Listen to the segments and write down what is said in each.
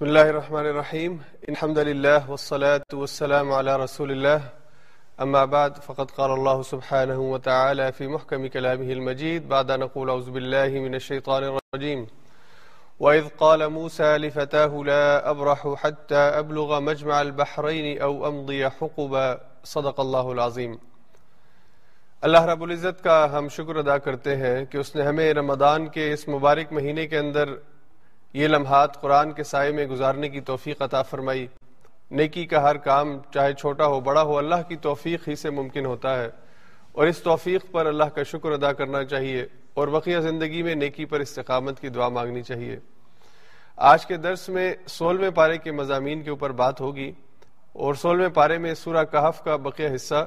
بسم الله الرحمن الرحيم الحمد لله والصلاة والسلام على رسول الله أما بعد، فقد قال الله سبحانه وتعالى في محكم كلامه المجيد بعد أن نقول أعوذ بالله من الشيطان الرجيم وإذ قال موسى لفتاه لا أبرح حتى أبلغ مجمع البحرين أو أمضي حقبا. صدق الله العظيم اللہ رب العزت کا ہم شکر ادا کرتے ہیں کہ اس نے ہمیں رمضان کے اس مبارک مہینے کے اندر یہ لمحات قرآن کے سائے میں گزارنے کی توفیق عطا فرمائی۔ نیکی کا ہر کام چاہے چھوٹا ہو، بڑا ہو، اللہ کی توفیق ہی سے ممکن ہوتا ہے۔ اور اس توفیق پر اللہ کا شکر ادا کرنا چاہیے اور بقیہ زندگی میں نیکی پر استقامت کی دعا مانگنی چاہیے۔ آج کے درس میں سولہویں پارے کے مضامین کے اوپر بات ہوگی اور سولہویں پارے میں سورہ کہف کا بقیہ حصہ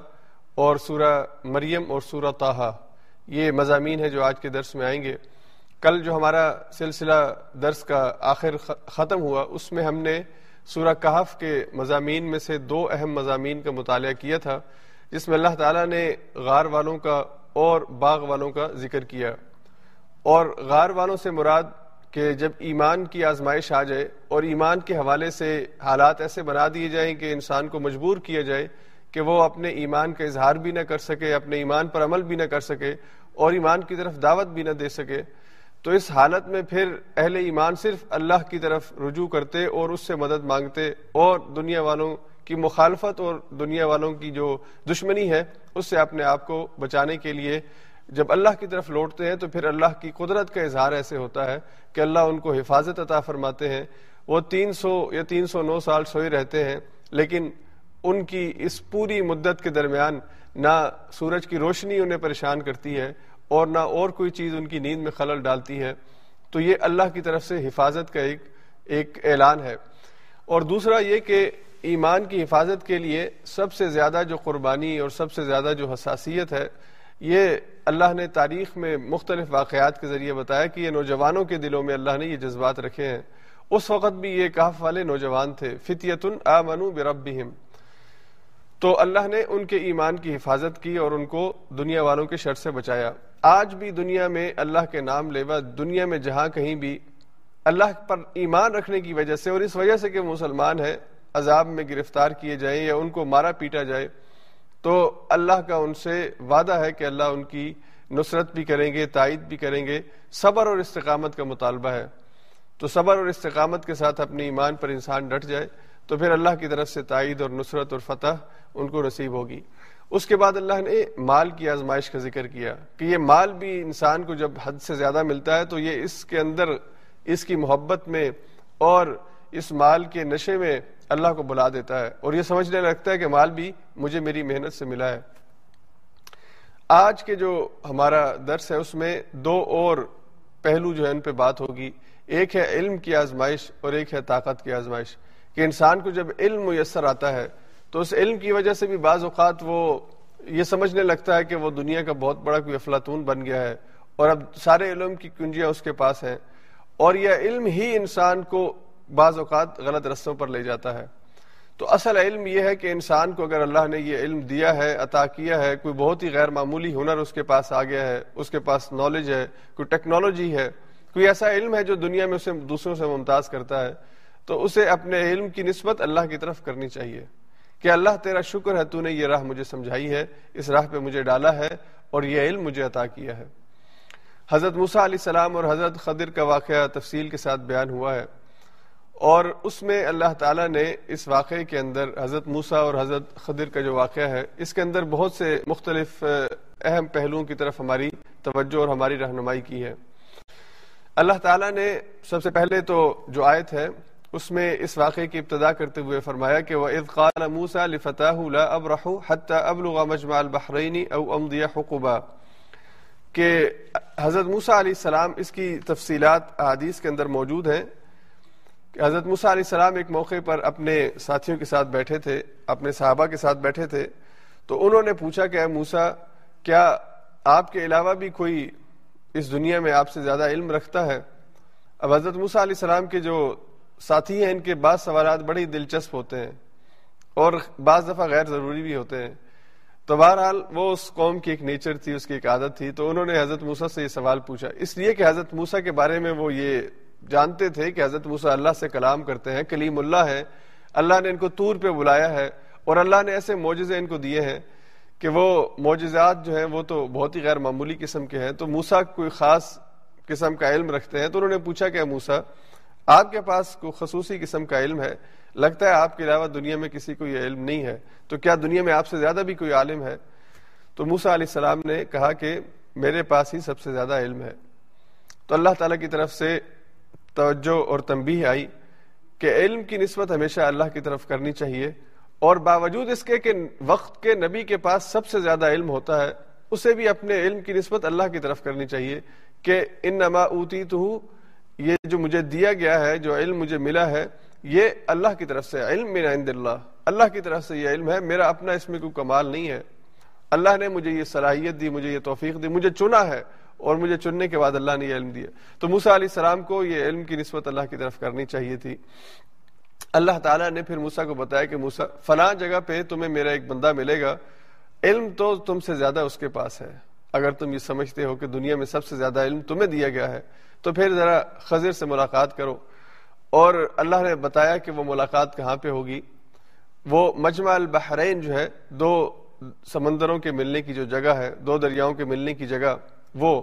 اور سورہ مریم اور سورہ تاہا یہ مضامین ہے جو آج کے درس میں آئیں گے۔ کل جو ہمارا سلسلہ درس کا آخر ختم ہوا، اس میں ہم نے سورہ کہف کے مضامین میں سے دو اہم مضامین کا مطالعہ کیا تھا، جس میں اللہ تعالیٰ نے غار والوں کا اور باغ والوں کا ذکر کیا۔ اور غار والوں سے مراد کہ جب ایمان کی آزمائش آ جائے اور ایمان کے حوالے سے حالات ایسے بنا دیے جائیں کہ انسان کو مجبور کیا جائے کہ وہ اپنے ایمان کا اظہار بھی نہ کر سکے، اپنے ایمان پر عمل بھی نہ کر سکے اور ایمان کی طرف دعوت بھی نہ دے سکے تو اس حالت میں پھر اہل ایمان صرف اللہ کی طرف رجوع کرتے اور اس سے مدد مانگتے اور دنیا والوں کی مخالفت اور دنیا والوں کی جو دشمنی ہے، اس سے اپنے آپ کو بچانے کے لیے جب اللہ کی طرف لوٹتے ہیں تو پھر اللہ کی قدرت کا اظہار ایسے ہوتا ہے کہ اللہ ان کو حفاظت عطا فرماتے ہیں۔ وہ تین سو یا تین سو نو سال سوئے رہتے ہیں، لیکن ان کی اس پوری مدت کے درمیان نہ سورج کی روشنی انہیں پریشان کرتی ہے اور نہ اور کوئی چیز ان کی نیند میں خلل ڈالتی ہے، تو یہ اللہ کی طرف سے حفاظت کا ایک ایک اعلان ہے۔ اور دوسرا یہ کہ ایمان کی حفاظت کے لیے سب سے زیادہ جو قربانی اور سب سے زیادہ جو حساسیت ہے، یہ اللہ نے تاریخ میں مختلف واقعات کے ذریعے بتایا کہ یہ نوجوانوں کے دلوں میں اللہ نے یہ جذبات رکھے ہیں۔ اس وقت بھی یہ کہف والے نوجوان تھے فتیت آمنو بربہم تو اللہ نے ان کے ایمان کی حفاظت کی اور ان کو دنیا والوں کے شر سے بچایا۔ آج بھی دنیا میں اللہ کے نام لیوا، دنیا میں جہاں کہیں بھی اللہ پر ایمان رکھنے کی وجہ سے اور اس وجہ سے کہ مسلمان ہے عذاب میں گرفتار کیے جائیں یا ان کو مارا پیٹا جائے، تو اللہ کا ان سے وعدہ ہے کہ اللہ ان کی نصرت بھی کریں گے، تائید بھی کریں گے۔ صبر اور استقامت کا مطالبہ ہے۔ تو صبر اور استقامت کے ساتھ اپنے ایمان پر انسان ڈٹ جائے۔ تو پھر اللہ کی طرف سے تائید اور نصرت اور فتح ان کو نصیب ہوگی۔ اس کے بعد اللہ نے مال کی آزمائش کا ذکر کیا کہ یہ مال بھی انسان کو جب حد سے زیادہ ملتا ہے تو یہ اس کے اندر اس کی محبت میں اور اس مال کے نشے میں اللہ کو بلا دیتا ہے اور یہ سمجھنے لگتا ہے کہ مال بھی مجھے میری محنت سے ملا ہے۔ آج کے جو ہمارا درس ہے اس میں دو اور پہلو جو ہے ان پہ بات ہوگی۔ ایک ہے علم کی آزمائش اور ایک ہے طاقت کی آزمائش۔ کہ انسان کو جب علم میسر آتا ہے تو اس علم کی وجہ سے بھی بعض اوقات وہ یہ سمجھنے لگتا ہے کہ وہ دنیا کا بہت بڑا کوئی افلاطون بن گیا ہے اور اب سارے علم کی کنجیاں اس کے پاس ہیں اور یہ علم ہی انسان کو بعض اوقات غلط رستوں پر لے جاتا ہے۔ تو اصل علم یہ ہے کہ انسان کو اگر اللہ نے یہ علم دیا ہے، عطا کیا ہے، کوئی بہت ہی غیر معمولی ہنر اس کے پاس آ گیا ہے، اس کے پاس نالج ہے، کوئی ٹیکنالوجی ہے، کوئی ایسا علم ہے جو دنیا میں اسے دوسروں سے ممتاز کرتا ہے تو اسے اپنے علم کی نسبت اللہ کی طرف کرنی چاہیے کہ اللہ تیرا شکر ہے تو نے یہ راہ مجھے سمجھائی ہے، اس راہ پہ مجھے ڈالا ہے اور یہ علم مجھے عطا کیا ہے۔ حضرت موسا علیہ السلام اور حضرت خضر کا واقعہ تفصیل کے ساتھ بیان ہوا ہے۔ اور اس میں اللہ تعالیٰ نے اس واقعے کے اندر حضرت موسا اور حضرت خضر کا جو واقعہ ہے، اس کے اندر بہت سے مختلف اہم پہلوؤں کی طرف ہماری توجہ اور ہماری رہنمائی کی ہے۔ اللہ تعالیٰ نے سب سے پہلے تو جو آیت ہے اس میں اس واقعے کی ابتدا کرتے ہوئے فرمایا کہ وہ قال موسا لفتح لا ابرح حتى ابلغ مجمع البحرین او امضي حقبا۔ کہ حضرت موسا علیہ السلام اس کی تفصیلات احادیث کے اندر موجود ہیں۔ کہ حضرت موسا علیہ السلام ایک موقع پر اپنے ساتھیوں کے ساتھ بیٹھے تھے، اپنے صحابہ کے ساتھ بیٹھے تھے۔ تو انہوں نے پوچھا کہ اے موسا کیا آپ کے علاوہ بھی کوئی اس دنیا میں آپ سے زیادہ علم رکھتا ہے؟ اب حضرت موسا علیہ السلام کے جو ساتھی ہیں ان کے بعض سوالات بڑے ہی دلچسپ ہوتے ہیں اور بعض دفعہ غیر ضروری بھی ہوتے ہیں۔ تو بہرحال وہ اس قوم کی ایک نیچر تھی، اس کی ایک عادت تھی۔ تو انہوں نے حضرت موسا سے یہ سوال پوچھا۔ اس لیے کہ حضرت موسا کے بارے میں وہ یہ جانتے تھے کہ حضرت موسیٰ اللہ سے کلام کرتے ہیں، کلیم اللہ ہے اللہ نے ان کو تور پہ بلایا ہے اور اللہ نے ایسے معجزے ان کو دیے ہیں کہ وہ معجزات جو ہیں وہ تو بہت ہی غیر معمولی قسم کے ہیں۔ تو موسا کوئی خاص قسم کا علم رکھتے ہیں۔ تو انہوں نے پوچھا کہ موسا آپ کے پاس کوئی خصوصی قسم کا علم ہے، لگتا ہے آپ کے علاوہ دنیا میں کسی کو یہ علم نہیں ہے۔ تو کیا دنیا میں آپ سے زیادہ بھی کوئی عالم ہے؟ تو موسا علیہ السلام نے کہا کہ میرے پاس ہی سب سے زیادہ علم ہے۔ تو اللہ تعالیٰ کی طرف سے توجہ اور تنبیہ آئی کہ علم کی نسبت ہمیشہ اللہ کی طرف کرنی چاہیے، اور باوجود اس کے کہ وقت کے نبی کے پاس سب سے زیادہ علم ہوتا ہے، اسے بھی اپنے علم کی نسبت اللہ کی طرف کرنی چاہیے کہ ان نما اوتی تو یہ جو مجھے دیا گیا ہے، جو علم مجھے ملا ہے، یہ اللہ کی طرف سے علم میرا عند اللہ۔ اللہ کی طرف سے یہ علم ہے، میرا اپنا اس میں کوئی کمال نہیں ہے۔ اللہ نے مجھے یہ صلاحیت دی، مجھے یہ توفیق دی، مجھے چنا ہے اور مجھے چننے کے بعد اللہ نے یہ علم دیا۔ تو موسا علیہ السلام کو یہ علم کی نسبت اللہ کی طرف کرنی چاہیے تھی۔ اللہ تعالیٰ نے پھر موسا کو بتایا کہ موسا فلاں جگہ پہ تمہیں میرا ایک بندہ ملے گا۔ علم تو تم سے زیادہ اس کے پاس ہے۔ اگر تم یہ سمجھتے ہو کہ دنیا میں سب سے زیادہ علم تمہیں دیا گیا ہے، تو پھر ذرا خضر سے ملاقات کرو۔ اور اللہ نے بتایا کہ وہ ملاقات کہاں پہ ہوگی؟ وہ مجمع البحرین جو ہے، دو سمندروں کے ملنے کی جو جگہ ہے، دو دریاؤں کے ملنے کی جگہ، وہ۔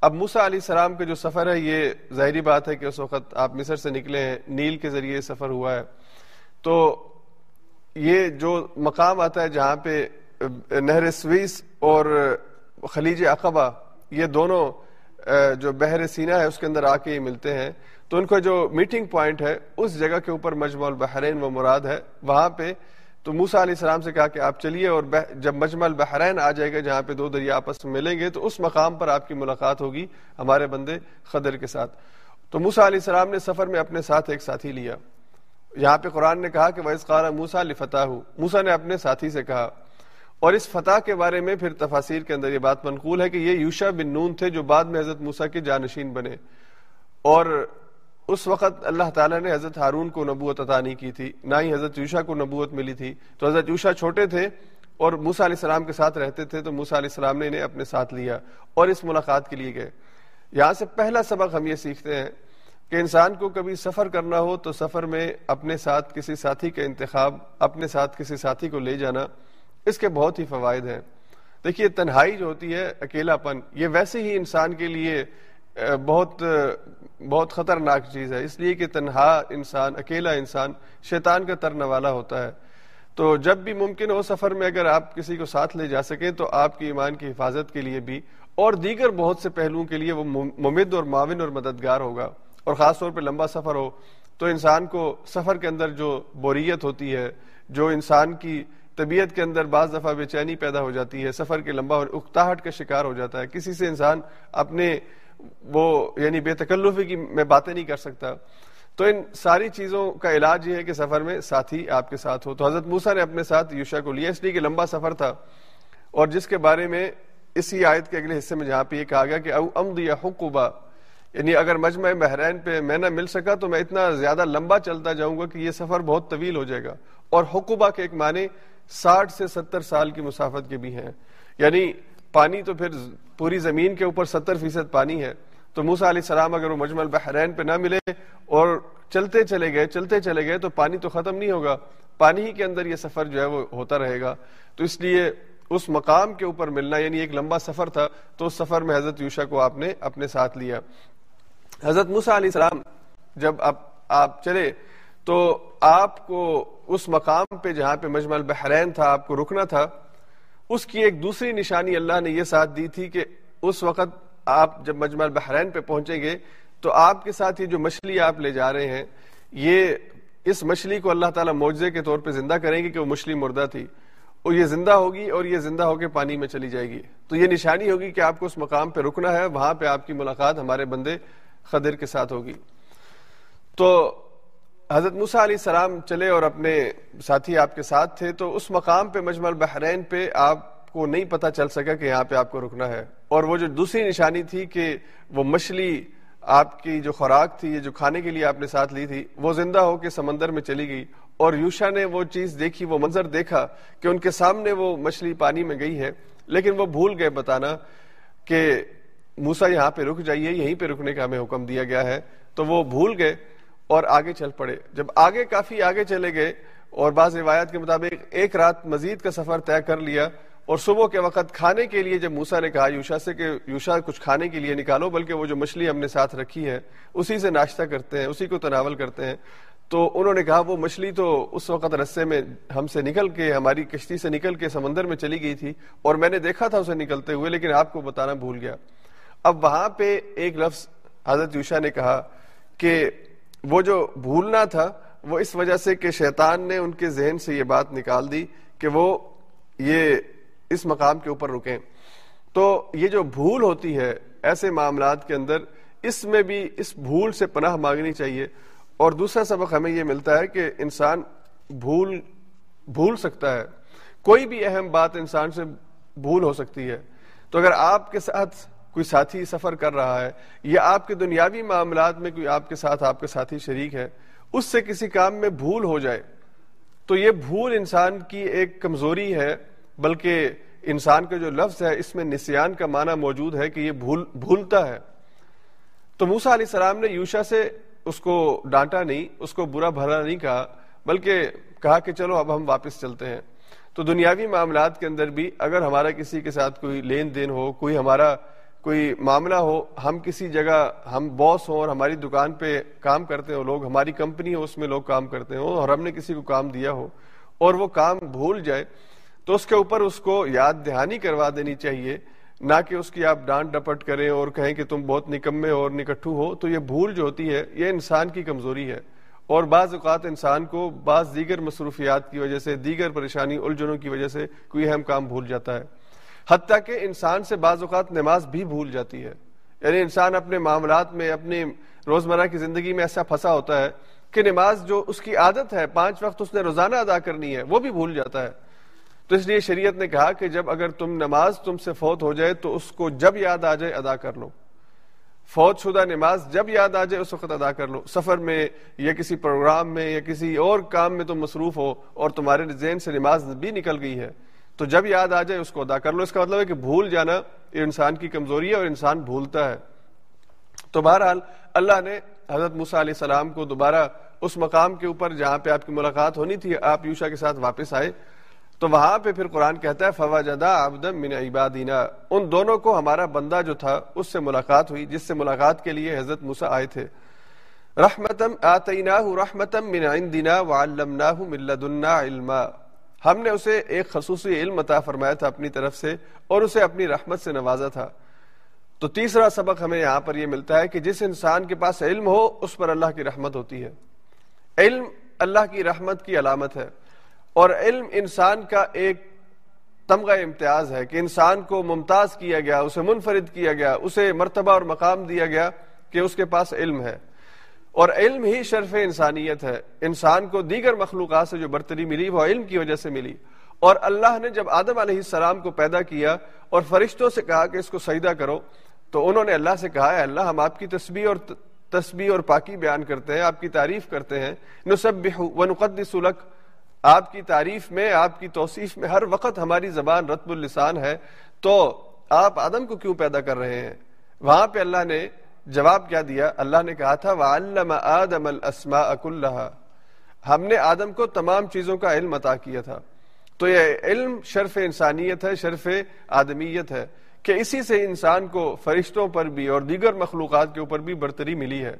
اب موسا علیہ السلام کا جو سفر ہے، یہ ظاہری بات ہے کہ اس وقت آپ مصر سے نکلے ہیں، نیل کے ذریعے سفر ہوا ہے۔ تو یہ جو مقام آتا ہے جہاں پہ نہر سویس اور خلیج اقبا یہ دونوں جو بحر سینا ہے، اس کے اندر آ کے ملتے ہیں۔ تو ان کا جو میٹنگ پوائنٹ ہے، اس جگہ کے اوپر مجمع البحرین وہ مراد ہے۔ وہاں پہ تو موسا علیہ السلام سے کہا کہ آپ چلیے اور جب مجمع البحرین آ جائے گا، جہاں پہ دو دریا آپس میں ملیں گے، تو اس مقام پر آپ کی ملاقات ہوگی ہمارے بندے خدر کے ساتھ۔ تو موسا علیہ السلام نے سفر میں اپنے ساتھ ایک ساتھی لیا۔ یہاں پہ قرآن نے کہا کہ ویس قارا موسا فتح موسا نے اپنے ساتھی سے کہا اور اس فتح کے بارے میں پھر تفاصیر کے اندر یہ بات منقول ہے کہ یہ یوشا بن نون تھے جو بعد میں حضرت موسا کے جانشین بنے۔ اور اس وقت اللہ تعالیٰ نے حضرت ہارون کو نبوت عطا نہیں کی تھی، نہ ہی حضرت یوشا کو نبوت ملی تھی۔ تو حضرت یوشا چھوٹے تھے اور موسا علیہ السلام کے ساتھ رہتے تھے تو موسا علیہ السلام نے انہیں اپنے ساتھ لیا اور اس ملاقات کے لیے گئے۔ یہاں سے پہلا سبق ہم یہ سیکھتے ہیں کہ انسان کو کبھی سفر کرنا ہو تو سفر میں اپنے ساتھ کسی ساتھی کا انتخاب، اپنے ساتھ کسی ساتھی کو لے جانا۔ اس کے بہت ہی فوائد ہیں۔ دیکھیے، تنہائی جو ہوتی ہے اکیلا پن یہ ویسے ہی انسان کے لیے بہت بہت خطرناک چیز ہے۔ اس لیے کہ تنہا انسان، اکیلا انسان شیطان کا ترنے والا ہوتا ہے۔ تو جب بھی ممکن ہو سفر میں اگر آپ کسی کو ساتھ لے جا سکیں، تو آپ کی ایمان کی حفاظت کے لیے بھی، اور دیگر بہت سے پہلوؤں کے لیے وہ ممد اور معاون اور مددگار ہوگا۔ اور خاص طور پہ لمبا سفر ہو، تو انسان کو سفر کے اندر جو بوریت ہوتی ہے، جو انسان کی طبیعت کے اندر بعض دفعہ بے چینی پیدا ہو جاتی ہے، سفر کے لمبا اور اکتاہٹ کا شکار ہو جاتا ہے۔ کسی سے انسان اپنے وہ یعنی بے تکلفی کی میں باتیں نہیں کر سکتا۔ تو ان ساری چیزوں کا علاج یہ ہے کہ سفر میں ساتھی آپ کے ساتھ ہو۔ تو حضرت موسا نے اپنے ساتھ یوشا کو لیا۔ اس لیے کہ لمبا سفر تھا۔ اور جس کے بارے میں اسی آیت کے اگلے حصے میں جہاں پہ یہ کہا گیا کہ او امد یا حقوبہ یعنی اگر مجمع بحرین پہ میں نہ مل سکا تو میں اتنا زیادہ لمبا چلتا جاؤں گا کہ یہ سفر بہت طویل ہو جائے گا۔ اور حقوبہ کے ایک معنی ساٹھ سے ستر سال کی مسافت کے بھی ہیں۔ یعنی پانی تو پھر پوری زمین کے اوپر ستر فیصد پانی ہے۔ تو موسا علیہ السلام اگر وہ مجمل بحرین پہ نہ ملے اور چلتے چلے گئے، چلتے چلے گئے تو پانی تو ختم نہیں ہوگا۔ پانی ہی کے اندر یہ سفر جو ہے وہ ہوتا رہے گا۔ تو اس لیے اس مقام کے اوپر ملنا یعنی ایک لمبا سفر تھا۔ تو اس سفر میں حضرت یوشا کو آپ نے اپنے ساتھ لیا۔ حضرت موسا علیہ السلام جب آپ آپ چلے تو آپ کو اس مقام پہ جہاں پہ مجمع البحرین تھا، آپ کو رکنا تھا، اس کی ایک دوسری نشانی اللہ نے یہ ساتھ دی تھی کہ اس وقت آپ جب مجمع البحرین پہ پہنچیں گے، تو آپ کے ساتھ یہ جو مچھلی آپ لے جا رہے ہیں، یہ اس مچھلی کو اللہ تعالیٰ معجزے کے طور پہ زندہ کریں گے کہ وہ مچھلی مردہ تھی۔ اور یہ زندہ ہوگی اور یہ زندہ ہو کے پانی میں چلی جائے گی۔ تو یہ نشانی ہوگی کہ آپ کو اس مقام پہ رکنا ہے، وہاں پہ آپ کی ملاقات ہمارے بندے خدر کے ساتھ ہوگی۔ تو حضرت موسا علیہ السلام چلے اور اپنے ساتھی آپ کے ساتھ تھے، تو اس مقام پہ، مجمع البحرین پہ آپ کو نہیں پتا چل سکا کہ یہاں پہ آپ کو رکنا ہے۔ اور وہ جو دوسری نشانی تھی کہ وہ مچھلی آپ کی جو خوراک تھی جو کھانے کے لیے آپ نے ساتھ لی تھی، وہ زندہ ہو کے سمندر میں چلی گئی۔ اور یوشا نے وہ چیز دیکھی، وہ منظر دیکھا کہ ان کے سامنے وہ مچھلی پانی میں گئی ہے۔ لیکن وہ بھول گئے بتانا کہ موسا یہاں پہ رک جائیے، یہیں پہ رکنے کا ہمیں حکم دیا گیا ہے۔ تو وہ بھول گئے اور آگے چل پڑے۔ جب آگے کافی آگے چلے گئے اور بعض روایات کے مطابق ایک رات مزید کا سفر طے کر لیا اور صبح کے وقت کھانے کے لیے جب موسا نے کہا، یوشا سے کہ یوشا کچھ کھانے کے لیے نکالو، بلکہ وہ جو مچھلی ہم نے ساتھ رکھی ہے اسی سے ناشتہ کرتے ہیں، اسی کو تناول کرتے ہیں۔ تو انہوں نے کہا، وہ مچھلی تو اس وقت رسے میں ہم سے نکل کے، ہماری کشتی سے نکل کے سمندر میں چلی گئی تھی اور میں نے دیکھا تھا اسے نکلتے ہوئے، لیکن آپ کو بتانا بھول گیا۔ اب وہاں پہ ایک لفظ حضرت یوشا نے کہا کہ وہ جو بھولنا تھا، وہ اس وجہ سے کہ شیطان نے ان کے ذہن سے یہ بات نکال دی کہ وہ یہ اس مقام کے اوپر رکیں۔ تو یہ جو بھول ہوتی ہے ایسے معاملات کے اندر، اس میں بھی اس بھول سے پناہ مانگنی چاہیے۔ اور دوسرا سبق ہمیں یہ ملتا ہے کہ انسان بھول بھول سکتا ہے۔ کوئی بھی اہم بات انسان سے بھول ہو سکتی ہے۔ تو اگر آپ کے ساتھ کوئی ساتھی سفر کر رہا ہے، یا آپ کے دنیاوی معاملات میں کوئی آپ کے ساتھ، آپ کے ساتھی شریک ہے، اس سے کسی کام میں بھول ہو جائے۔ تو یہ بھول انسان کی ایک کمزوری ہے، بلکہ انسان کا جو لفظ ہے، اس میں نسیان کا معنی موجود ہے کہ یہ بھول، بھولتا ہے۔ تو موسا علیہ السلام نے یوشا سے اس کو ڈانٹا نہیں، اس کو برا بھلا نہیں کہا، بلکہ کہا کہ چلو اب ہم واپس چلتے ہیں۔ تو دنیاوی معاملات کے اندر بھی اگر ہمارا کسی کے ساتھ کوئی لین دین ہو، کوئی ہمارا کوئی معاملہ ہو، ہم کسی جگہ، ہم باس ہوں اور ہماری دکان پہ کام کرتے ہو لوگ، ہماری کمپنی ہو، اس میں لوگ کام کرتے ہوں اور ہم نے کسی کو کام دیا ہو اور وہ کام بھول جائے تو اس کے اوپر اس کو یاد دہانی کروا دینی چاہیے، نہ کہ اس کی آپ ڈانٹ ڈپٹ کریں اور کہیں کہ تم بہت نکمے اور نکٹھو ہو، تو یہ بھول جو ہوتی ہے، یہ انسان کی کمزوری ہے اور بعض اوقات انسان کو بعض دیگر مصروفیات کی وجہ سے، دیگر پریشانی، الجھنوں کی وجہ سے کوئی اہم کام بھول جاتا ہے۔ حتیٰ کہ انسان سے بعض اوقات نماز بھی بھول جاتی ہے۔ یعنی انسان اپنے معاملات میں، اپنی روزمرہ کی زندگی میں ایسا پھنسا ہوتا ہے کہ نماز جو اس کی عادت ہے، پانچ وقت اس نے روزانہ ادا کرنی ہے، وہ بھی بھول جاتا ہے۔ تو اس لیے شریعت نے کہا کہ جب اگر تم نماز تم سے فوت ہو جائے تو اس کو جب یاد آ جائے ادا کر لو۔ فوت شدہ نماز جب یاد آ جائے اس وقت ادا کر لو۔ سفر میں یا کسی پروگرام میں یا کسی اور کام میں تم مصروف ہو اور تمہارے ذہن سے نماز بھی نکل گئی ہے۔ تو جب یاد آ جائے اس کو ادا کر لو۔ اس کا مطلب ہے کہ بھول جانا یہ انسان کی کمزوری ہے اور انسان بھولتا ہے۔ تو بہرحال اللہ نے حضرت مسا علیہ السلام کو دوبارہ اس مقام کے اوپر جہاں پہ آپ کی ملاقات ہونی تھی، آپ یوشا کے ساتھ واپس آئے۔ تو وہاں پہ پھر قرآن کہتا ہے فوا جدا من عبادینا ان دونوں کو ہمارا بندہ جو تھا، اس سے ملاقات ہوئی، جس سے ملاقات کے لیے حضرت موسا آئے تھے۔ رحمتم رحمتم من عندنا وعلمناہ من لدنا علما۔ ہم نے اسے ایک خصوصی علم عطا فرمایا تھا اپنی طرف سے اور اسے اپنی رحمت سے نوازا تھا۔ تو تیسرا سبق ہمیں یہاں پر یہ ملتا ہے کہ جس انسان کے پاس علم ہو، اس پر اللہ کی رحمت ہوتی ہے۔ علم اللہ کی رحمت کی علامت ہے اور علم انسان کا ایک تمغہ امتیاز ہے کہ انسان کو ممتاز کیا گیا، اسے منفرد کیا گیا، اسے مرتبہ اور مقام دیا گیا کہ اس کے پاس علم ہے۔ اور علم ہی شرف انسانیت ہے۔ انسان کو دیگر مخلوقات سے جو برتری ملی وہ علم کی وجہ سے ملی۔ اور اللہ نے جب آدم علیہ السلام کو پیدا کیا اور فرشتوں سے کہا کہ اس کو سجدہ کرو، تو انہوں نے اللہ سے کہا ہے اللہ، ہم آپ کی تسبیح اور تسبیح اور پاکی بیان کرتے ہیں، آپ کی تعریف کرتے ہیں۔ نسبح ونقدس لک، آپ کی تعریف میں، آپ کی توصیف میں ہر وقت ہماری زبان رتب السان ہے۔ تو آپ آدم کو کیوں پیدا کر رہے ہیں؟ وہاں پہ اللہ نے جواب کیا دیا؟ اللہ نے کہا تھا، وَعَلَّمَ آدَمَ الْأَسْمَاءَ كُلَّهَا۔ ہم نے آدم کو تمام چیزوں کا علم عطا کیا تھا۔ تو یہ علم شرف انسانیت ہے، شرف آدمیت ہے کہ اسی سے انسان کو فرشتوں پر بھی اور دیگر مخلوقات کے اوپر بھی برتری ملی ہے۔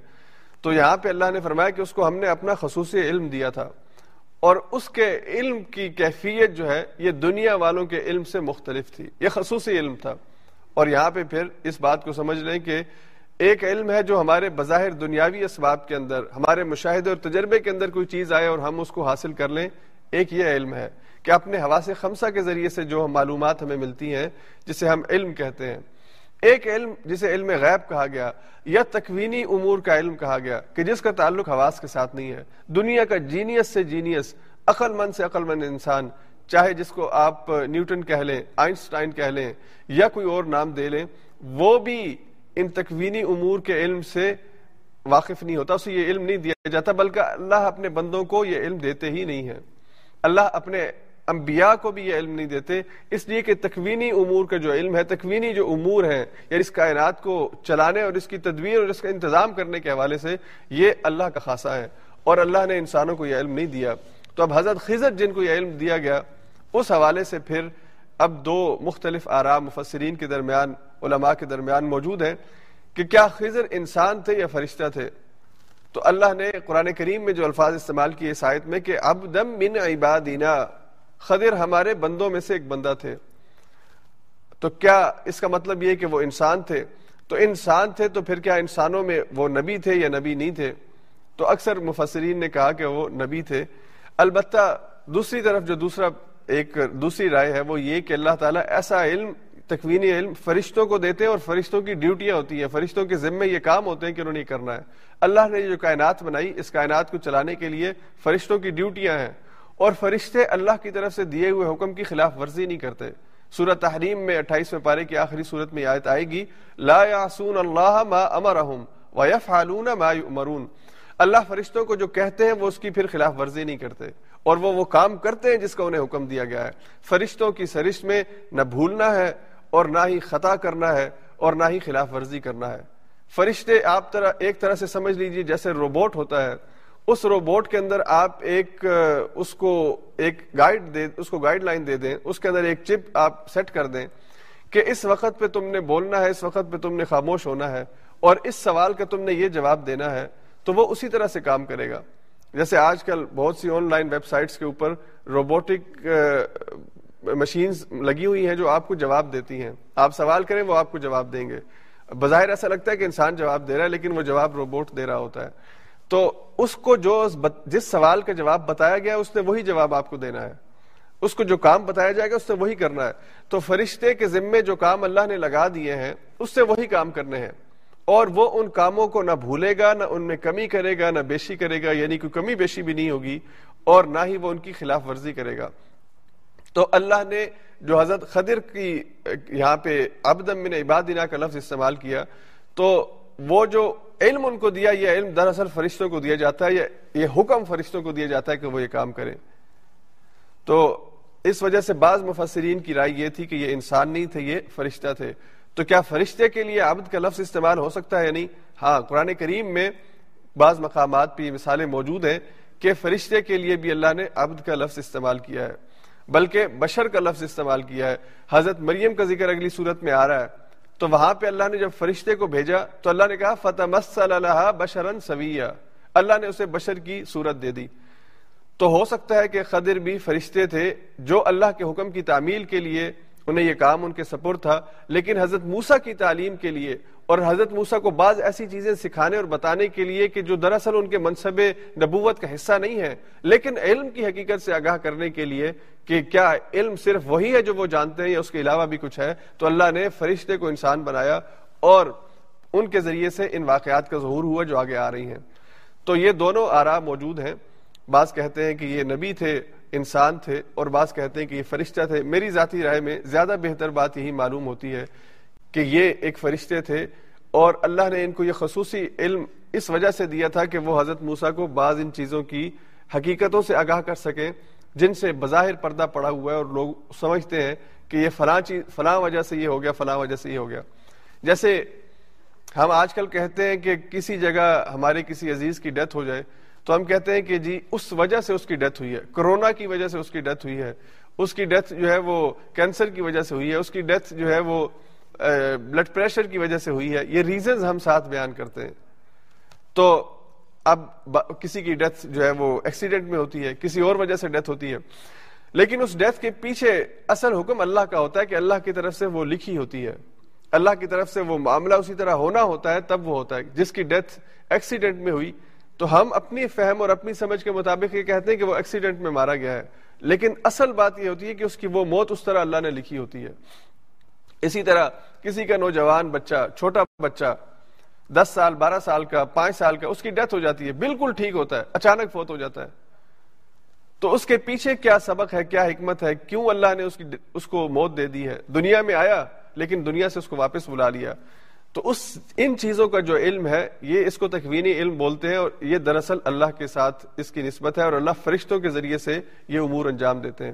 تو یہاں پہ اللہ نے فرمایا کہ اس کو ہم نے اپنا خصوصی علم دیا تھا۔ اور اس کے علم کی کیفیت جو ہے، یہ دنیا والوں کے علم سے مختلف تھی۔ یہ خصوصی علم تھا۔ اور یہاں پہ پھر اس بات کو سمجھ لیں کہ ایک علم ہے جو ہمارے بظاہر دنیاوی اسباب کے اندر، ہمارے مشاہدے اور تجربے کے اندر کوئی چیز آئے اور ہم اس کو حاصل کر لیں، ایک یہ علم ہے کہ اپنے حواس خمسہ کے ذریعے سے جو ہم معلومات ہمیں ملتی ہیں، جسے ہم علم کہتے ہیں۔ ایک علم، جسے علم غیب کہا گیا، یا تکوینی امور کا علم کہا گیا، کہ جس کا تعلق حواس کے ساتھ نہیں ہے۔ دنیا کا جینیس سے جینیس، عقل مند سے عقل مند انسان، چاہے جس کو آپ نیوٹن کہہ لیں، آئنسٹائن کہہ لیں، یا کوئی اور نام دے لیں، وہ بھی ان تکوینی امور کے علم سے واقف نہیں ہوتا، اسے یہ علم نہیں دیا جاتا، بلکہ اللہ اپنے بندوں کو یہ علم دیتے ہی نہیں ہے اللہ اپنے انبیاء کو بھی یہ علم نہیں دیتے، اس لیے کہ تکوینی امور کا جو علم ہے، تکوینی جو امور ہیں یا اس کائنات کو چلانے اور اس کی تدبیر اور اس کا انتظام کرنے کے حوالے سے یہ اللہ کا خاصہ ہے۔ اور اللہ نے انسانوں کو یہ علم نہیں دیا۔ تو اب حضرت خضر جن کو یہ علم دیا گیا، اس حوالے سے پھر اب دو مختلف آرام مفسرین کے درمیان، علماء کے درمیان موجود ہیں کہ کیا خضر انسان تھے یا فرشتہ تھے؟ تو اللہ نے قرآن کریم میں جو الفاظ استعمال کیے اس آیت میں کہ اب دم من عبادینا، خضر ہمارے بندوں میں سے ایک بندہ تھے۔ تو کیا اس کا مطلب یہ کہ وہ انسان تھے؟ تو انسان تھے تو پھر کیا انسانوں میں وہ نبی تھے یا نبی نہیں تھے؟ تو اکثر مفسرین نے کہا کہ وہ نبی تھے۔ البتہ دوسری طرف جو دوسرا ایک دوسری رائے ہے وہ یہ کہ اللہ تعالیٰ ایسا علم، تکوینی علم فرشتوں کو دیتے ہیں اور فرشتوں کی ڈیوٹیاں ہوتی ہیں، فرشتوں کے ذمے یہ کام ہوتے ہیں کہ انہوں نے کرنا ہے۔ اللہ نے جو کائنات بنائی، اس کائنات کو چلانے کے لیے فرشتوں کی ڈیوٹیاں ہیں۔ اور فرشتے اللہ کی طرف سے دیے ہوئے حکم کی خلاف ورزی نہیں کرتے۔ سورت تحریم میں اٹھائیسویں پارے کی آخری صورت میں آیت آئے گی، لا یعصون اللہ ما امرہم ویفعلون ما یؤمرون۔ اللہ فرشتوں کو جو کہتے ہیں وہ اس کی پھر خلاف ورزی نہیں کرتے۔ اور وہ وہ کام کرتے ہیں جس کا انہیں حکم دیا گیا ہے۔ فرشتوں کی سرشت میں نہ بھولنا ہے اور نہ ہی خطا کرنا ہے اور نہ ہی خلاف ورزی کرنا ہے۔ فرشتے آپ طرح ایک طرح سے سمجھ لیجیے جیسے روبوٹ ہوتا ہے۔ اس روبوٹ کے اندر آپ ایک، اس کو ایک گائیڈ دے اس کو گائیڈ لائن دے دیں۔ اس کے اندر ایک چپ آپ سیٹ کر دیں کہ اس وقت پہ تم نے بولنا ہے، اس وقت پہ تم نے خاموش ہونا ہے اور اس سوال کا تم نے یہ جواب دینا ہے تو وہ اسی طرح سے کام کرے گا۔ جیسے آج کل بہت سی آن لائن ویب سائٹس کے اوپر روبوٹک مشینز لگی ہوئی ہیں جو آپ کو جواب دیتی ہیں۔ آپ سوال کریں وہ آپ کو جواب دیں گے۔ بظاہر ایسا لگتا ہے کہ انسان جواب دے رہا ہے لیکن وہ جواب روبوٹ دے رہا ہوتا ہے۔ تو اس کو جو جس سوال کا جواب بتایا گیا اس نے وہی جواب آپ کو دینا ہے۔ اس کو جو کام بتایا جائے گا، اس سے وہی کرنا ہے۔ تو فرشتے کے ذمے جو کام اللہ نے لگا دیے ہیں، اس سے وہی کام کرنے ہیں۔ اور وہ ان کاموں کو نہ بھولے گا، نہ ان میں کمی کرے گا، نہ بیشی کرے گا یعنی کوئی کمی بیشی بھی نہیں ہوگی اور نہ ہی وہ ان کی خلاف ورزی کرے گا۔ تو اللہ نے جو حضرت خدر کی، یہاں پہ ابدم من عبادنا کا لفظ استعمال کیا، تو وہ جو علم ان کو دیا، یہ علم دراصل فرشتوں کو دیا جاتا ہے یہ حکم فرشتوں کو دیا جاتا ہے کہ وہ یہ کام کریں۔ تو اس وجہ سے بعض مفسرین کی رائے یہ تھی کہ یہ انسان نہیں تھے، یہ فرشتہ تھے۔ تو کیا فرشتے کے لیے عبد کا لفظ استعمال ہو سکتا ہے؟ یا نہیں ہاں قرآن کریم میں بعض مقامات پہ مثالیں موجود ہیں کہ فرشتے کے لیے بھی اللہ نے عبد کا لفظ استعمال کیا ہے، بلکہ بشر کا لفظ استعمال کیا ہے۔ حضرت مریم کا ذکر اگلی صورت میں آ رہا ہے۔ تو وہاں پہ اللہ نے جب فرشتے کو بھیجا، تو اللہ نے کہا فتح مسل اللہ بشرن سویہ اللہ نے اسے بشر کی صورت دے دی۔ تو ہو سکتا ہے کہ خدر بھی فرشتے تھے جو اللہ کے حکم کی تعمیل کے لیے انہیں یہ کام ان کے سپر تھا، لیکن حضرت موسا کی تعلیم کے لیے اور حضرت موسا کو بعض ایسی چیزیں سکھانے اور بتانے کے لیے کہ جو دراصل ان کے منصب نبوت کا حصہ نہیں ہے، لیکن علم کی حقیقت سے آگاہ کرنے کے لیے کہ کیا علم صرف وہی ہے جو وہ جانتے ہیں یا اس کے علاوہ بھی کچھ ہے، تو اللہ نے فرشتے کو انسان بنایا اور ان کے ذریعے سے ان واقعات کا ظہور ہوا جو آگے آ رہی ہیں۔ تو یہ دونوں آرا موجود ہیں۔ بعض کہتے ہیں کہ یہ نبی تھے انسان تھے اور بعض کہتے ہیں کہ یہ فرشتہ تھے، میری ذاتی رائے میں زیادہ بہتر بات یہی معلوم ہوتی ہے کہ یہ ایک فرشتے تھے اور اللہ نے ان کو یہ خصوصی علم اس وجہ سے دیا تھا کہ وہ حضرت موسا کو بعض ان چیزوں کی حقیقتوں سے آگاہ کر سکیں جن سے بظاہر پردہ پڑا ہوا ہے اور لوگ سمجھتے ہیں کہ یہ فلاں چیز، فلاں وجہ سے یہ ہو گیا، فلاں وجہ سے یہ ہو گیا۔ جیسے ہم آج کل کہتے ہیں کہ کسی جگہ ہمارے کسی عزیز کی ڈیتھ ہو جائے تو ہم کہتے ہیں کہ جی اس وجہ سے اس کی ڈیتھ ہوئی ہے۔ کرونا کی وجہ سے اس کی ڈیتھ ہوئی ہے۔ اس کی ڈیتھ جو ہے وہ کینسر کی وجہ سے ہوئی ہے۔ اس کی ڈیتھ جو ہے وہ بلڈ پریشر کی وجہ سے ہوئی ہے۔ یہ ریزنز ہم ساتھ بیان کرتے ہیں۔ تو اب کسی کی ڈیتھ جو ہے وہ ایکسیڈنٹ میں ہوتی ہے، کسی اور وجہ سے ڈیتھ ہوتی ہے۔ لیکن اس ڈیتھ کے پیچھے اصل حکم اللہ کا ہوتا ہے کہ اللہ کی طرف سے وہ لکھی ہوتی ہے۔ اللہ کی طرف سے وہ معاملہ اسی طرح ہونا ہوتا ہے، تب وہ ہوتا ہے۔ جس کی ڈیتھ ایکسیڈنٹ میں ہوئی تو ہم اپنی فہم اور اپنی سمجھ کے مطابق یہ کہتے ہیں کہ وہ ایکسیڈنٹ میں مارا گیا ہے۔ لیکن اصل بات یہ ہوتی ہے کہ اس کی وہ موت اس طرح اللہ نے لکھی ہوتی ہے۔ اسی طرح کسی کا نوجوان بچہ، چھوٹا بچہ، دس سال، بارہ سال کا، پانچ سال کا، اس کی ڈیتھ ہو جاتی ہے، بالکل ٹھیک ہوتا ہے، اچانک فوت ہو جاتا ہے۔ تو اس کے پیچھے کیا سبق ہے، کیا حکمت ہے، کیوں اللہ نے اس کی اس کو موت دے دی ہے؟ دنیا میں آیا، لیکن دنیا سے اس کو واپس بلا لیا۔ تو اس ان چیزوں کا جو علم ہے، یہ اس کو تکوینی علم بولتے ہیں اور یہ دراصل اللہ کے ساتھ اس کی نسبت ہے اور اللہ فرشتوں کے ذریعے سے یہ امور انجام دیتے ہیں۔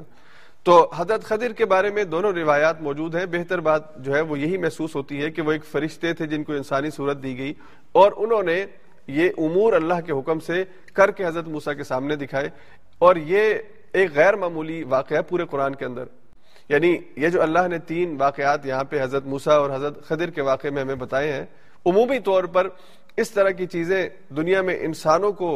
تو حضرت خدر کے بارے میں دونوں روایات موجود ہیں۔ بہتر بات جو ہے، وہ یہی محسوس ہوتی ہے کہ وہ ایک فرشتے تھے جن کو انسانی صورت دی گئی اور انہوں نے یہ امور اللہ کے حکم سے کر کے حضرت موسا کے سامنے دکھائے اور یہ ایک غیر معمولی واقعہ پورے قرآن کے اندر۔ یعنی یہ جو اللہ نے تین واقعات یہاں پہ حضرت موسا اور حضرت خدر کے واقعے میں ہمیں بتائے ہیں، عمومی طور پر اس طرح کی چیزیں دنیا میں انسانوں کو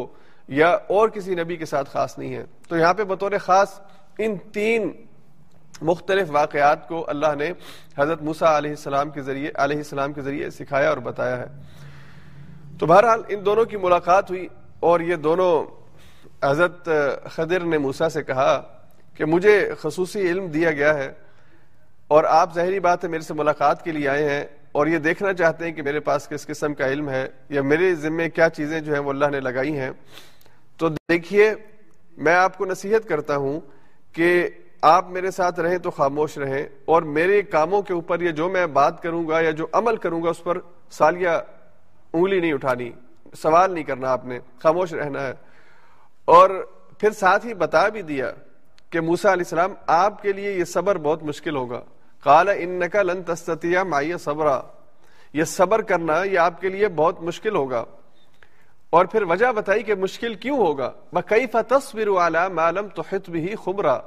یا اور کسی نبی کے ساتھ خاص نہیں ہے تو یہاں پہ بطور خاص ان تین مختلف واقعات کو اللہ نے حضرت موسا علیہ السلام کے ذریعے، علیہ السلام کے ذریعے سکھایا اور بتایا ہے۔ تو بہرحال ان دونوں کی ملاقات ہوئی اور یہ دونوں حضرت خدر نے موسا سے کہا کہ مجھے خصوصی علم دیا گیا ہے اور آپ ظاہری بات ہے میرے سے ملاقات کے لیے آئے ہیں اور یہ دیکھنا چاہتے ہیں کہ میرے پاس کس قسم کا علم ہے یا میرے ذمے کیا چیزیں جو ہیں وہ اللہ نے لگائی ہیں۔ تو دیکھیے، میں آپ کو نصیحت کرتا ہوں کہ آپ میرے ساتھ رہیں تو خاموش رہیں اور میرے کاموں کے اوپر یہ جو میں بات کروں گا یا جو عمل کروں گا، اس پر سالیہ انگلی نہیں اٹھانی، سوال نہیں کرنا آپ نے، خاموش رہنا ہے۔ اور پھر ساتھ ہی بتا بھی دیا کہ موسا علیہ السلام آپ کے لیے یہ صبر بہت مشکل ہوگا۔ کالا ان لن تستیا مائی صبرا۔ یہ صبر کرنا یہ آپ کے لیے بہت مشکل ہوگا۔ اور پھر وجہ بتائی کہ مشکل کیوں ہوگا۔ کئی تصویر والا معلوم تو بھی خبرا۔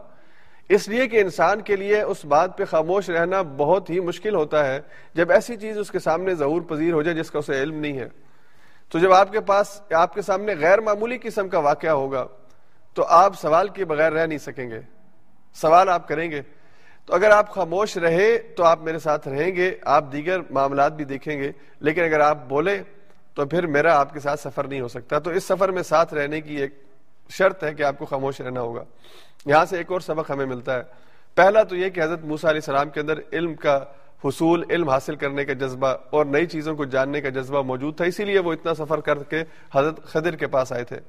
اس لیے کہ انسان کے لیے اس بات پہ خاموش رہنا بہت ہی مشکل ہوتا ہے۔ جب ایسی چیز اس کے سامنے ظہور پذیر ہو جائے جس کا اسے علم نہیں ہے۔ تو جب آپ کے پاس، آپ کے سامنے غیر معمولی قسم کا واقعہ ہوگا۔ تو آپ سوال کے بغیر رہ نہیں سکیں گے۔ سوال آپ کریں گے۔ تو اگر آپ خاموش رہے تو آپ میرے ساتھ رہیں گے، آپ دیگر معاملات بھی دیکھیں گے۔ لیکن اگر آپ بولے تو پھر میرا آپ کے ساتھ سفر نہیں ہو سکتا۔ تو اس سفر میں ساتھ رہنے کی ایک شرط ہے کہ آپ کو خاموش رہنا ہوگا۔ یہاں سے ایک اور سبق ہمیں ملتا ہے۔ پہلا تو یہ کہ حضرت موسا علیہ السلام کے اندر علم کا حصول، علم حاصل کرنے کا جذبہ اور نئی چیزوں کو جاننے کا جذبہ موجود تھا۔ اسی لیے وہ اتنا سفر کر کے حضرت خدر کے پاس آئے تھے۔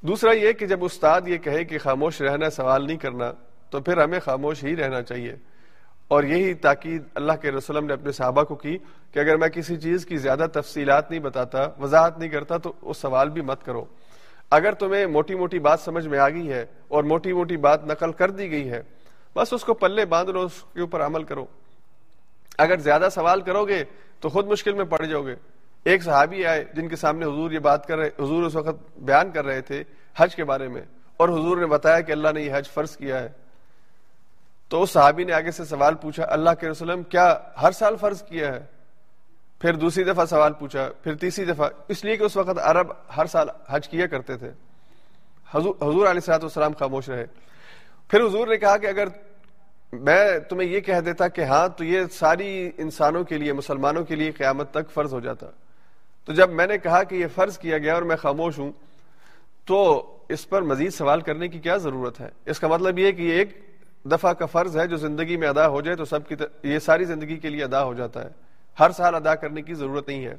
دوسرا یہ کہ جب استاد یہ کہے کہ خاموش رہنا سوال نہیں کرنا، تو پھر ہمیں خاموش ہی رہنا چاہیے۔ اور یہی تاکید اللہ کے رسولم نے اپنے صحابہ کو کی کہ اگر میں کسی چیز کی زیادہ تفصیلات نہیں بتاتا، وضاحت نہیں کرتا، تو وہ سوال بھی مت کرو۔ اگر تمہیں موٹی موٹی بات سمجھ میں آ گئی ہے اور موٹی موٹی بات نقل کر دی گئی ہے، بس اس کو پلے باندھ لو، اس کے اوپر عمل کرو۔ اگر زیادہ سوال کرو گے، تو خود مشکل میں پڑ جاؤ گے۔ ایک صحابی آئے جن کے سامنے حضور یہ بات کر رہے حضور اس وقت بیان کر رہے تھے حج کے بارے میں، اور حضور نے بتایا کہ اللہ نے یہ حج فرض کیا ہے۔ تو اس صحابی نے آگے سے سوال پوچھا، اللہ کے رسول کیا ہر سال فرض کیا ہے؟ پھر دوسری دفعہ سوال پوچھا، پھر تیسری دفعہ۔ اس لیے کہ اس وقت عرب ہر سال حج کیا کرتے تھے۔ حضور علیہ سلاۃ والسلام خاموش رہے۔ پھر حضور نے کہا کہ اگر میں تمہیں یہ کہہ دیتا کہ ہاں تو یہ ساری انسانوں کے لیے، مسلمانوں کے لیے قیامت تک فرض ہو جاتا۔ تو جب میں نے کہا کہ یہ فرض کیا گیا اور میں خاموش ہوں، تو اس پر مزید سوال کرنے کی کیا ضرورت ہے؟ اس کا مطلب یہ کہ یہ ایک دفعہ کا فرض ہے جو زندگی میں ادا ہو جائے تو سب کی یہ ساری زندگی کے لیے ادا ہو جاتا ہے۔ ہر سال ادا کرنے کی ضرورت نہیں ہے۔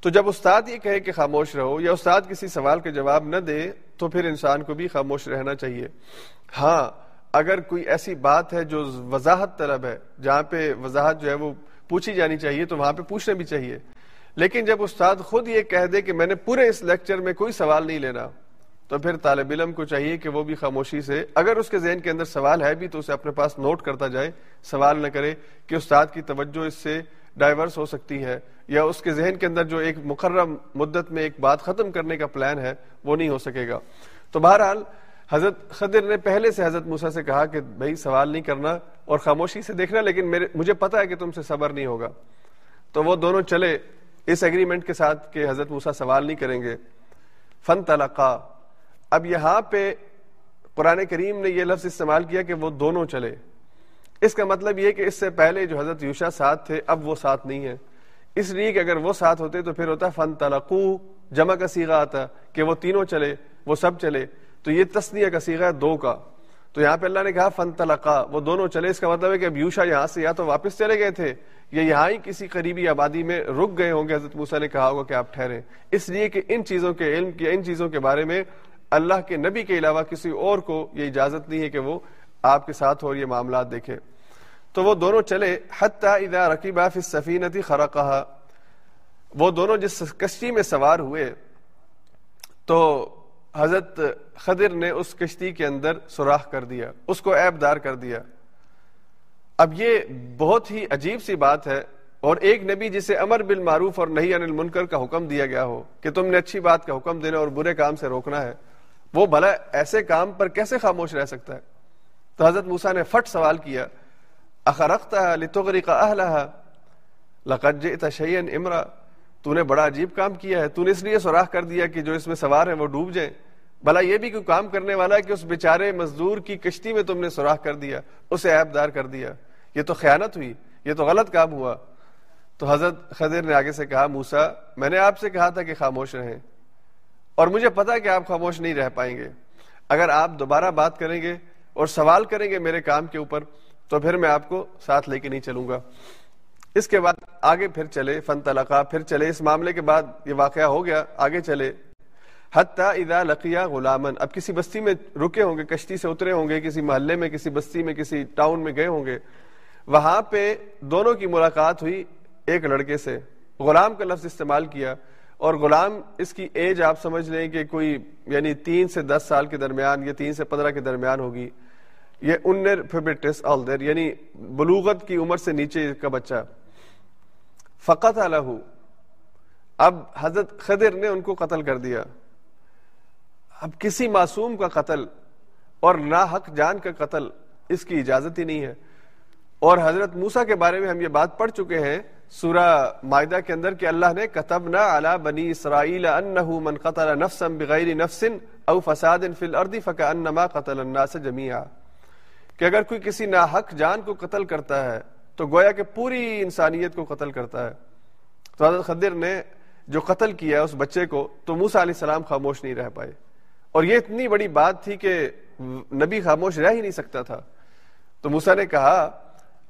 تو جب استاد یہ کہے کہ خاموش رہو یا استاد کسی سوال کے جواب نہ دے، تو پھر انسان کو بھی خاموش رہنا چاہیے۔ ہاں اگر کوئی ایسی بات ہے جو وضاحت طلب ہے، جہاں پہ وضاحت جو ہے وہ پوچھی جانی چاہیے، تو وہاں پہ پوچھنا بھی چاہیے۔ لیکن جب استاد خود یہ کہہ دے کہ میں نے پورے اس لیکچر میں کوئی سوال نہیں لینا، تو پھر طالب علم کو چاہیے کہ وہ بھی خاموشی سے، اگر اس کے ذہن کے اندر سوال ہے بھی تو اسے اپنے پاس نوٹ کرتا جائے، سوال نہ کرے کہ استاد کی توجہ اس سے ڈائیورس ہو سکتی ہے یا اس کے ذہن کے اندر جو ایک مقرر مدت میں ایک بات ختم کرنے کا پلان ہے، وہ نہیں ہو سکے گا۔ تو بہرحال، حضرت خدر نے پہلے سے حضرت موسا سے کہا کہ بھائی سوال نہیں کرنا اور خاموشی سے دیکھنا، لیکن میرے، مجھے پتا ہے کہ تم سے صبر نہیں ہوگا۔ تو وہ دونوں چلے۔ اس ایگریمنٹ کے ساتھ کہ حضرت موسا سوال نہیں کریں گے۔ فن تلقا اب یہاں پہ قرآن کریم نے یہ لفظ استعمال کیا کہ وہ دونوں چلے۔ اس کا مطلب یہ کہ اس سے پہلے جو حضرت یوشا ساتھ تھے، اب وہ ساتھ نہیں ہے اس لیے کہ اگر وہ ساتھ ہوتے تو پھر ہوتا فن تلقو جمع کا سیگا آتا کہ وہ تینوں چلے، وہ سب چلے۔ تو یہ تسنیہ کا سیگا ہے، دو کا۔ تو یہاں پہ اللہ نے کہا فن تلقا وہ دونوں چلے۔ اس کا مطلب ہے کہ اب یوشا یہاں سے یا تو واپس چلے گئے تھے یا یہاں ہی کسی قریبی آبادی میں رک گئے ہوں گے؟ حضرت موسا نے کہا ہوگا کہ آپ ٹھہرے اس لیے کہ ان چیزوں کے علم کی ان چیزوں کے بارے میں اللہ کے نبی کے علاوہ کسی اور کو یہ اجازت نہیں ہے کہ وہ آپ کے ساتھ اور یہ معاملات دیکھے تو وہ دونوں چلے اذا رقیبہ فی سفینتی خرقہ وہ دونوں جس کشتی میں سوار ہوئے، تو حضرت خضر نے اس کشتی کے اندر سوراخ کر دیا، اس کو ایب دار کر دیا۔ اب یہ بہت ہی عجیب سی بات ہے اور ایک نبی جسے امر بالمعروف اور نہیں انل منکر کا حکم دیا گیا ہو کہ تم نے اچھی بات کا حکم دینا اور برے کام سے روکنا ہے، وہ بھلا ایسے کام پر کیسے خاموش رہ سکتا ہے؟ تو حضرت موسا نے فٹ سوال کیا اخرختہ لتغری کا اہلہ لقج تشین امرا، تو نے بڑا عجیب کام کیا ہے، تو نے اس لیے سوراخ کر دیا کہ جو اس میں سوار ہیں وہ ڈوب جائیں۔ بھلا یہ بھی کوئی کام کرنے والا ہے کہ اس بیچارے مزدور کی کشتی میں تم نے سوراخ کر دیا، اسے عیب دار کر دیا۔ یہ تو خیانت ہوئی، یہ تو غلط کام ہوا۔ تو حضرت خضر نے آگے سے کہا موسا میں نے آپ سے کہا تھا کہ خاموش رہیں۔ اور مجھے پتا کہ آپ خاموش نہیں رہ پائیں گے۔ اگر آپ دوبارہ بات کریں گے اور سوال کریں گے میرے کام کے اوپر، تو پھر میں آپ کو ساتھ لے کے نہیں چلوں گا۔ اس کے بعد آگے پھر چلے فن تلقا پھر چلے۔ اس معاملے کے بعد یہ واقعہ ہو گیا، آگے چلے۔ حتیٰ اذا لقیا غلامن اب کسی بستی میں رکے ہوں گے، کشتی سے اترے ہوں گے، کسی محلے میں، کسی بستی میں، کسی ٹاؤن میں گئے ہوں گے۔ وہاں پہ دونوں کی ملاقات ہوئی ایک لڑکے سے۔ غلام کا لفظ استعمال کیا اور غلام اس کی ایج آپ سمجھ لیں کہ کوئی یعنی تین سے دس سال کے درمیان یا تین سے پندرہ کے درمیان ہوگی۔ یہ انر فیبرٹس آل یعنی بلوغت کی عمر سے نیچے کا بچہ۔ فقط الح اب حضرت خدر نے ان کو قتل کر دیا۔ اب کسی معصوم کا قتل اور نا حق جان کا قتل اس کی اجازت ہی نہیں ہے۔ اور حضرت موسا کے بارے میں ہم یہ بات پڑھ چکے ہیں، سورہ معدہ کے اندر کہ اللہ نے کتب نہ اعلی بنی اسرائیل انہ من قتل نفسا بغیر نفس او فساد فی الارض فکانما قتل الناس جميعا کہ اگر کوئی کسی ناحق جان کو قتل کرتا ہے، تو گویا کہ پوری انسانیت کو قتل کرتا ہے۔ تو حضرت خدر نے جو قتل کیا اس بچے کو، تو موسا علیہ السلام خاموش نہیں رہ پائے۔ اور یہ اتنی بڑی بات تھی کہ نبی خاموش رہ ہی نہیں سکتا تھا۔ تو موسا نے کہا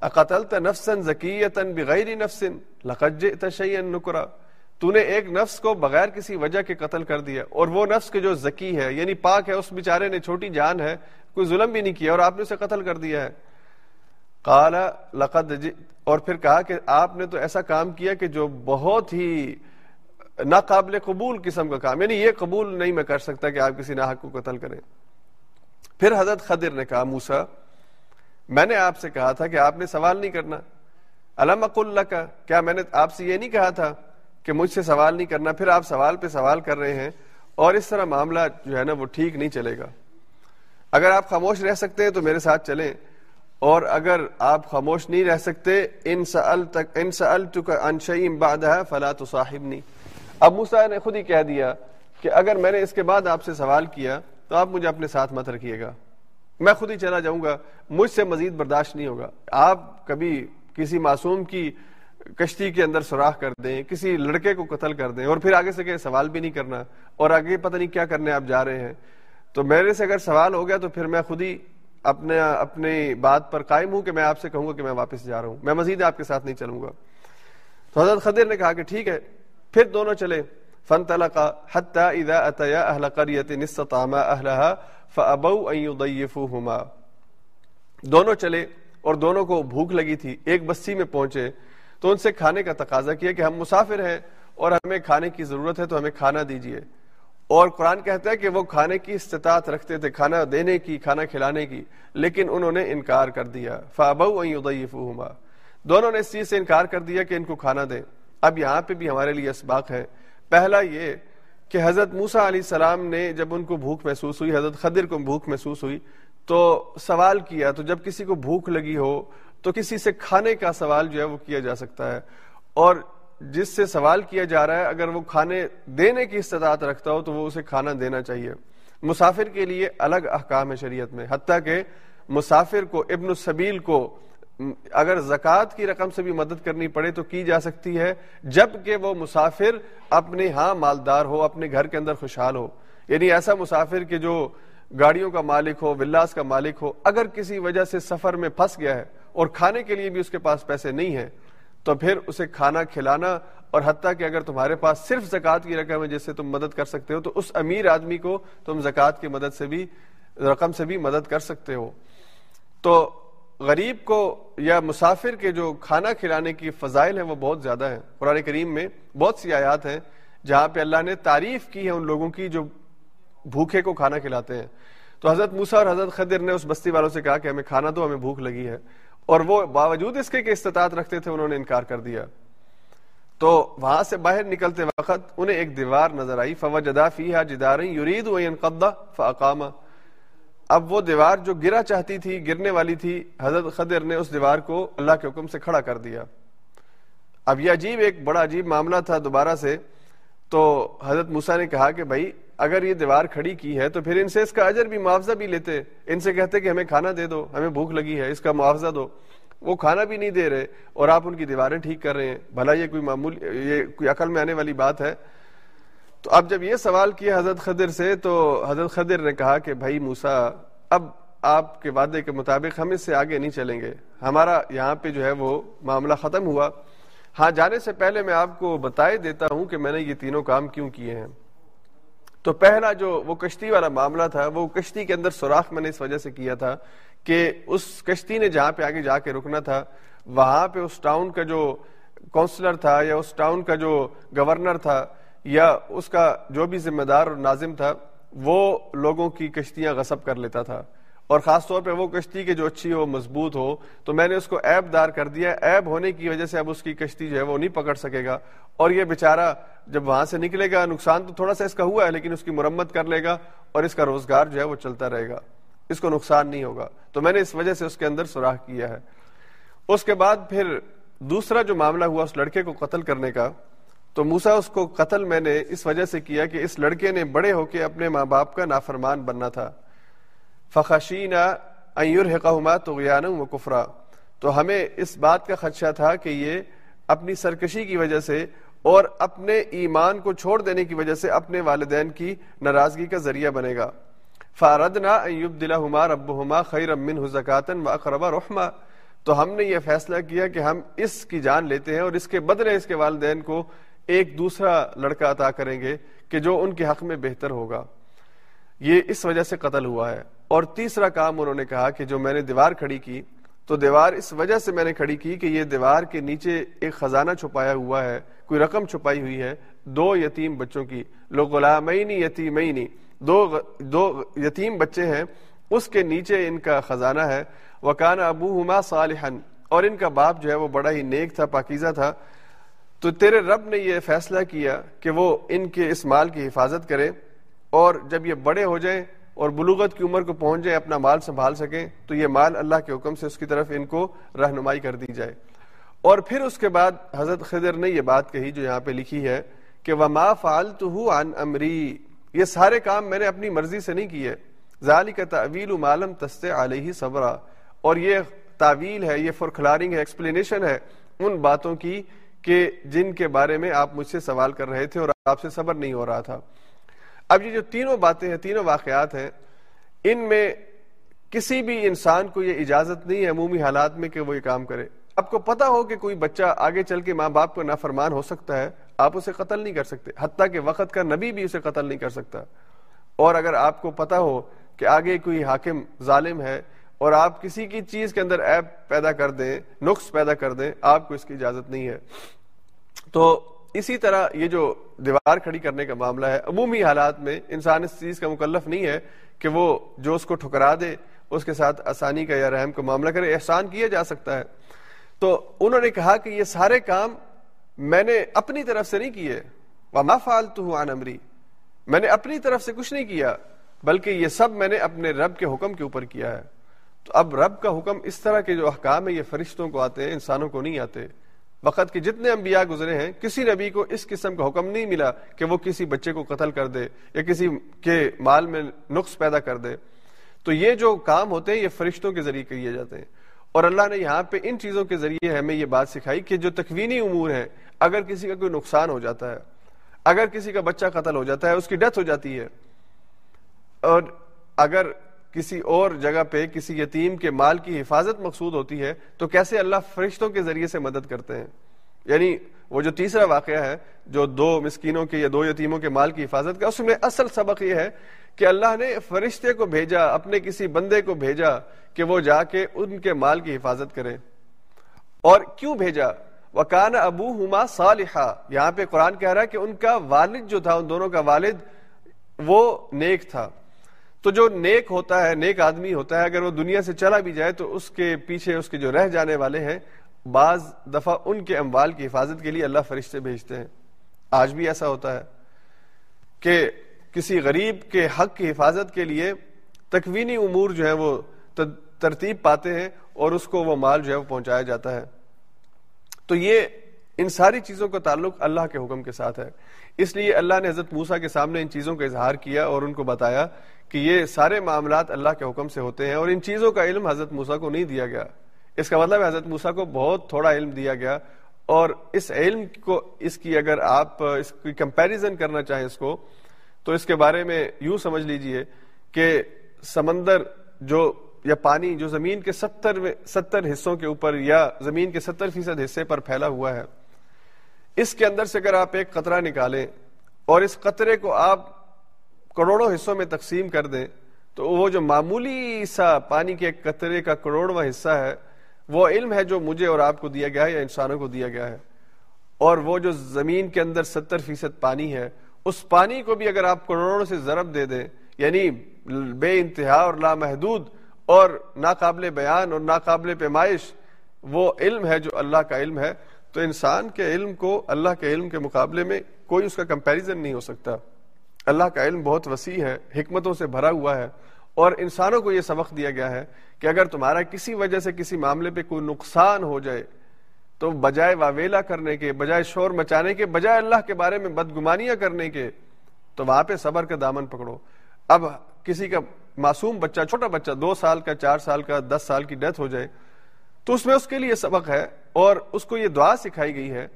اقتلت نفسا زکیتا بغیر نفس، لقد جئت شیئا نکرا۔ تو نے ایک نفس کو بغیر کسی وجہ کے قتل کر دیا، اور وہ نفس کے جو زکی ہے یعنی پاک ہے، اس بیچارے نے چھوٹی جان ہے، کوئی ظلم بھی نہیں کیا اور آپ نے اسے قتل کر دیا ہے۔ قال، لقد اور پھر کہا کہ آپ نے تو ایسا کام کیا کہ جو بہت ہی ناقابل قبول قسم کا کام یعنی یہ قبول نہیں میں کر سکتا کہ آپ کسی ناحق کو قتل کریں۔ پھر حضرت خدر نے کہا موسا میں نے آپ سے کہا تھا کہ آپ نے سوال نہیں کرنا۔ علم اللہ کا کیا میں نے آپ سے یہ نہیں کہا تھا کہ مجھ سے سوال نہیں کرنا، پھر آپ سوال پہ سوال کر رہے ہیں اور اس طرح معاملہ جو ہے نا وہ ٹھیک نہیں چلے گا۔ اگر آپ خاموش رہ سکتے ہیں تو میرے ساتھ چلیں۔ اور اگر آپ خاموش نہیں رہ سکتے، ان سل تک ان سل انشیم باد ہے فلا تو صاحب نہیں اب موسا نے خود ہی کہہ دیا کہ اگر میں نے اس کے بعد آپ سے سوال کیا تو آپ مجھے اپنے ساتھ مت رکھیے گا۔ میں خود ہی چلا جاؤں گا، مجھ سے مزید برداشت نہیں ہوگا۔ آپ کبھی کسی معصوم کی کشتی کے اندر سوراخ کر دیں، کسی لڑکے کو قتل کر دیں اور پھر آگے سے کہ سوال بھی نہیں کرنا اور آگے پتہ نہیں کیا کرنے آپ جا رہے ہیں۔ تو میرے سے اگر سوال ہو گیا تو پھر میں خود ہی اپنے، اپنی بات پر قائم ہوں کہ میں آپ سے کہوں گا کہ میں واپس جا رہا ہوں۔ میں مزید آپ کے ساتھ نہیں چلوں گا۔ تو حضرت خدر نے کہا کہ ٹھیک ہے، پھر دونوں چلے فن حتى اذا اتيا اهل قريه استطعما اهلها فابوا ان يضيفوهما. دونوں چلے اور دونوں کو بھوک لگی تھی، ایک بستی میں پہنچے تو ان سے کھانے کا تقاضا کیا کہ ہم مسافر ہیں اور ہمیں کھانے کی ضرورت ہے تو ہمیں کھانا دیجیے۔ اور قرآن کہتا ہے کہ وہ کھانے کی استطاعت رکھتے تھے، کھانا دینے کی، کھانا کھلانے کی، لیکن انہوں نے انکار کر دیا۔ فابو يضيفوهما۔ دونوں نے اس چیز سے انکار کر دیا کہ ان کو کھانا دیں۔ اب یہاں پہ بھی ہمارے لیے اسباق ہے۔ پہلا یہ کہ حضرت موسا علیہ السلام نے جب ان کو بھوک محسوس ہوئی، حضرت خدر کو بھوک محسوس ہوئی، تو سوال کیا، تو جب کسی کو بھوک لگی ہو، تو کسی سے کھانے کا سوال جو ہے وہ کیا جا سکتا ہے؟ اور جس سے سوال کیا جا رہا ہے، اگر وہ کھانے دینے کی استطاعت رکھتا ہو، تو وہ اسے کھانا دینا چاہیے۔ مسافر کے لیے الگ احکام ہے شریعت میں، حتیٰ کہ مسافر کو، ابن السبیل کو اگر زکوٰۃ کی رقم سے بھی مدد کرنی پڑے تو کی جا سکتی ہے؟ جبکہ وہ مسافر اپنے ہاں مالدار ہو، اپنے گھر کے اندر خوشحال ہو۔ یعنی ایسا مسافر کہ جو گاڑیوں کا مالک ہو، ولاس کا مالک ہو، اگر کسی وجہ سے سفر میں پھنس گیا ہے اور کھانے کے لیے بھی اس کے پاس پیسے نہیں ہیں، تو پھر اسے کھانا کھلانا اور حتیٰ کہ اگر تمہارے پاس صرف زکوٰۃ کی رقم ہے جس سے تم مدد کر سکتے ہو، تو اس امیر آدمی کو تم زکوٰۃ کی مدد سے بھی، رقم سے بھی مدد کر سکتے ہو۔ تو غریب کو یا مسافر کے جو کھانا کھلانے کی فضائل ہیں وہ بہت زیادہ ہیں۔ قرآن کریم میں بہت سی آیات ہیں جہاں پہ اللہ نے تعریف کی ہے ان لوگوں کی جو بھوکے کو کھانا کھلاتے ہیں۔ تو حضرت موسا اور حضرت خدر نے اس بستی والوں سے کہا کہ ہمیں کھانا دو، ہمیں بھوک لگی ہے۔ اور وہ باوجود اس کے کہ استطاعت رکھتے تھے، انہوں نے انکار کر دیا۔ تو وہاں سے باہر نکلتے وقت انہیں ایک دیوار نظر آئی۔ فوجدا فیہا جدار یرید و ینقض فاقام اب وہ دیوار جو گرا چاہتی تھی، گرنے والی تھی، حضرت خضر نے اس دیوار کو اللہ کے حکم سے کھڑا کر دیا۔ اب یہ عجیب، ایک بڑا عجیب معاملہ تھا دوبارہ سے۔ تو حضرت موسا نے کہا کہ بھائی، اگر یہ دیوار کھڑی کی ہے تو پھر ان سے اس کا اجر بھی معاوضہ بھی لیتے۔ ان سے کہتے کہ ہمیں کھانا دے دو، ہمیں بھوک لگی ہے، اس کا معاوضہ دو۔ وہ کھانا بھی نہیں دے رہے اور آپ ان کی دیواریں ٹھیک کر رہے ہیں۔ بھلا یہ کوئی معمول، یہ کوئی عقل میں آنے والی بات ہے۔ تو اب جب یہ سوال کیا حضرت خدر سے، تو حضرت خدر نے کہا کہ بھائی موسا اب آپ کے وعدے کے مطابق ہم اس سے آگے نہیں چلیں گے۔ ہمارا یہاں پہ جو ہے وہ معاملہ ختم ہوا۔ ہاں جانے سے پہلے میں آپ کو بتائے دیتا ہوں کہ میں نے یہ تینوں کام کیوں کیے ہیں۔ تو پہلا جو وہ کشتی والا معاملہ تھا، وہ کشتی کے اندر سوراخ میں نے اس وجہ سے کیا تھا کہ اس کشتی نے جہاں پہ آگے جا کے رکنا تھا، وہاں پہ اس ٹاؤن کا جو کونسلر تھا یا اس ٹاؤن کا جو گورنر تھا یا اس کا جو بھی ذمہ دار اور ناظم تھا، وہ لوگوں کی کشتیاں غصب کر لیتا تھا۔ اور خاص طور پہ وہ کشتی کے جو اچھی ہو، مضبوط ہو، تو میں نے اس کو ایب دار کر دیا۔ ایب ہونے کی وجہ سے اب اس کی کشتی جو ہے وہ نہیں پکڑ سکے گا۔ اور یہ بیچارہ جب وہاں سے نکلے گا، نقصان تو تھوڑا سا اس کا ہوا ہے، لیکن اس کی مرمت کر لے گا اور اس کا روزگار جو ہے وہ چلتا رہے گا۔ اس کو نقصان نہیں ہوگا۔ تو میں نے اس وجہ سے اس کے اندر سوراخ کیا ہے۔ اس کے بعد پھر دوسرا جو معاملہ ہوا، اس لڑکے کو قتل کرنے کا تو موسا اس کو قتل میں نے اس وجہ سے کیا کہ اس لڑکے نے بڑے ہو کے اپنے ماں باپ کا نافرمان بننا تھا۔ فخشینہ ایورحقما تو و کفرا۔ تو ہمیں اس بات کا خدشہ تھا کہ یہ اپنی سرکشی کی وجہ سے اور اپنے ایمان کو چھوڑ دینے کی وجہ سے اپنے والدین کی ناراضگی کا ذریعہ بنے گا۔ فاردنا ایوب دلا ہما رب ہما خیر امن حزکاتن و اقربا رحما تو ہم نے یہ فیصلہ کیا کہ ہم اس کی جان لیتے ہیں اور اس کے بدلے اس کے والدین کو ایک دوسرا لڑکا عطا کریں گے کہ جو ان کے حق میں بہتر ہوگا۔ یہ اس وجہ سے قتل ہوا ہے۔ اور تیسرا کام انہوں نے کہا کہ جو میں نے دیوار کھڑی کی، تو دیوار اس وجہ سے میں نے کھڑی کی کہ یہ دیوار کے نیچے ایک خزانہ چھپایا ہوا ہے، کوئی رقم چھپائی ہوئی ہے۔ دو یتیم بچوں کی، لو غلامینی یتیمینی دو دو یتیم بچے ہیں، اس کے نیچے ان کا خزانہ ہے۔ وکان ابو ہما صالحن اور ان کا باپ جو ہے وہ بڑا ہی نیک تھا، پاکیزہ تھا۔ تو تیرے رب نے یہ فیصلہ کیا کہ وہ ان کے اس مال کی حفاظت کرے اور جب یہ بڑے ہو جائیں اور بلوغت کی عمر کو پہنچ جائیں اپنا مال سنبھال سکیں تو یہ مال اللہ کے حکم سے اس کی طرف ان کو رہنمائی کر دی جائے۔ اور پھر اس کے بعد حضرت خضر نے یہ بات کہی جو یہاں پہ لکھی ہے کہ وما فالتو عن امری یہ سارے کام میں نے اپنی مرضی سے نہیں کیے۔ ذالی کا تعویل معلوم تست علیہ صبرا۔ اور یہ تعویل ہے، یہ فورکلارنگ ہے ایکسپلینیشن ہے ان باتوں کی کہ جن کے بارے میں آپ مجھ سے سوال کر رہے تھے اور آپ سے صبر نہیں ہو رہا تھا۔ اب یہ جو تینوں باتیں ہیں، تینوں واقعات ہیں، ان میں کسی بھی انسان کو یہ اجازت نہیں ہے عمومی حالات میں کہ وہ یہ کام کرے۔ آپ کو پتا ہو کہ کوئی بچہ آگے چل کے ماں باپ کو نافرمان ہو سکتا ہے، آپ اسے قتل نہیں کر سکتے، حتیٰ کہ وقت کا نبی بھی اسے قتل نہیں کر سکتا۔ اور اگر آپ کو پتا ہو کہ آگے کوئی حاکم ظالم ہے اور آپ کسی کی چیز کے اندر ایپ پیدا کر دیں، نقص پیدا کر دیں، آپ کو اس کی اجازت نہیں ہے۔ تو اسی طرح یہ جو دیوار کھڑی کرنے کا معاملہ ہے، عمومی حالات میں انسان اس چیز کا مکلف نہیں ہے کہ وہ جو اس کو ٹھکرا دے، اس کے ساتھ آسانی کا یا رحم کا معاملہ کرے، احسان کیا جا سکتا ہے۔ تو انہوں نے کہا کہ یہ سارے کام میں نے اپنی طرف سے نہیں کیے۔ وما فالتو عن امری میں نے اپنی طرف سے کچھ نہیں کیا، بلکہ یہ سب میں نے اپنے رب کے حکم کے اوپر کیا ہے۔ تو اب رب کا حکم اس طرح کے جو احکام ہے یہ فرشتوں کو آتے ہیں، انسانوں کو نہیں آتے۔ وقت کے جتنے انبیاء گزرے ہیں، کسی نبی کو اس قسم کا حکم نہیں ملا کہ وہ کسی بچے کو قتل کر دے یا کسی کے مال میں نقص پیدا کر دے۔ تو یہ جو کام ہوتے ہیں، یہ فرشتوں کے ذریعے کیے جاتے ہیں۔ اور اللہ نے یہاں پہ ان چیزوں کے ذریعے ہمیں یہ بات سکھائی کہ جو تکوینی امور ہے اگر کسی کا کوئی نقصان ہو جاتا ہے، اگر کسی کا بچہ قتل ہو جاتا ہے، اس کی ڈیتھ ہو جاتی ہے۔ اور اگر کسی اور جگہ پہ کسی یتیم کے مال کی حفاظت مقصود ہوتی ہے، تو کیسے اللہ فرشتوں کے ذریعے سے مدد کرتے ہیں؟ یعنی وہ جو تیسرا واقعہ ہے، جو دو مسکینوں کے یا دو یتیموں کے مال کی حفاظت کا، اس میں اصل سبق یہ ہے کہ اللہ نے فرشتے کو بھیجا، اپنے کسی بندے کو بھیجا کہ وہ جا کے ان کے مال کی حفاظت کرے۔ اور کیوں بھیجا؟ وکان ابو ہما صالحہ یہاں پہ قرآن کہہ رہا ہے کہ ان کا والد جو تھا، ان دونوں کا والد، وہ نیک تھا۔ تو جو نیک ہوتا ہے، نیک آدمی ہوتا ہے، اگر وہ دنیا سے چلا بھی جائے تو اس کے پیچھے، اس کے جو رہ جانے والے ہیں، بعض دفعہ ان کے اموال کی حفاظت کے لیے اللہ فرشتے بھیجتے ہیں۔ آج بھی ایسا ہوتا ہے کہ کسی غریب کے حق کی حفاظت کے لیے تکوینی امور جو ہے وہ ترتیب پاتے ہیں اور اس کو وہ مال جو ہے وہ پہنچایا جاتا ہے۔ تو یہ ان ساری چیزوں کا تعلق اللہ کے حکم کے ساتھ ہے۔ اس لیے اللہ نے حضرت موسا کے سامنے ان چیزوں کا اظہار کیا اور ان کو بتایا کہ یہ سارے معاملات اللہ کے حکم سے ہوتے ہیں اور ان چیزوں کا علم حضرت موسا کو نہیں دیا گیا۔ اس کا مطلب حضرت موسا کو بہت تھوڑا علم دیا گیا اور اس علم کو، اس کی اگر آپ، اس کی کمپیریزن کرنا چاہیں اس کو، تو اس کے بارے میں یوں سمجھ لیجیے کہ سمندر جو، یا پانی جو زمین کے ستر ستر حصوں کے اوپر یا زمین کے ستر فیصد حصے پر پھیلا ہوا ہے۔ اس کے اندر سے اگر آپ ایک قطرہ نکالیں اور اس قطرے کو آپ کروڑوں حصوں میں تقسیم کر دیں تو وہ جو معمولی سا پانی کے قطرے کا کروڑواں حصہ ہے، وہ علم ہے جو مجھے اور آپ کو دیا گیا ہے یا انسانوں کو دیا گیا ہے۔ اور وہ جو زمین کے اندر ستر فیصد پانی ہے، اس پانی کو بھی اگر آپ کروڑوں سے ضرب دے دیں یعنی بے انتہا اور لامحدود اور ناقابل بیان اور ناقابل پیمائش، وہ علم ہے جو اللہ کا علم ہے۔ تو انسان کے علم کو، اللہ کے علم کے مقابلے میں کوئی اس کا کمپیریزن نہیں ہو سکتا۔ اللہ کا علم بہت وسیع ہے، حکمتوں سے بھرا ہوا ہے، اور انسانوں کو یہ سبق دیا گیا ہے کہ اگر تمہارا کسی وجہ سے کسی معاملے پہ کوئی نقصان ہو جائے، تو بجائے واویلا کرنے کے، بجائے شور مچانے کے، بجائے اللہ کے بارے میں بدگمانیاں کرنے کے، تو وہاں پہ صبر کا دامن پکڑو۔ اب کسی کا معصوم بچہ، چھوٹا بچہ، دو سال کا، چار سال کا، دس سال کی ڈیتھ ہو جائے، تو اس میں اس کے لیے سبق ہے اور اس کو یہ دعا سکھائی گئی ہے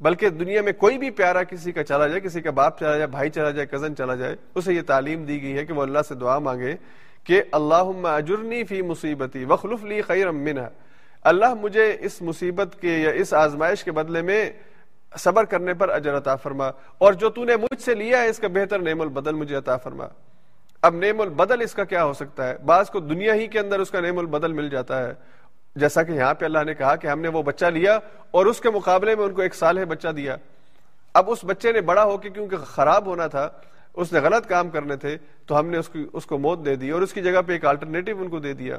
بلکہ دنیا میں کوئی بھی پیارا کسی کا چلا جائے، کسی کا باپ چلا جائے، بھائی چلا جائے کزن چلا جائے، اسے یہ تعلیم دی گئی ہے کہ وہ اللہ سے دعا مانگے کہ اللہ اجرنی فی مصیبتی وخلف لی خیر منہ اللہ مجھے اس مصیبت کے یا اس آزمائش کے بدلے میں صبر کرنے پر اجر عطا فرما۔ اور جو تو نے مجھ سے لیا ہے، اس کا بہتر نعم البدل مجھے عطا فرما۔ اب نعم البدل اس کا کیا ہو سکتا ہے؟ بعض کو دنیا ہی کے اندر اس کا نعم البدل مل جاتا ہے۔ جیسا کہ یہاں پہ اللہ نے کہا کہ ہم نے وہ بچہ لیا اور اس کے مقابلے میں ان کو ایک سال ہے بچہ دیا۔ اب اس بچے نے بڑا ہو کے کیونکہ خراب ہونا تھا، اس نے غلط کام کرنے تھے، تو ہم نے اس کی اس کو موت دے دی اور اس کی جگہ پہ ایک آلٹرنیٹو ان کو دے دیا۔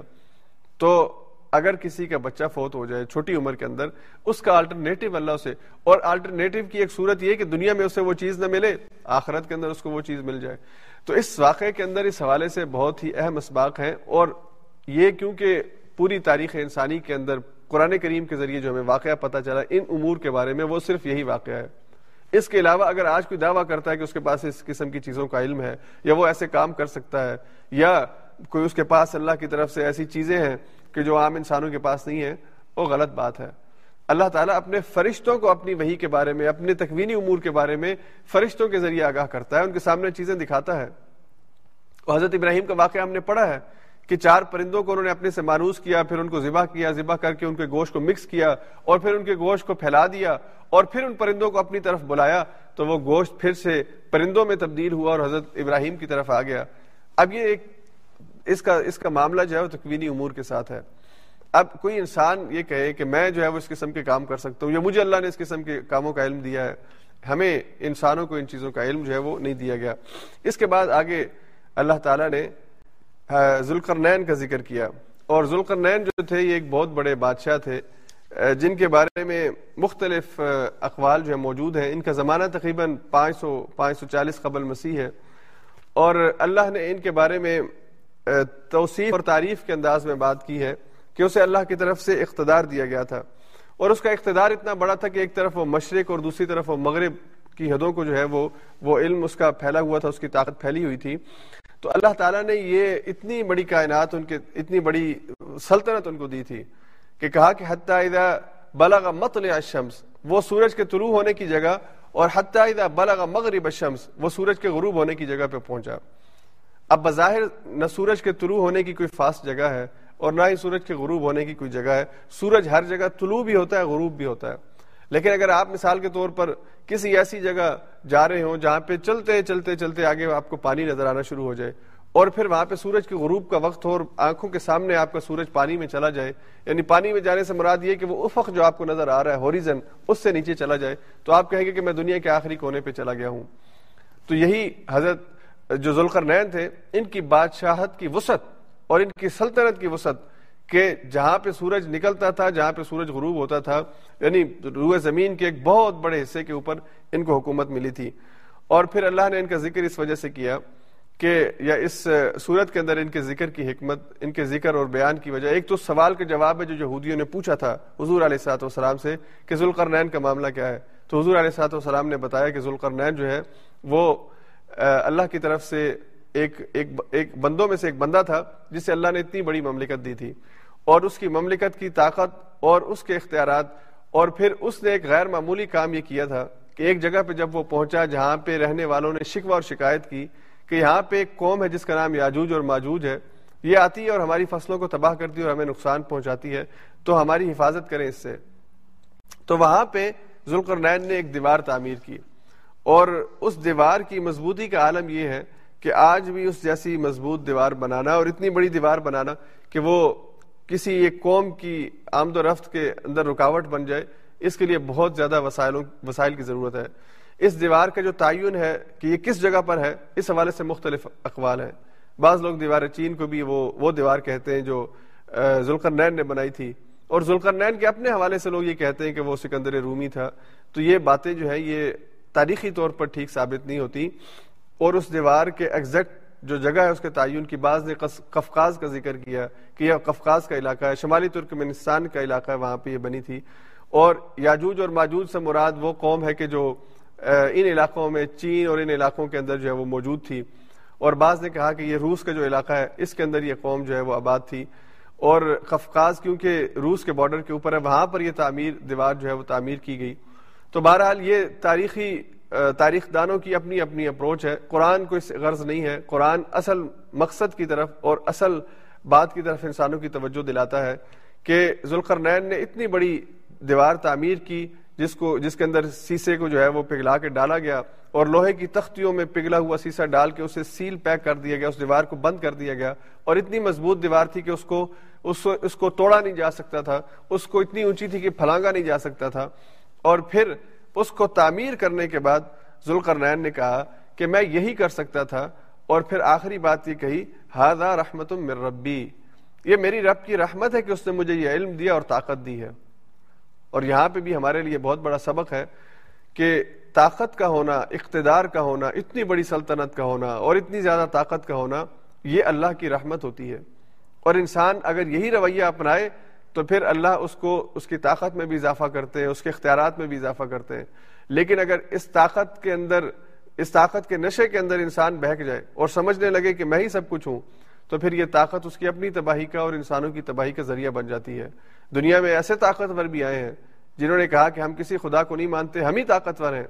تو اگر کسی کا بچہ فوت ہو جائے چھوٹی عمر کے اندر، اس کا آلٹرنیٹو اللہ سے اور آلٹرنیٹو کی ایک صورت یہ کہ دنیا میں اسے وہ چیز نہ ملے، آخرت کے اندر اس کو وہ چیز مل جائے۔ تو اس واقعے کے اندر اس حوالے سے بہت ہی اہم اسباق ہیں اور یہ کیونکہ پوری تاریخ انسانی کے اندر قرآن کریم کے ذریعے جو ہمیں واقعہ پتہ چلا ان امور کے بارے میں وہ صرف یہی واقعہ ہے۔ اس کے علاوہ اگر آج کوئی دعویٰ کرتا ہے کہ اس کے پاس اس قسم کی چیزوں کا علم ہے یا وہ ایسے کام کر سکتا ہے یا کوئی اس کے پاس اللہ کی طرف سے ایسی چیزیں ہیں کہ جو عام انسانوں کے پاس نہیں ہے وہ غلط بات ہے۔ اللہ تعالیٰ اپنے فرشتوں کو اپنی وہی کے بارے میں، اپنے تکوینی امور کے بارے میں فرشتوں کے ذریعے آگاہ کرتا ہے، ان کے سامنے چیزیں دکھاتا ہے۔ حضرت ابراہیم کا واقعہ ہم نے پڑھا ہے۔ کہ چار پرندوں کو انہوں نے اپنے سے مانوس کیا، پھر ان کو ذبح کیا، ذبح کر کے ان کے گوشت کو مکس کیا اور پھر ان کے گوشت کو پھیلا دیا اور پھر ان پرندوں کو اپنی طرف بلایا، تو وہ گوشت پھر سے پرندوں میں تبدیل ہوا اور حضرت ابراہیم کی طرف آ گیا۔ اب یہ ایک، اس کا اس کا معاملہ جو ہے وہ تکوینی امور کے ساتھ ہے۔ اب کوئی انسان یہ کہے کہ میں جو ہے وہ اس قسم کے کام کر سکتا ہوں یا مجھے اللہ نے اس قسم کے کاموں کا علم دیا ہے، ہمیں انسانوں کو ان چیزوں کا علم جو ہے وہ نہیں دیا گیا۔ اس کے بعد آگے اللہ تعالیٰ نے ذوالقرنین کا ذکر کیا۔ اور ذوالقرنین جو تھے، یہ ایک بہت بڑے بادشاہ تھے جن کے بارے میں مختلف اقوال جو ہے موجود ہیں۔ ان کا زمانہ تقریباً پانچ سو پانچ سو چالیس قبل مسیح ہے۔ اور اللہ نے ان کے بارے میں توصیف اور تعریف کے انداز میں بات کی ہے کہ اسے اللہ کی طرف سے اقتدار دیا گیا تھا۔ اور اس کا اقتدار اتنا بڑا تھا کہ ایک طرف وہ مشرق اور دوسری طرف وہ مغرب کی حدوں کو جو ہے وہ وہ علم اس کا پھیلا ہوا تھا، اس کی طاقت پھیلی ہوئی تھی۔ تو اللہ تعالیٰ نے یہ اتنی بڑی کائنات ان کے، اتنی بڑی سلطنت ان کو دی تھی کہ کہا کہ حتیٰ اذا بلغ مطلع الشمس، وہ سورج کے طلوع ہونے کی جگہ اور حتیٰ اذا بلغ مغرب الشمس، وہ سورج کے غروب ہونے کی جگہ پہ پہنچا۔ اب بظاہر نہ سورج کے طلوع ہونے کی کوئی فاسٹ جگہ ہے اور نہ ہی سورج کے غروب ہونے کی کوئی جگہ ہے۔ سورج ہر جگہ طلوع بھی ہوتا ہے، غروب بھی ہوتا ہے۔ لیکن اگر آپ مثال کے طور پر کسی ایسی جگہ جا رہے ہوں جہاں پہ چلتے چلتے چلتے آگے آپ کو پانی نظر آنا شروع ہو جائے اور پھر وہاں پہ سورج کے غروب کا وقت ہو اور آنکھوں کے سامنے آپ کا سورج پانی میں چلا جائے یعنی پانی میں جانے سے مراد یہ کہ وہ افق جو آپ کو نظر آ رہا ہے ہوریزن اس سے نیچے چلا جائے، تو آپ کہیں گے کہ میں دنیا کے آخری کونے پہ چلا گیا ہوں۔ تو یہی حضرت جو ذوالقر نین تھے، ان کی بادشاہت کی وسعت اور ان کی سلطنت کی وسعت کہ جہاں پہ سورج نکلتا تھا، جہاں پہ سورج غروب ہوتا تھا یعنی روئے زمین کے ایک بہت بڑے حصے کے اوپر ان کو حکومت ملی تھی۔ اور پھر اللہ نے ان کا ذکر اس وجہ سے کیا کہ یا اس صورت کے اندر ان کے ذکر کی حکمت، ان کے ذکر اور بیان کی وجہ، ایک تو سوال کے جواب ہے جو یہودیوں نے پوچھا تھا حضور علیہ سات والسلام سے کہ ذوالقرنین کا معاملہ کیا ہے۔ تو حضور علیہ سات والسلام نے بتایا کہ ذوالقرنین جو ہے، وہ اللہ کی طرف سے ایک ایک ایک بندوں میں سے ایک بندہ تھا جسے اللہ نے اتنی بڑی مملکت دی تھی۔ اور اس کی مملکت کی طاقت اور اس کے اختیارات، اور پھر اس نے ایک غیر معمولی کام یہ کیا تھا کہ ایک جگہ پہ جب وہ پہنچا جہاں پہ رہنے والوں نے شکوہ اور شکایت کی کہ یہاں پہ ایک قوم ہے جس کا نام یاجوج اور ماجوج ہے، یہ آتی ہے اور ہماری فصلوں کو تباہ کرتی ہے اور ہمیں نقصان پہنچاتی ہے، تو ہماری حفاظت کریں اس سے۔ تو وہاں پہ ذوالقرنین نے ایک دیوار تعمیر کی۔ اور اس دیوار کی مضبوطی کا عالم یہ ہے کہ آج بھی اس جیسی مضبوط دیوار بنانا اور اتنی بڑی دیوار بنانا کہ وہ کسی ایک قوم کی آمد و رفت کے اندر رکاوٹ بن جائے، اس کے لیے بہت زیادہ وسائلوں وسائل کی ضرورت ہے۔ اس دیوار کا جو تعین ہے کہ یہ کس جگہ پر ہے، اس حوالے سے مختلف اقوال ہیں۔ بعض لوگ دیوار چین کو بھی وہ وہ دیوار کہتے ہیں جو ذوالقر نین نے بنائی تھی۔ اور ذوالقر نین کے اپنے حوالے سے لوگ یہ کہتے ہیں کہ وہ سکندر رومی تھا۔ تو یہ باتیں جو ہے یہ تاریخی طور پر ٹھیک ثابت نہیں ہوتی۔ اور اس دیوار کے ایگزیکٹ جو جگہ ہے اس کے تعین کی بعض نے کفقاز کا ذکر کیا کہ یہ کفقاز کا علاقہ ہے، شمالی ترکمنستان کا علاقہ ہے، وہاں پہ یہ بنی تھی۔ اور یاجوج اور ماجوج سے مراد وہ قوم ہے کہ جو ان علاقوں میں چین اور ان علاقوں کے اندر جو ہے وہ موجود تھی۔ اور بعض نے کہا کہ یہ روس کا جو علاقہ ہے، اس کے اندر یہ قوم جو ہے وہ آباد تھی۔ اور قفقاز کیونکہ روس کے بارڈر کے اوپر ہے، وہاں پر یہ تعمیر، دیوار جو ہے وہ تعمیر کی گئی۔ تو بہرحال یہ تاریخی تاریخ دانوں کی اپنی اپنی اپروچ ہے۔ قرآن کو اس غرض نہیں ہے۔ قرآن اصل مقصد کی طرف اور اصل بات کی طرف انسانوں کی توجہ دلاتا ہے کہ ذوالقرنین نے اتنی بڑی دیوار تعمیر کی جس کو، جس کے اندر سیسے کو جو ہے وہ پگھلا کے ڈالا گیا اور لوہے کی تختیوں میں پگھلا ہوا سیسا ڈال کے اسے سیل پیک کر دیا گیا، اس دیوار کو بند کر دیا گیا اور اتنی مضبوط دیوار تھی کہ اس کو، اس اس کو توڑا نہیں جا سکتا تھا۔ اس کو اتنی اونچی تھی کہ پھلانگا نہیں جا سکتا تھا۔ اور پھر اس کو تعمیر کرنے کے بعد ذوالقرنین نے کہا کہ میں یہی کر سکتا تھا اور پھر آخری بات یہ کہی ہاضا رحمت من ربی. یہ میری رب کی رحمت ہے کہ اس نے مجھے یہ علم دیا اور طاقت دی ہے۔ اور یہاں پہ بھی ہمارے لیے بہت بڑا سبق ہے کہ طاقت کا ہونا، اقتدار کا ہونا، اتنی بڑی سلطنت کا ہونا اور اتنی زیادہ طاقت کا ہونا، یہ اللہ کی رحمت ہوتی ہے۔ اور انسان اگر یہی رویہ اپنائے تو پھر اللہ اس کو، اس کی طاقت میں بھی اضافہ کرتے ہیں، اس کے اختیارات میں بھی اضافہ کرتے ہیں۔ لیکن اگر اس طاقت کے اندر، اس طاقت کے نشے کے اندر انسان بہک جائے اور سمجھنے لگے کہ میں ہی سب کچھ ہوں، تو پھر یہ طاقت اس کی اپنی تباہی کا اور انسانوں کی تباہی کا ذریعہ بن جاتی ہے۔ دنیا میں ایسے طاقتور بھی آئے ہیں جنہوں نے کہا کہ ہم کسی خدا کو نہیں مانتے، ہم ہی طاقتور ہیں۔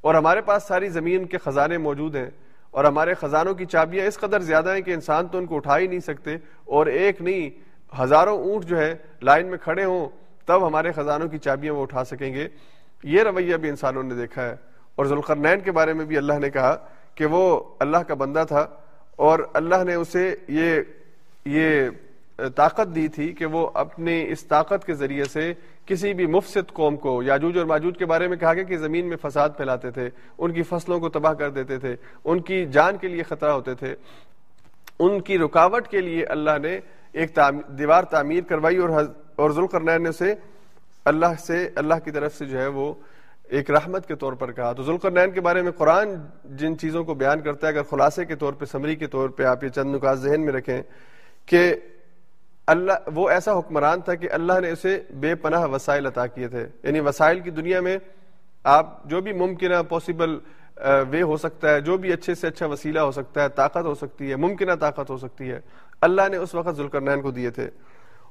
اور ہمارے پاس ساری زمین کے خزانے موجود ہیں اور ہمارے خزانوں کی چابیاں اس قدر زیادہ ہیں کہ انسان تو ان کو اٹھا ہی نہیں سکتے اور ایک نہیں ہزاروں اونٹ جو ہے لائن میں کھڑے ہوں، تب ہمارے خزانوں کی چابیاں وہ اٹھا سکیں گے۔ یہ رویہ بھی انسانوں نے دیکھا ہے۔ اور ذوالقرنین کے بارے میں بھی اللہ نے کہا کہ وہ اللہ کا بندہ تھا اور اللہ نے اسے یہ یہ طاقت دی تھی کہ وہ اپنی اس طاقت کے ذریعے سے کسی بھی مفسد قوم کو، یاجوج اور ماجوج کے بارے میں کہا گیا کہ زمین میں فساد پھیلاتے تھے، ان کی فصلوں کو تباہ کر دیتے تھے، ان کی جان کے لیے خطرہ ہوتے تھے۔ ان کی رکاوٹ کے لیے اللہ نے ایک دیوار تعمیر کروائی اور اور ذوالقرنین نے اسے اللہ سے، اللہ کی طرف سے جو ہے وہ ایک رحمت کے طور پر کہا۔ تو ذوالقرنین کے بارے میں قرآن جن چیزوں کو بیان کرتا ہے، اگر خلاصے کے طور پہ، سمری کے طور پہ آپ یہ چند نکات ذہن میں رکھیں کہ اللہ، وہ ایسا حکمران تھا کہ اللہ نے اسے بے پناہ وسائل عطا کیے تھے۔ یعنی وسائل کی دنیا میں آپ جو بھی ممکنہ پاسبل وے ہو سکتا ہے، جو بھی اچھے سے اچھا وسیلہ ہو سکتا ہے، طاقت ہو سکتی ہے، ممکنہ طاقت ہو سکتی ہے اللہ نے اس وقت ذوالقرنین کو دیے تھے۔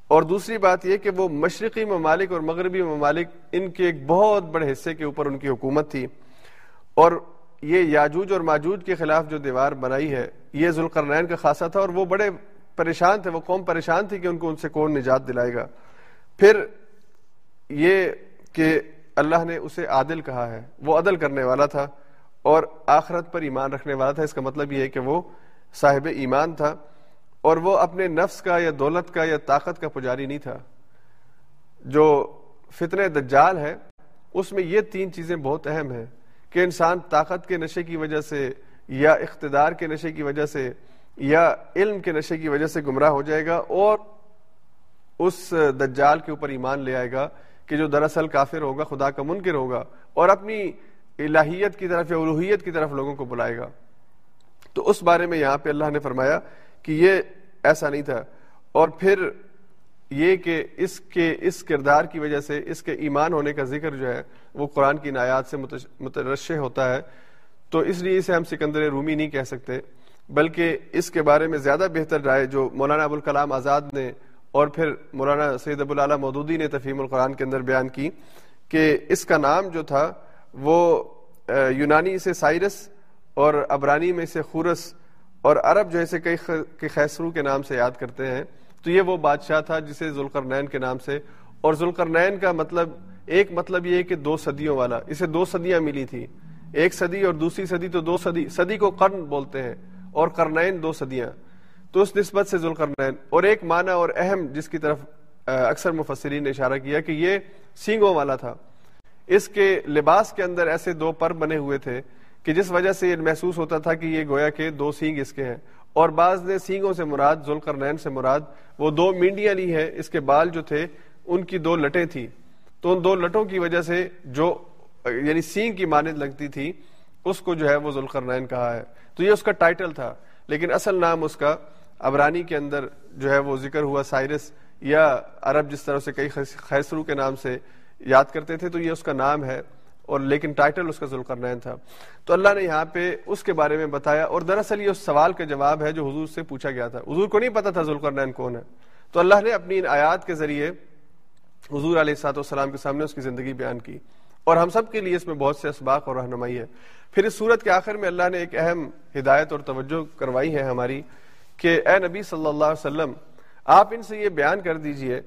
اور دوسری بات یہ کہ وہ مشرقی ممالک اور مغربی ممالک ان کے ایک بہت بڑے حصے کے اوپر ان کی حکومت تھی۔ اور یہ یاجوج اور ماجوج کے خلاف جو دیوار بنائی ہے، یہ ذوالقرنین کا خاصہ تھا اور وہ بڑے پریشان تھے، وہ قوم پریشان تھی کہ ان کو ان سے کون نجات دلائے گا۔ پھر یہ کہ اللہ نے اسے عادل کہا ہے، وہ عدل کرنے والا تھا اور آخرت پر ایمان رکھنے والا تھا۔ اس کا مطلب یہ ہے کہ وہ صاحب ایمان تھا۔ اور وہ اپنے نفس کا یا دولت کا یا طاقت کا پجاری نہیں تھا۔ جو فتن دجال ہے، اس میں یہ تین چیزیں بہت اہم ہیں کہ انسان طاقت کے نشے کی وجہ سے یا اقتدار کے نشے کی وجہ سے یا علم کے نشے کی وجہ سے گمراہ ہو جائے گا اور اس دجال کے اوپر ایمان لے آئے گا کہ جو دراصل کافر ہوگا، خدا کا منکر ہوگا اور اپنی الہیت کی طرف یا الوحیت کی طرف لوگوں کو بلائے گا۔ تو اس بارے میں یہاں پہ اللہ نے فرمایا کہ یہ ایسا نہیں تھا۔ اور پھر یہ کہ اس کے اس کردار کی وجہ سے اس کے ایمان ہونے کا ذکر جو ہے وہ قرآن کی نایات سے مترشح ہوتا ہے۔ تو اس لیے اسے ہم سکندر رومی نہیں کہہ سکتے، بلکہ اس کے بارے میں زیادہ بہتر رائے جو مولانا ابوالکلام آزاد نے اور پھر مولانا سید ابو العلیٰ مودودی نے تفہیم القرآن کے اندر بیان کی کہ اس کا نام جو تھا وہ یونانی سے سائرس اور ابرانی میں سے خورس اور عرب جو ہے کئی خیسرو کے نام سے یاد کرتے ہیں، تو یہ وہ بادشاہ تھا جسے ذوالقرنین کے نام سے۔ اور ذوالقرنین کا مطلب ایک مطلب یہ کہ دو صدیوں والا۔ اسے دو صدیاں ملی تھی ایک صدی اور دوسری صدی، تو دو صدی صدی کو قرن بولتے ہیں اور کرنین دو صدیاں۔ تو اس نسبت سے ذوالقرنین، اور ایک معنی اور اہم جس کی طرف اکثر مفسرین نے اشارہ کیا کہ یہ سینگوں والا تھا۔ اس کے لباس کے اندر ایسے دو پر بنے ہوئے تھے۔ کہ جس وجہ سے یہ محسوس ہوتا تھا کہ یہ گویا کے دو سینگ اس کے ہیں۔ اور بعض نے سینگوں سے مراد، ذوالقرنین سے مراد، وہ دو مینڈیاں لی ہیں۔ اس کے بال جو تھے، ان کی دو لٹیں تھیں۔ تو ان دو لٹوں کی وجہ سے جو یعنی سینگ کی مانند لگتی تھی، اس کو جو ہے وہ ذوالقرنین کہا ہے۔ تو یہ اس کا ٹائٹل تھا۔ لیکن اصل نام اس کا ابرانی کے اندر جو ہے وہ ذکر ہوا سائرس یا عرب جس طرح سے کئی خیسرو کے نام سے یاد کرتے تھے، تو یہ اس کا نام ہے۔ اور لیکن ٹائٹل اس کا ذوالقرنین تھا۔ تو اللہ نے یہاں پہ اس کے بارے میں بتایا اور دراصل یہ اس سوال کا جواب ہے جو حضور سے پوچھا گیا تھا۔ حضور کو نہیں پتا تھا ذوالقرنین کون ہے۔ تو اللہ نے اپنی ان آیات کے ذریعے حضور علیہ السلاط والسلام کے سامنے اس کی زندگی بیان کی۔ اور ہم سب کے لیے اس میں بہت سے اسباق اور رہنمائی ہے۔ پھر اس صورت کے آخر میں اللہ نے ایک اہم ہدایت اور توجہ کروائی ہے ہماری کہ اے نبی صلی اللہ علیہ وسلم، آپ ان سے یہ بیان کر دیجیے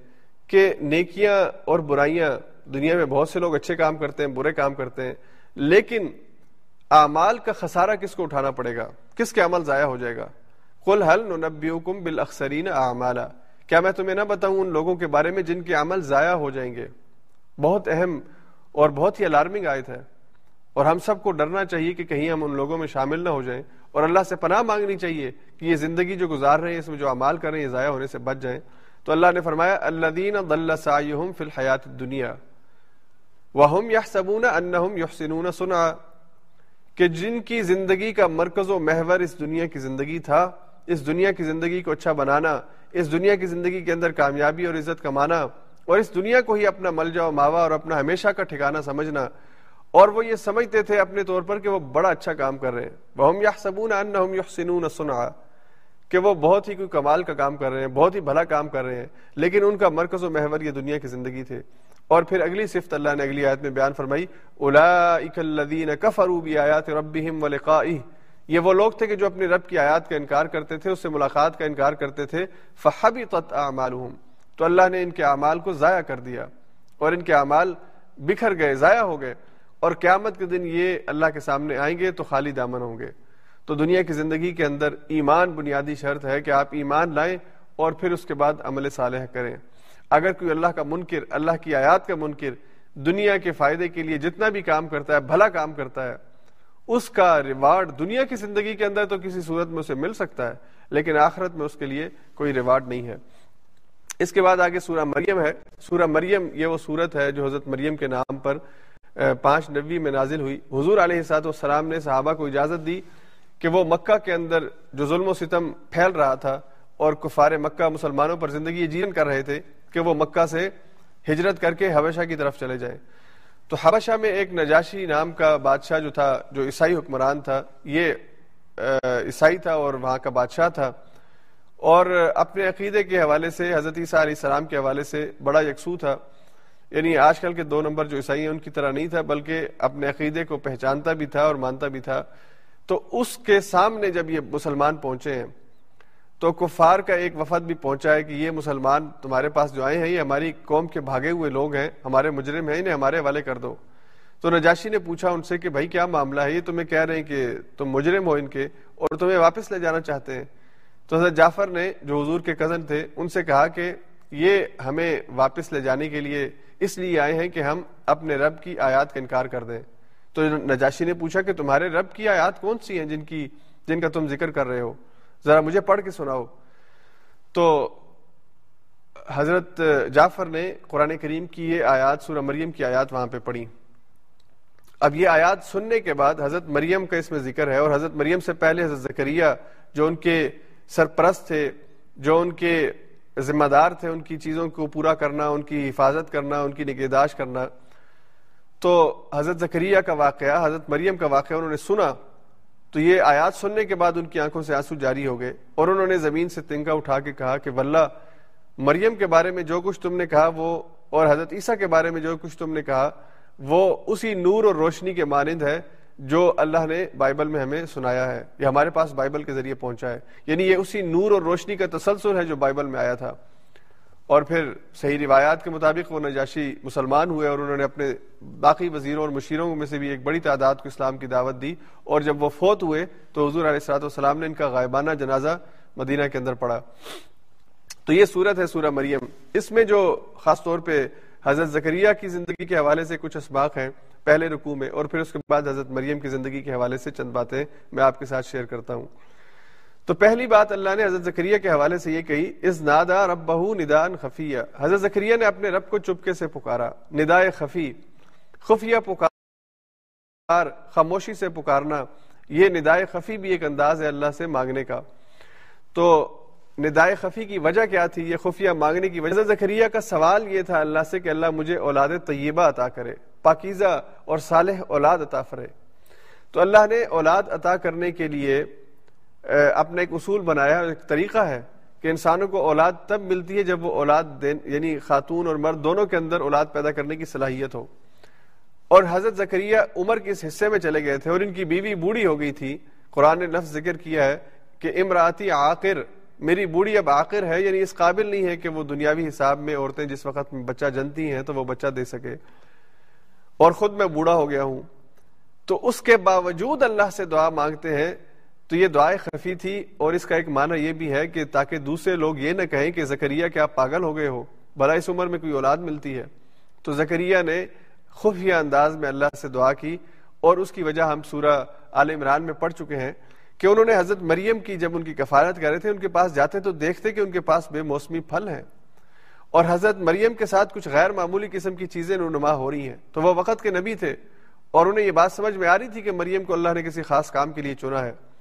کہ نیکیاں اور برائیاں دنیا میں بہت سے لوگ اچھے کام کرتے ہیں، برے کام کرتے ہیں، لیکن اعمال کا خسارہ کس کو اٹھانا پڑے گا؟ کس کے عمل ضائع ہو جائے گا؟ کل حل نبیوکم بالاخسرین اعمالا؟ کیا میں تمہیں نہ بتاؤں ان لوگوں کے بارے میں جن کے عمل ضائع ہو جائیں گے؟ بہت اہم اور بہت ہی الارمنگ آیت ہے۔ اور ہم سب کو ڈرنا چاہیے کہ کہیں ہم ان لوگوں میں شامل نہ ہو جائیں۔ اور اللہ سے پناہ مانگنی چاہیے کہ یہ زندگی جو گزار رہے ہیں، اس میں جو اعمال کر رہے ہیں، یہ ضائع ہونے سے بچ جائیں۔ تو اللہ نے فرمایا اللہ دین فی الحیات دنیا وہم یا سبون انہم یحسنون سنا کہ جن کی زندگی کا مرکز و محور اس دنیا کی زندگی تھا، اس دنیا کی زندگی کو اچھا بنانا، اس دنیا کی زندگی کے اندر کامیابی اور عزت کمانا اور اس دنیا کو ہی اپنا مل جاؤ ماوا اور اپنا ہمیشہ کا ٹھکانا سمجھنا۔ اور وہ یہ سمجھتے تھے اپنے طور پر کہ وہ بڑا اچھا کام کر رہے ہیں۔ وہ ہم یا سبون ان سنا کہ وہ بہت ہی کوئی کمال کا کام کر رہے ہیں، بہت ہی بھلا کام کر رہے ہیں، لیکن ان کا مرکز و محور یہ دنیا کی زندگی تھے۔ اور پھر اگلی صفت اللہ نے اگلی آیت میں بیان فرمائی اولئک کفروا بآیات ربهم ولقائه یہ وہ لوگ تھے کہ جو اپنے رب کی آیات کا انکار کرتے تھے، اس سے ملاقات کا انکار کرتے تھے۔ فحبطت اعمالهم تو اللہ نے ان کے اعمال کو ضائع کر دیا اور ان کے اعمال بکھر گئے، ضائع ہو گئے۔ اور قیامت کے دن یہ اللہ کے سامنے آئیں گے تو خالی دامن ہوں گے۔ تو دنیا کی زندگی کے اندر ایمان بنیادی شرط ہے کہ آپ ایمان لائیں اور پھر اس کے بعد عمل صالح کریں۔ اگر کوئی اللہ کا منکر، اللہ کی آیات کا منکر دنیا کے فائدے کے لیے جتنا بھی کام کرتا ہے، بھلا کام کرتا ہے، اس کا ریوارڈ دنیا کی زندگی کے اندر تو کسی صورت میں اسے مل سکتا ہے، لیکن آخرت میں اس کے لیے کوئی ریوارڈ نہیں ہے۔ اس کے بعد آگے سورہ مریم ہے۔ سورہ مریم یہ وہ صورت ہے جو حضرت مریم کے نام پر پانچ نبی میں نازل ہوئی۔ حضور علیہ سات والسلام نے صحابہ کو اجازت دی کہ وہ مکہ کے اندر جو ظلم و ستم پھیل رہا تھا اور کفار مکہ مسلمانوں پر زندگی جیون کر رہے تھے کہ وہ مکہ سے ہجرت کر کے حبشہ کی طرف چلے جائیں۔ تو حبشہ میں ایک نجاشی نام کا بادشاہ جو تھا، جو عیسائی حکمران تھا، یہ عیسائی تھا اور وہاں کا بادشاہ تھا۔ اور اپنے عقیدے کے حوالے سے، حضرت عیسیٰ علیہ السلام کے حوالے سے بڑا یکسو تھا۔ یعنی آج کل کے دو نمبر جو عیسائی ہیں، ان کی طرح نہیں تھا، بلکہ اپنے عقیدے کو پہچانتا بھی تھا اور مانتا بھی تھا۔ تو اس کے سامنے جب یہ مسلمان پہنچے ہیں تو کفار کا ایک وفد بھی پہنچا ہے کہ یہ مسلمان تمہارے پاس جو آئے ہیں، یہ ہماری قوم کے بھاگے ہوئے لوگ ہیں، ہمارے مجرم ہیں، انہیں ہمارے والے کر دو۔ تو نجاشی نے پوچھا ان سے کہ بھائی کیا معاملہ ہے؟ یہ تمہیں کہہ رہے ہیں کہ تم مجرم ہو ان کے اور تمہیں واپس لے جانا چاہتے ہیں۔ تو حضرت جعفر نے جو حضور کے کزن تھے، ان سے کہا کہ یہ ہمیں واپس لے جانے کے لیے اس لیے آئے ہیں کہ ہم اپنے رب کی آیات کا انکار کر دیں۔ تو نجاشی نے پوچھا کہ تمہارے رب کی آیات کون سی ہیں جن کی، جن کا تم ذکر کر رہے ہو؟ ذرا مجھے پڑھ کے سناؤ۔ تو حضرت جعفر نے قرآن کریم کی یہ آیات، سورہ مریم کی آیات وہاں پہ پڑھی۔ اب یہ آیات سننے کے بعد حضرت مریم کا اس میں ذکر ہے اور حضرت مریم سے پہلے حضرت زکریہ جو ان کے سرپرست تھے، جو ان کے ذمہ دار تھے، ان کی چیزوں کو پورا کرنا، ان کی حفاظت کرنا، ان کی نگہداشت کرنا۔ تو حضرت زکریہ کا واقعہ، حضرت مریم کا واقعہ انہوں نے سنا۔ تو یہ آیات سننے کے بعد ان کی آنکھوں سے آنسو جاری ہو گئے اور انہوں نے زمین سے تنکا اٹھا کے کہا کہ واللہ، مریم کے بارے میں جو کچھ تم نے کہا وہ، اور حضرت عیسیٰ کے بارے میں جو کچھ تم نے کہا وہ اسی نور اور روشنی کے مانند ہے جو اللہ نے بائبل میں ہمیں سنایا ہے یہ ہمارے پاس بائبل کے ذریعے پہنچا ہے۔ یعنی یہ اسی نور اور روشنی کا تسلسل ہے جو بائبل میں آیا تھا۔ اور پھر صحیح روایات کے مطابق وہ نجاشی مسلمان ہوئے اور انہوں نے اپنے باقی وزیروں اور مشیروں میں سے بھی ایک بڑی تعداد کو اسلام کی دعوت دی اور جب وہ فوت ہوئے تو حضور علیہ السلاۃ والسلام نے ان کا غائبانہ جنازہ مدینہ کے اندر پڑھا۔ تو یہ صورت ہے سورہ مریم۔ اس میں جو خاص طور پہ حضرت زکریہ کی زندگی کے حوالے سے کچھ اسباق ہیں پہلے رکوع میں اور پھر اس کے بعد حضرت مریم کی زندگی کے حوالے سے چند باتیں میں آپ کے ساتھ شیئر کرتا ہوں۔ تو پہلی بات اللہ نے حضرت زکریہ کے حوالے سے یہ کہی اس نادا رب بہو ندان خفیہ. حضرت زکریہ نے اپنے رب کو چپکے سے پکارا، ندائے خفی، خفیہ پکار، خاموشی سے پکارنا، یہ ندائے خفی بھی ایک انداز ہے اللہ سے مانگنے کا۔ تو ندائے خفی کی وجہ کیا تھی؟ یہ خفیہ مانگنے کی وجہ زکریہ کا سوال یہ تھا اللہ سے کہ اللہ مجھے اولاد طیبہ عطا کرے، پاکیزہ اور صالح اولاد عطا فرے۔ تو اللہ نے اولاد عطا کرنے کے لیے اپنا ایک اصول بنایا ایک طریقہ ہے کہ انسانوں کو اولاد تب ملتی ہے جب وہ اولاد دین یعنی خاتون اور مرد دونوں کے اندر اولاد پیدا کرنے کی صلاحیت ہو۔ اور حضرت زکریہ عمر کے اس حصے میں چلے گئے تھے اور ان کی بیوی بوڑھی ہو گئی تھی۔ قرآن نے لفظ ذکر کیا ہے کہ امراتی عاقر، میری بوڑھی اب آخر ہے یعنی اس قابل نہیں ہے کہ وہ دنیاوی حساب میں عورتیں جس وقت بچہ جنتی ہیں تو وہ بچہ دے سکے۔ اور خود میں بوڑھا ہو گیا ہوں۔ تو اس کے باوجود اللہ سے دعا مانگتے ہیں تو یہ دعائیں خفی تھی اور اس کا ایک معنی یہ بھی ہے کہ تاکہ دوسرے لوگ یہ نہ کہیں کہ زکریہ کیا پاگل ہو گئے ہو، بھلا اس عمر میں کوئی اولاد ملتی ہے۔ تو زکریہ نے خفیہ انداز میں اللہ سے دعا کی اور اس کی وجہ ہم سورہ عال عمران میں پڑھ چکے ہیں کہ انہوں نے حضرت مریم کی جب ان کی کفارت کر رہے تھے، ان کے پاس جاتے تو دیکھتے کہ ان کے پاس بے موسمی پھل ہیں۔ اور حضرت مریم کے ساتھ کچھ غیر معمولی قسم کی چیزیں نما ہو رہی ہیں۔ تو وہ وقت کے نبی تھے اور انہیں یہ بات سمجھ میں آ رہی تھی کہ مریم کو اللہ نے کسی خاص کام کے لیے چنا ہے۔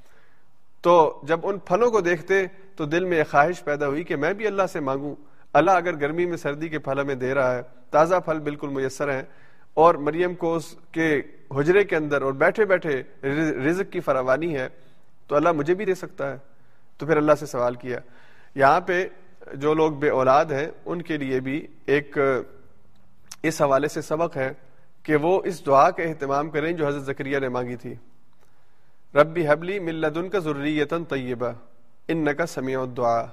تو جب ان پھلوں کو دیکھتے تو دل میں ایک خواہش پیدا ہوئی کہ میں بھی اللہ سے مانگوں۔ اللہ اگر گرمی میں سردی کے پھل ہمیں دے رہا ہے، تازہ پھل بالکل میسر ہیں۔ اور مریم کو اس کے حجرے کے اندر اور بیٹھے بیٹھے رزق کی فراوانی ہے، تو اللہ مجھے بھی دے سکتا ہے۔ تو پھر اللہ سے سوال کیا۔ یہاں پہ جو لوگ بے اولاد ہیں، ان کے لیے بھی ایک، اس حوالے سے سبق ہے کہ وہ اس دعا کا اہتمام کریں جو حضرت ذکریہ نے مانگی تھی۔ ربی حبلی ملدن کا ضروریتن طیبہ ان کا سمیع دعا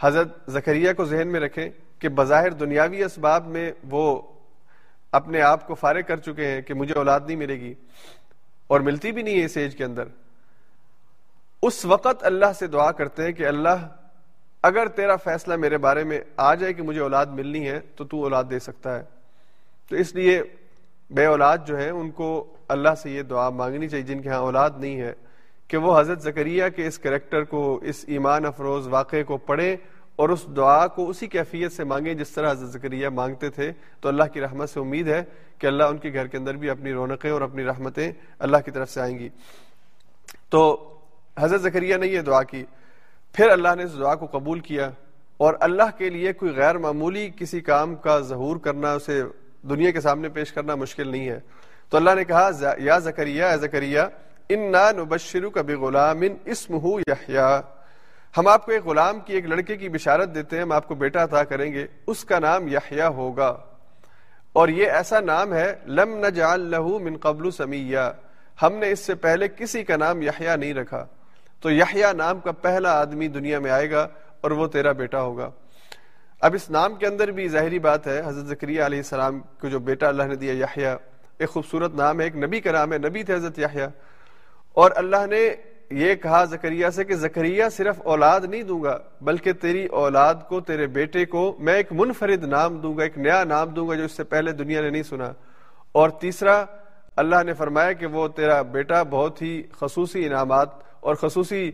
حضرت زکریہ کو ذہن میں رکھیں کہ بظاہر دنیاوی اسباب میں وہ اپنے آپ کو فارغ کر چکے ہیں کہ مجھے اولاد نہیں ملے گی اور ملتی بھی نہیں ہے اس ایج کے اندر۔ اس وقت اللہ سے دعا کرتے ہیں کہ اللہ، اگر تیرا فیصلہ میرے بارے میں آ جائے کہ مجھے اولاد ملنی ہے تو تو اولاد دے سکتا ہے۔ تو اس لیے بے اولاد جو ہیں، ان کو اللہ سے یہ دعا مانگنی چاہیے، جن کے ہاں اولاد نہیں ہے، کہ وہ حضرت زکریہ کے اس کریکٹر کو، اس ایمان افروز واقعے کو پڑھیں اور اس دعا کو اسی کیفیت سے مانگیں جس طرح حضرت زکریہ مانگتے تھے۔ تو اللہ کی رحمت سے امید ہے کہ اللہ ان کے گھر کے اندر بھی اپنی رونقیں اور اپنی رحمتیں اللہ کی طرف سے آئیں گی۔ تو حضرت زکریہ نے یہ دعا کی۔ پھر اللہ نے اس دعا کو قبول کیا اور اللہ کے لیے کوئی غیر معمولی کسی کام کا ظہور کرنا، اسے دنیا کے سامنے پیش کرنا مشکل نہیں ہے۔ تو اللہ نے کہا یا زکریہ اے زکریہ ان نبشرو کبھی غلام ان اسم ہو ہم آپ کو ایک غلام کی ایک لڑکے کی بشارت دیتے ہیں، ہم آپ کو بیٹا عطا کریں گے، اس کا نام یحیا ہوگا۔ اور یہ ایسا نام ہے، لم نجعل له من قبل سمیہ ہم نے اس سے پہلے کسی کا نام یحیا نہیں رکھا۔ تو یحییٰ نام کا پہلا آدمی دنیا میں آئے گا اور وہ تیرا بیٹا ہوگا۔ اب اس نام کے اندر بھی ظاہری بات ہے، حضرت ذکریہ علیہ السلام کو جو بیٹا اللہ نے دیا یحییٰ، ایک خوبصورت نام ہے، ایک نبی کا نام ہے، نبی تھے حضرت یحییٰ۔ اور اللہ نے یہ کہا زکریہ سے کہ زکریہ صرف اولاد نہیں دوں گا، بلکہ تیری اولاد کو، تیرے بیٹے کو میں ایک منفرد نام دوں گا، ایک نیا نام دوں گا جو اس سے پہلے دنیا نے نہیں سنا۔ اور تیسرا، اللہ نے فرمایا کہ وہ تیرا بیٹا بہت ہی خصوصی انعامات اور خصوصی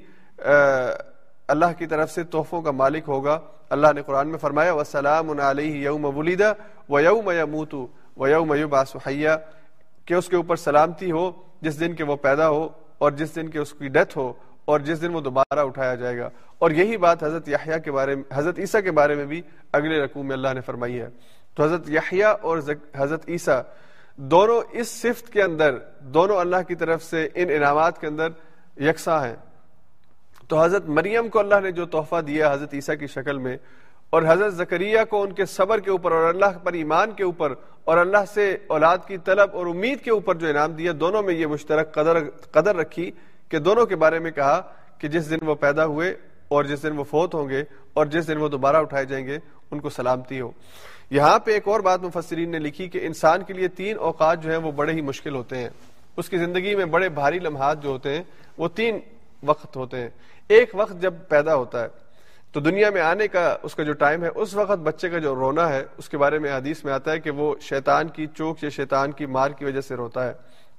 اللہ کی طرف سے تحفوں کا مالک ہوگا۔ اللہ نے قرآن میں فرمایا، وسلام علیہ یوم ولیدہ و یوم یموتو و یوم یباسحیہ کہ اس کے اوپر سلامتی ہو، جس دن کے وہ پیدا ہو اور جس دن کے اس کی ڈیتھ ہو اور جس دن وہ دوبارہ اٹھایا جائے گا۔ اور یہی بات حضرت یحییٰ کے بارے میں، حضرت عیسیٰ کے بارے میں بھی اگلے رقوع میں اللہ نے فرمائی ہے۔ تو حضرت یحییٰ اور حضرت عیسیٰ دونوں اس صفت کے اندر، دونوں اللہ کی طرف سے ان انعامات کے اندر یکساں ہیں۔ تو حضرت مریم کو اللہ نے جو تحفہ دیا حضرت عیسیٰ کی شکل میں، اور حضرت زکریہ کو ان کے صبر کے اوپر اور اللہ پر ایمان کے اوپر اور اللہ سے اولاد کی طلب اور امید کے اوپر جو انعام دیا، دونوں میں یہ مشترک قدر قدر رکھی کہ دونوں کے بارے میں کہا کہ جس دن وہ پیدا ہوئے اور جس دن وہ فوت ہوں گے اور جس دن وہ دوبارہ اٹھائے جائیں گے، ان کو سلامتی ہو۔ یہاں پہ ایک اور بات مفسرین نے لکھی کہ انسان کے لیے تین اوقات جو ہیں وہ بڑے ہی مشکل ہوتے ہیں۔ اس کی زندگی میں بڑے بھاری لمحات جو ہوتے ہیں، وہ تین وقت ہوتے ہیں۔ ایک وقت جب پیدا ہوتا ہے، تو دنیا میں آنے کا، اس کا جو ٹائم ہے، اس وقت بچے کا جو رونا ہے، اس کے بارے میں حدیث میں آتا ہے کہ وہ شیطان کی چوک یا شیطان کی مار کی وجہ سے روتا ہے۔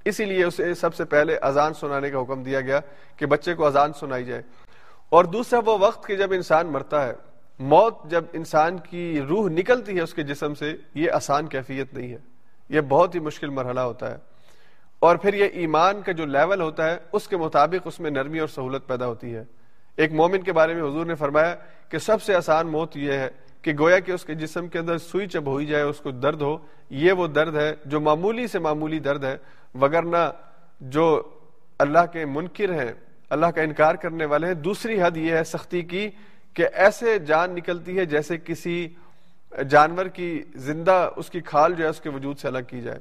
اسی لیے اسے سب سے پہلے اذان سنانے کا حکم دیا گیا کہ بچے کو اذان سنائی جائے۔ اور دوسرا، وہ وقت کہ جب انسان مرتا ہے، موت جب انسان کی روح نکلتی ہے اس کے جسم سے، یہ آسان کیفیت نہیں ہے۔ یہ بہت ہی مشکل مرحلہ ہوتا ہے۔ اور پھر یہ ایمان کا جو لیول ہوتا ہے، اس کے مطابق اس میں نرمی اور سہولت پیدا ہوتی ہے۔ ایک مومن کے بارے میں حضور نے فرمایا کہ سب سے آسان موت یہ ہے کہ گویا کہ اس کے جسم کے اندر سوئی چب ہوئی جائے، اس کو درد ہو، یہ وہ درد ہے جو معمولی سے معمولی درد ہے، وگرنہ جو اللہ کے منکر ہیں، اللہ کا انکار کرنے والے ہیں۔ دوسری حد یہ ہے سختی کی کہ ایسے جان نکلتی ہے جیسے کسی جانور کی زندہ اس کی کھال جو ہے، اس کے وجود سے الگ کی جائے۔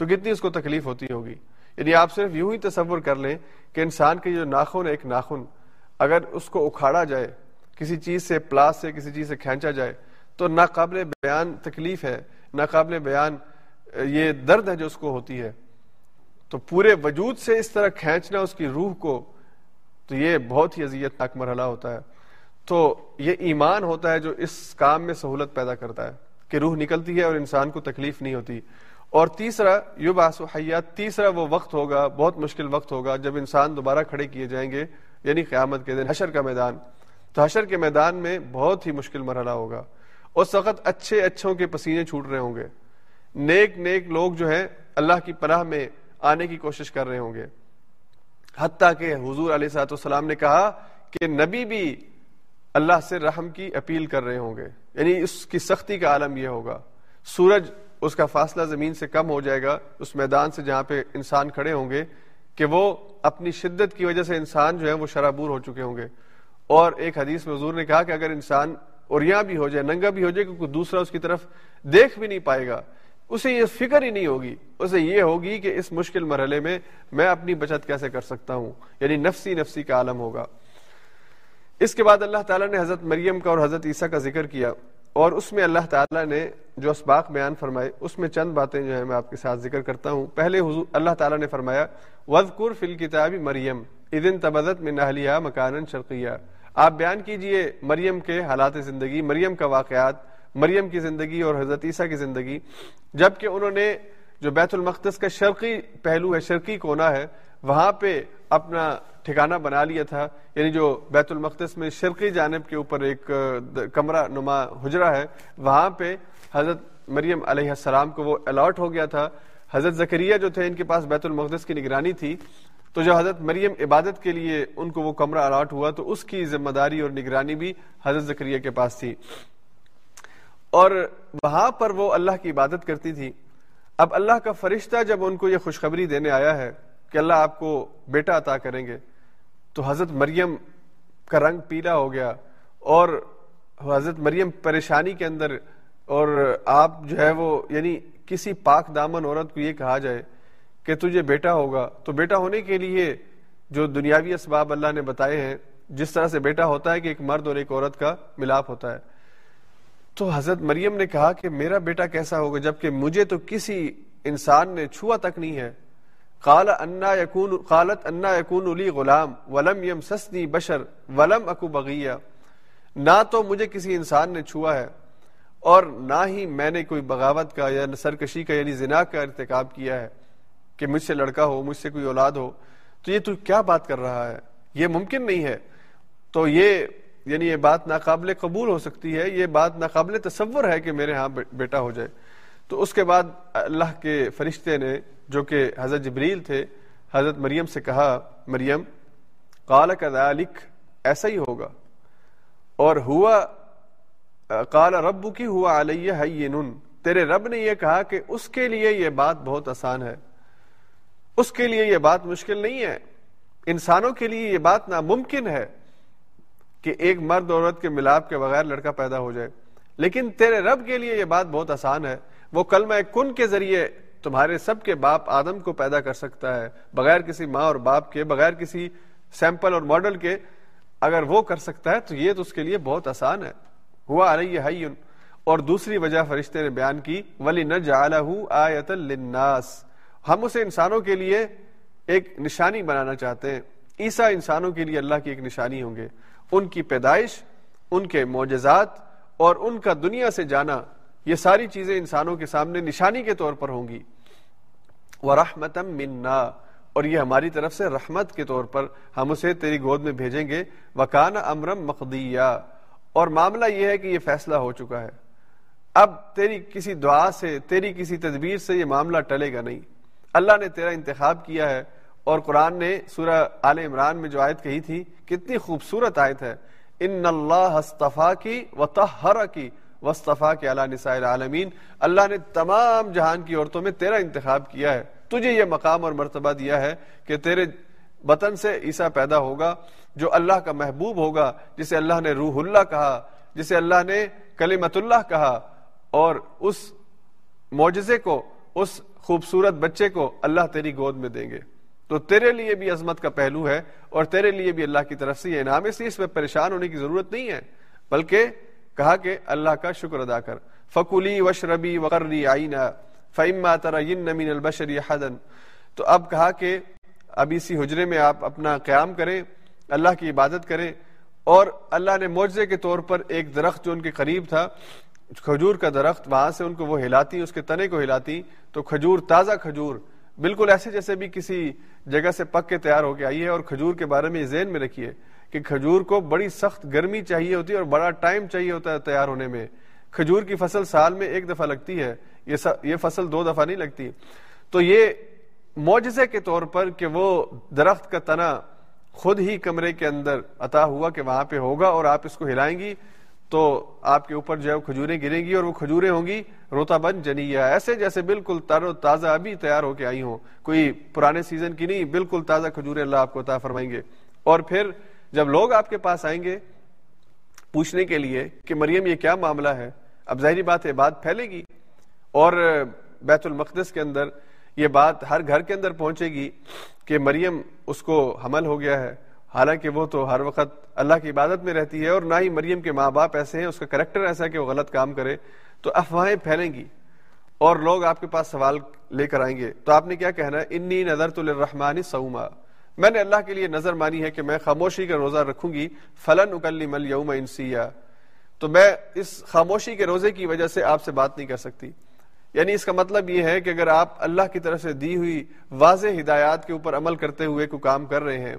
تو کتنی اس کو تکلیف ہوتی ہوگی؟ یعنی آپ صرف یوں ہی تصور کر لیں کہ انسان کے جو ناخن ہے، ایک ناخن، اگر اس کو اکھاڑا جائے، کسی چیز سے، پلاس سے، کسی چیز سے کھینچا جائے، تو ناقابل بیان تکلیف ہے، ناقابل بیان یہ درد ہے جو اس کو ہوتی ہے۔ تو پورے وجود سے اس طرح کھینچنا، اس کی روح کو، تو یہ بہت ہی اذیت ناک مرحلہ ہوتا ہے۔ تو یہ ایمان ہوتا ہے جو اس کام میں سہولت پیدا کرتا ہے کہ روح نکلتی ہے اور انسان کو تکلیف نہیں ہوتی۔ اور تیسرا، یو باس حیات تیسرا وہ وقت ہوگا، بہت مشکل وقت ہوگا جب انسان دوبارہ کھڑے کیے جائیں گے یعنی قیامت کے دن، حشر کا میدان۔ تو حشر کے میدان میں بہت ہی مشکل مرحلہ ہوگا۔ اس وقت اچھے اچھوں کے پسینے چھوٹ رہے ہوں گے۔ نیک نیک لوگ جو ہیں، اللہ کی پناہ میں آنے کی کوشش کر رہے ہوں گے۔ حتیٰ کہ حضور علیہ سات والسلام نے کہا کہ نبی بھی اللہ سے رحم کی اپیل کر رہے ہوں گے۔ یعنی اس کی سختی کا عالم یہ ہوگا۔ سورج اس کا فاصلہ زمین سے کم ہو جائے گا، اس میدان سے جہاں پہ انسان کھڑے ہوں گے، کہ وہ اپنی شدت کی وجہ سے انسان جو ہے وہ شرابور ہو چکے ہوں گے۔ اور ایک حدیث میں حضور نے کہا کہ اگر انسان اور بھی ہو جائے، ننگا بھی ہو جائے کیونکہ دوسرا اس کی طرف دیکھ بھی نہیں پائے گا، اسے یہ فکر ہی نہیں ہوگی۔ اسے یہ ہوگی کہ اس مشکل مرحلے میں میں اپنی بچت کیسے کر سکتا ہوں؟ یعنی نفسی نفسی کا عالم ہوگا۔ اس کے بعد اللہ تعالیٰ نے حضرت مریم کا اور حضرت عیسیٰ کا ذکر کیا۔ اور اس میں اللہ تعالیٰ نے جو اسباق بیان فرمائے، اس میں چند باتیں جو ہیں میں آپ کے ساتھ ذکر کرتا ہوں۔ پہلے حضور، اللہ تعالیٰ نے فرمایا وزقر فل کتابی مریم ادن تبدت میں نہلیہ مکان شرقیہ آپ بیان کیجیے مریم کے حالات زندگی، مریم کا واقعات، مریم کی زندگی اور حضرت عیسیٰ کی زندگی۔ جبکہ انہوں نے جو بیت المقدس کا شرقی پہلو ہے، شرقی کونا ہے وہاں پہ اپنا ٹھکانہ بنا لیا تھا یعنی جو بیت المقدس میں شرقی جانب کے اوپر ایک کمرہ نما حجرہ ہے، وہاں پہ حضرت مریم علیہ السلام کو وہ الاٹ ہو گیا تھا۔ حضرت زکریہ جو تھے، ان کے پاس بیت المقدس کی نگرانی تھی۔ تو جو حضرت مریم عبادت کے لیے ان کو وہ کمرہ الاٹ ہوا، تو اس کی ذمہ داری اور نگرانی بھی حضرت زکریہ کے پاس تھی۔ اور وہاں پر وہ اللہ کی عبادت کرتی تھی۔ اب اللہ کا فرشتہ جب ان کو یہ خوشخبری دینے آیا ہے کہ اللہ آپ کو بیٹا عطا کریں گے، تو حضرت مریم کا رنگ پیلا ہو گیا اور حضرت مریم پریشانی کے اندر اور آپ جو ہے وہ یعنی کسی پاک دامن عورت کو یہ کہا جائے کہ تجھے بیٹا ہوگا، تو بیٹا ہونے کے لیے جو دنیاوی اسباب اللہ نے بتائے ہیں، جس طرح سے بیٹا ہوتا ہے کہ ایک مرد اور ایک عورت کا ملاپ ہوتا ہے۔ تو حضرت مریم نے کہا کہ میرا بیٹا کیسا ہوگا، جبکہ مجھے تو کسی انسان نے چھوا تک نہیں ہے۔ قال انا یکون قالت انا یکون علی غلام ولم یم سسنی بشر ولم اکو بغیہ۔ نہ تو مجھے کسی انسان نے چھوا ہے اور نہ ہی میں نے کوئی بغاوت کا یا سرکشی کا یعنی زنا کا ارتکاب کیا ہے کہ مجھ سے لڑکا ہو، مجھ سے کوئی اولاد ہو۔ تو یہ تو کیا بات کر رہا ہے؟ یہ ممکن نہیں ہے۔ تو یہ یعنی یہ بات ناقابل قبول ہو سکتی ہے، یہ بات ناقابل تصور ہے کہ میرے ہاں بیٹا ہو جائے۔ تو اس کے بعد اللہ کے فرشتے نے جو کہ حضرت جبریل تھے، حضرت مریم سے کہا، مریم، قال کذالک، ایسا ہی ہوگا۔ اور ہوا، قال رب کی ہوا علیہ حین تیرے رب نے یہ کہا کہ اس کے لیے یہ بات بہت آسان ہے۔ اس کے لیے یہ بات مشکل نہیں ہے۔ انسانوں کے لیے یہ بات ناممکن ہے کہ ایک مرد عورت کے ملاپ کے بغیر لڑکا پیدا ہو جائے۔ لیکن تیرے رب کے لیے یہ بات بہت آسان ہے۔ وہ کلمہ کن کے ذریعے تمہارے سب کے باپ آدم کو پیدا کر سکتا ہے؟ بغیر کسی ماں اور باپ کے، بغیر کسی سیمپل اور ماڈل کے، اگر وہ کر سکتا ہے تو یہ تو اس کے لیے بہت آسان ہے۔ ہوا علیہ حیون اور دوسری وجہ فرشتے نے بیان کی، ولی نہ آیت للناس۔ ہم اسے انسانوں کے لیے ایک نشانی بنانا چاہتے ہیں۔ عیسا انسانوں کے لیے اللہ کی ایک نشانی ہوں گے۔ ان کی پیدائش، ان کے معجزات اور ان کا دنیا سے جانا یہ ساری چیزیں انسانوں کے سامنے نشانی کے طور پر ہوں گی۔ وہ رحمتم منا، اور یہ ہماری طرف سے رحمت کے طور پر ہم اسے تیری گود میں بھیجیں گے۔ وکان امرم مقدیہ اور معاملہ یہ ہے کہ یہ فیصلہ ہو چکا ہے۔ اب تیری کسی دعا سے، تیری کسی تدبیر سے یہ معاملہ ٹلے گا نہیں۔ اللہ نے تیرا انتخاب کیا ہے، اور قرآن نے سورہ آل عمران میں جو آیت کہی تھی، کتنی خوبصورت آیت ہے۔ ان اللہ استفا کی و تحرا کی وصطفیٰ کے اللہ نساء العالمین اللہ نے تمام جہان کی عورتوں میں تیرا انتخاب کیا ہے۔ تجھے یہ مقام اور مرتبہ دیا ہے کہ تیرے وطن سے عیسیٰ پیدا ہوگا، جو اللہ کا محبوب ہوگا، جسے اللہ نے روح اللہ کہا، جسے اللہ نے کلمت اللہ کہا۔ اور اس معجزے کو، اس خوبصورت بچے کو اللہ تیری گود میں دیں گے۔ تو تیرے لیے بھی عظمت کا پہلو ہے اور تیرے لیے بھی اللہ کی طرف سے یہ انعام اس لیے اس میں پریشان ہونے کی ضرورت نہیں ہے، بلکہ کہا کہ اللہ کا شکر ادا کر۔ فکولی وشربی وقرری آئینہ فعما ترین من البشری حدن۔ تو اب کہا کہ اب اسی حجرے میں آپ اپنا قیام کریں، اللہ کی عبادت کریں۔ اور اللہ نے معجزے کے طور پر ایک درخت جو ان کے قریب تھا، کھجور کا درخت، وہاں سے ان کو وہ ہلاتی، اس کے تنے کو ہلاتی۔ تو کھجور، تازہ کھجور، بالکل ایسے جیسے بھی کسی جگہ سے پک کے تیار ہو کے آئی ہے اور کھجور کے بارے میں ذہن میں رکھیے۔ کہ کھجور کو بڑی سخت گرمی چاہیے ہوتی ہے اور بڑا ٹائم چاہیے ہوتا ہے تیار ہونے میں۔ کھجور کی فصل سال میں ایک دفعہ لگتی ہے، یہ فصل دو دفعہ نہیں لگتی۔ تو یہ معجزے کے طور پر کہ وہ درخت کا تنا خود ہی کمرے کے اندر عطا ہوا کہ وہاں پہ ہوگا اور آپ اس کو ہلائیں گی تو آپ کے اوپر جو ہے کھجوریں گریں گی اور وہ کھجوریں ہوں گی روتا بن جنیا۔ ایسے جیسے بالکل تر و تازہ ابھی تیار ہو کے آئی ہوں۔ کوئی پرانے سیزن کی نہیں، بالکل تازہ کھجوریں اللہ آپ کو عطا فرمائیں گے۔ اور پھر جب لوگ آپ کے پاس آئیں گے پوچھنے کے لیے کہ مریم یہ کیا معاملہ ہے، اب ظاہری بات ہے بات پھیلے گی اور بیت المقدس کے اندر یہ بات ہر گھر کے اندر پہنچے گی کہ مریم اس کو حمل ہو گیا ہے۔ حالانکہ وہ تو ہر وقت اللہ کی عبادت میں رہتی ہے اور نہ ہی مریم کے ماں باپ ایسے ہیں، اس کا کریکٹر ایسا ہے کہ وہ غلط کام کرے۔ تو افواہیں پھیلیں گی اور لوگ آپ کے پاس سوال لے کر آئیں گے۔ تو آپ نے کیا کہنا ہے؟ انی نظر تو الرحمانی سعما میں نے اللہ کے لیے نظر مانی ہے کہ میں خاموشی کا روزہ رکھوں گی، فلن اکلی مل یوم انسیا تو میں اس خاموشی کے روزے کی وجہ سے آپ سے بات نہیں کر سکتی۔ یعنی اس کا مطلب یہ ہے کہ اگر آپ اللہ کی طرف سے دی ہوئی واضح ہدایات کے اوپر عمل کرتے ہوئے کوئی کام کر رہے ہیں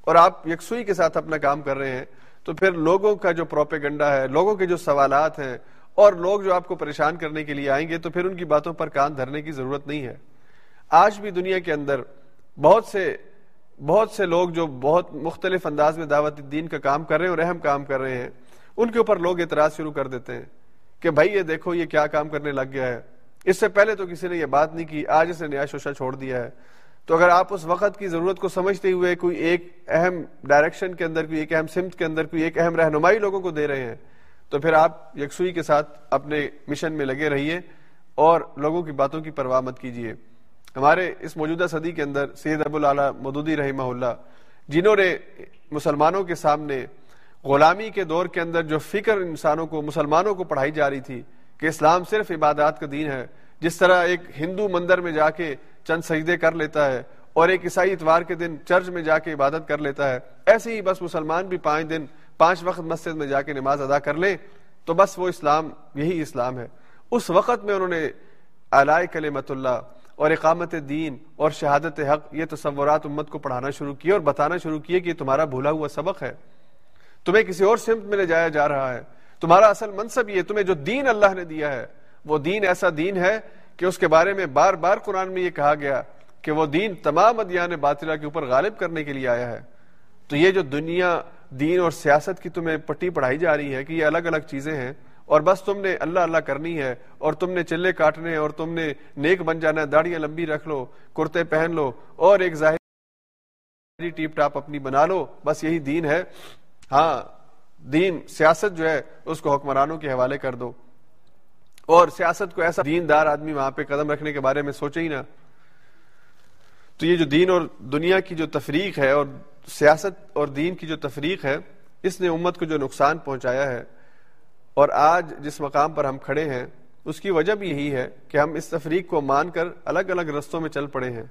اور آپ یکسوئی کے ساتھ اپنا کام کر رہے ہیں، تو پھر لوگوں کا جو پروپیگنڈا ہے، لوگوں کے جو سوالات ہیں اور لوگ جو آپ کو پریشان کرنے کے لیے آئیں گے، تو پھر ان کی باتوں پر کان دھرنے کی ضرورت نہیں ہے۔ آج بھی دنیا کے اندر بہت سے بہت سے لوگ جو بہت مختلف انداز میں دعوت دین کا کام کر رہے ہیں اور اہم کام کر رہے ہیں، ان کے اوپر لوگ اعتراض شروع کر دیتے ہیں کہ بھائی یہ دیکھو یہ کیا کام کرنے لگ گیا ہے۔ اس سے پہلے تو کسی نے یہ بات نہیں کی، آج اسے نیا شوشا چھوڑ دیا ہے۔ تو اگر آپ اس وقت کی ضرورت کو سمجھتے ہوئے کوئی ایک اہم ڈائریکشن کے اندر، کوئی ایک اہم سمت کے اندر، کوئی ایک اہم رہنمائی لوگوں کو دے رہے ہیں، تو پھر آپ یکسوئی کے ساتھ اپنے مشن میں لگے رہیے اور لوگوں کی باتوں کی پرواہ مت کیجیے۔ ہمارے اس موجودہ صدی کے اندر سید ابو العلیٰ مدودی رحمہ اللہ، جنہوں نے مسلمانوں کے سامنے غلامی کے دور کے اندر جو فکر انسانوں کو، مسلمانوں کو پڑھائی جا رہی تھی کہ اسلام صرف عبادات کا دین ہے، جس طرح ایک ہندو مندر میں جا کے چند سجدے کر لیتا ہے اور ایک عیسائی اتوار کے دن چرچ میں جا کے عبادت کر لیتا ہے، ایسے ہی بس مسلمان بھی پانچ دن، پانچ وقت مسجد میں جا کے نماز ادا کر لیں تو بس وہ اسلام، یہی اسلام ہے۔ اس وقت میں انہوں نے علائے کلمت اللہ اور اقامت دین اور شہادت حق، یہ تصورات امت کو پڑھانا شروع کیے اور بتانا شروع کیے کہ یہ تمہارا بھولا ہوا سبق ہے۔ تمہیں کسی اور سمت میں لے جایا جا رہا ہے۔ تمہارا اصل منصب یہ تمہیں جو دین اللہ نے دیا ہے، وہ دین ایسا دین ہے کہ اس کے بارے میں بار بار قرآن میں یہ کہا گیا کہ وہ دین تمام ادیان باطلہ کے اوپر غالب کرنے کے لیے آیا ہے۔ تو یہ جو دنیا، دین اور سیاست کی تمہیں پٹی پڑھائی جا رہی ہے کہ یہ الگ الگ چیزیں ہیں اور بس تم نے اللہ اللہ کرنی ہے، اور تم نے چلے کاٹنے، اور تم نے نیک بن جانا ہے داڑیاں لمبی رکھ لو، کرتے پہن لو، اور ایک ظاہر ٹیپ ٹاپ اپنی بنا لو، بس یہی دین ہے۔ ہاں دین، سیاست جو ہے، اس کو حکمرانوں کے حوالے کر دو۔ اور سیاست کو ایسا دیندار آدمی وہاں پہ قدم رکھنے کے بارے میں سوچے ہی نا تو یہ جو دین اور دنیا کی جو تفریق ہے، اور سیاست اور دین کی جو تفریق ہے، اس نے امت کو جو نقصان پہنچایا ہے اور آج جس مقام پر ہم کھڑے ہیں، اس کی وجہ بھی یہی ہے کہ ہم اس تفریق کو مان کر الگ الگ رستوں میں چل پڑے ہیں۔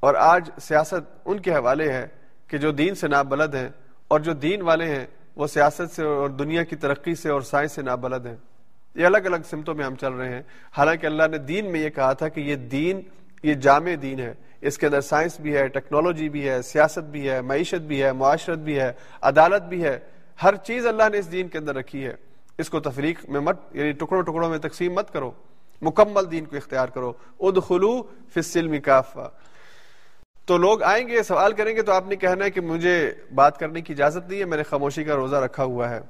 اور آج سیاست ان کے حوالے ہے کہ جو دین سے نابلد ہیں اور جو دین والے ہیں، وہ سیاست سے اور دنیا کی ترقی سے اور سائنس سے نابلد ہیں۔ یہ الگ الگ سمتوں میں ہم چل رہے ہیں۔ حالانکہ اللہ نے دین میں یہ کہا تھا کہ یہ دین، یہ جامع دین ہے۔ اس کے اندر سائنس بھی ہے، ٹیکنالوجی بھی ہے، سیاست بھی ہے، معیشت بھی ہے، معاشرت بھی ہے، عدالت بھی ہے۔ ہر چیز اللہ نے اس دین کے اندر رکھی ہے۔ اس کو تفریق میں مت یعنی ٹکڑوں ٹکڑوں میں تقسیم مت کرو۔ مکمل دین کو اختیار کرو۔ ادخلو فی السلم کافہ۔ تو لوگ آئیں گے، سوال کریں گے، تو آپ نے کہنا ہے کہ مجھے بات کرنے کی اجازت نہیں ہے، میں نے خاموشی کا روزہ رکھا ہوا ہے۔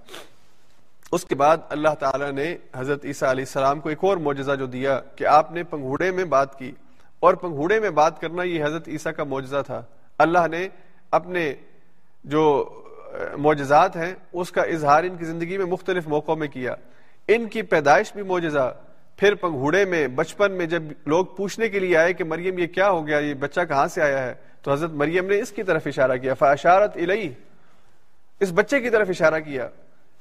اس کے بعد اللہ تعالیٰ نے حضرت عیسیٰ علیہ السلام کو ایک اور معجزہ جو دیا کہ آپ نے پنگھوڑے میں بات کی۔ اور پنگھوڑے میں بات کرنا یہ حضرت عیسیٰ کا معجزہ تھا۔ اللہ نے اپنے جو معجزات ہیں، اس کا اظہار ان کی زندگی میں مختلف موقعوں میں کیا۔ ان کی پیدائش بھی معجزہ۔ پھر پنگھوڑے میں، بچپن میں جب لوگ پوچھنے کے لیے آئے کہ مریم یہ کیا ہو گیا، یہ بچہ کہاں سے آیا ہے؟ تو حضرت مریم نے اس کی طرف اشارہ کیا فاشارت الہی اس بچے کی طرف اشارہ کیا۔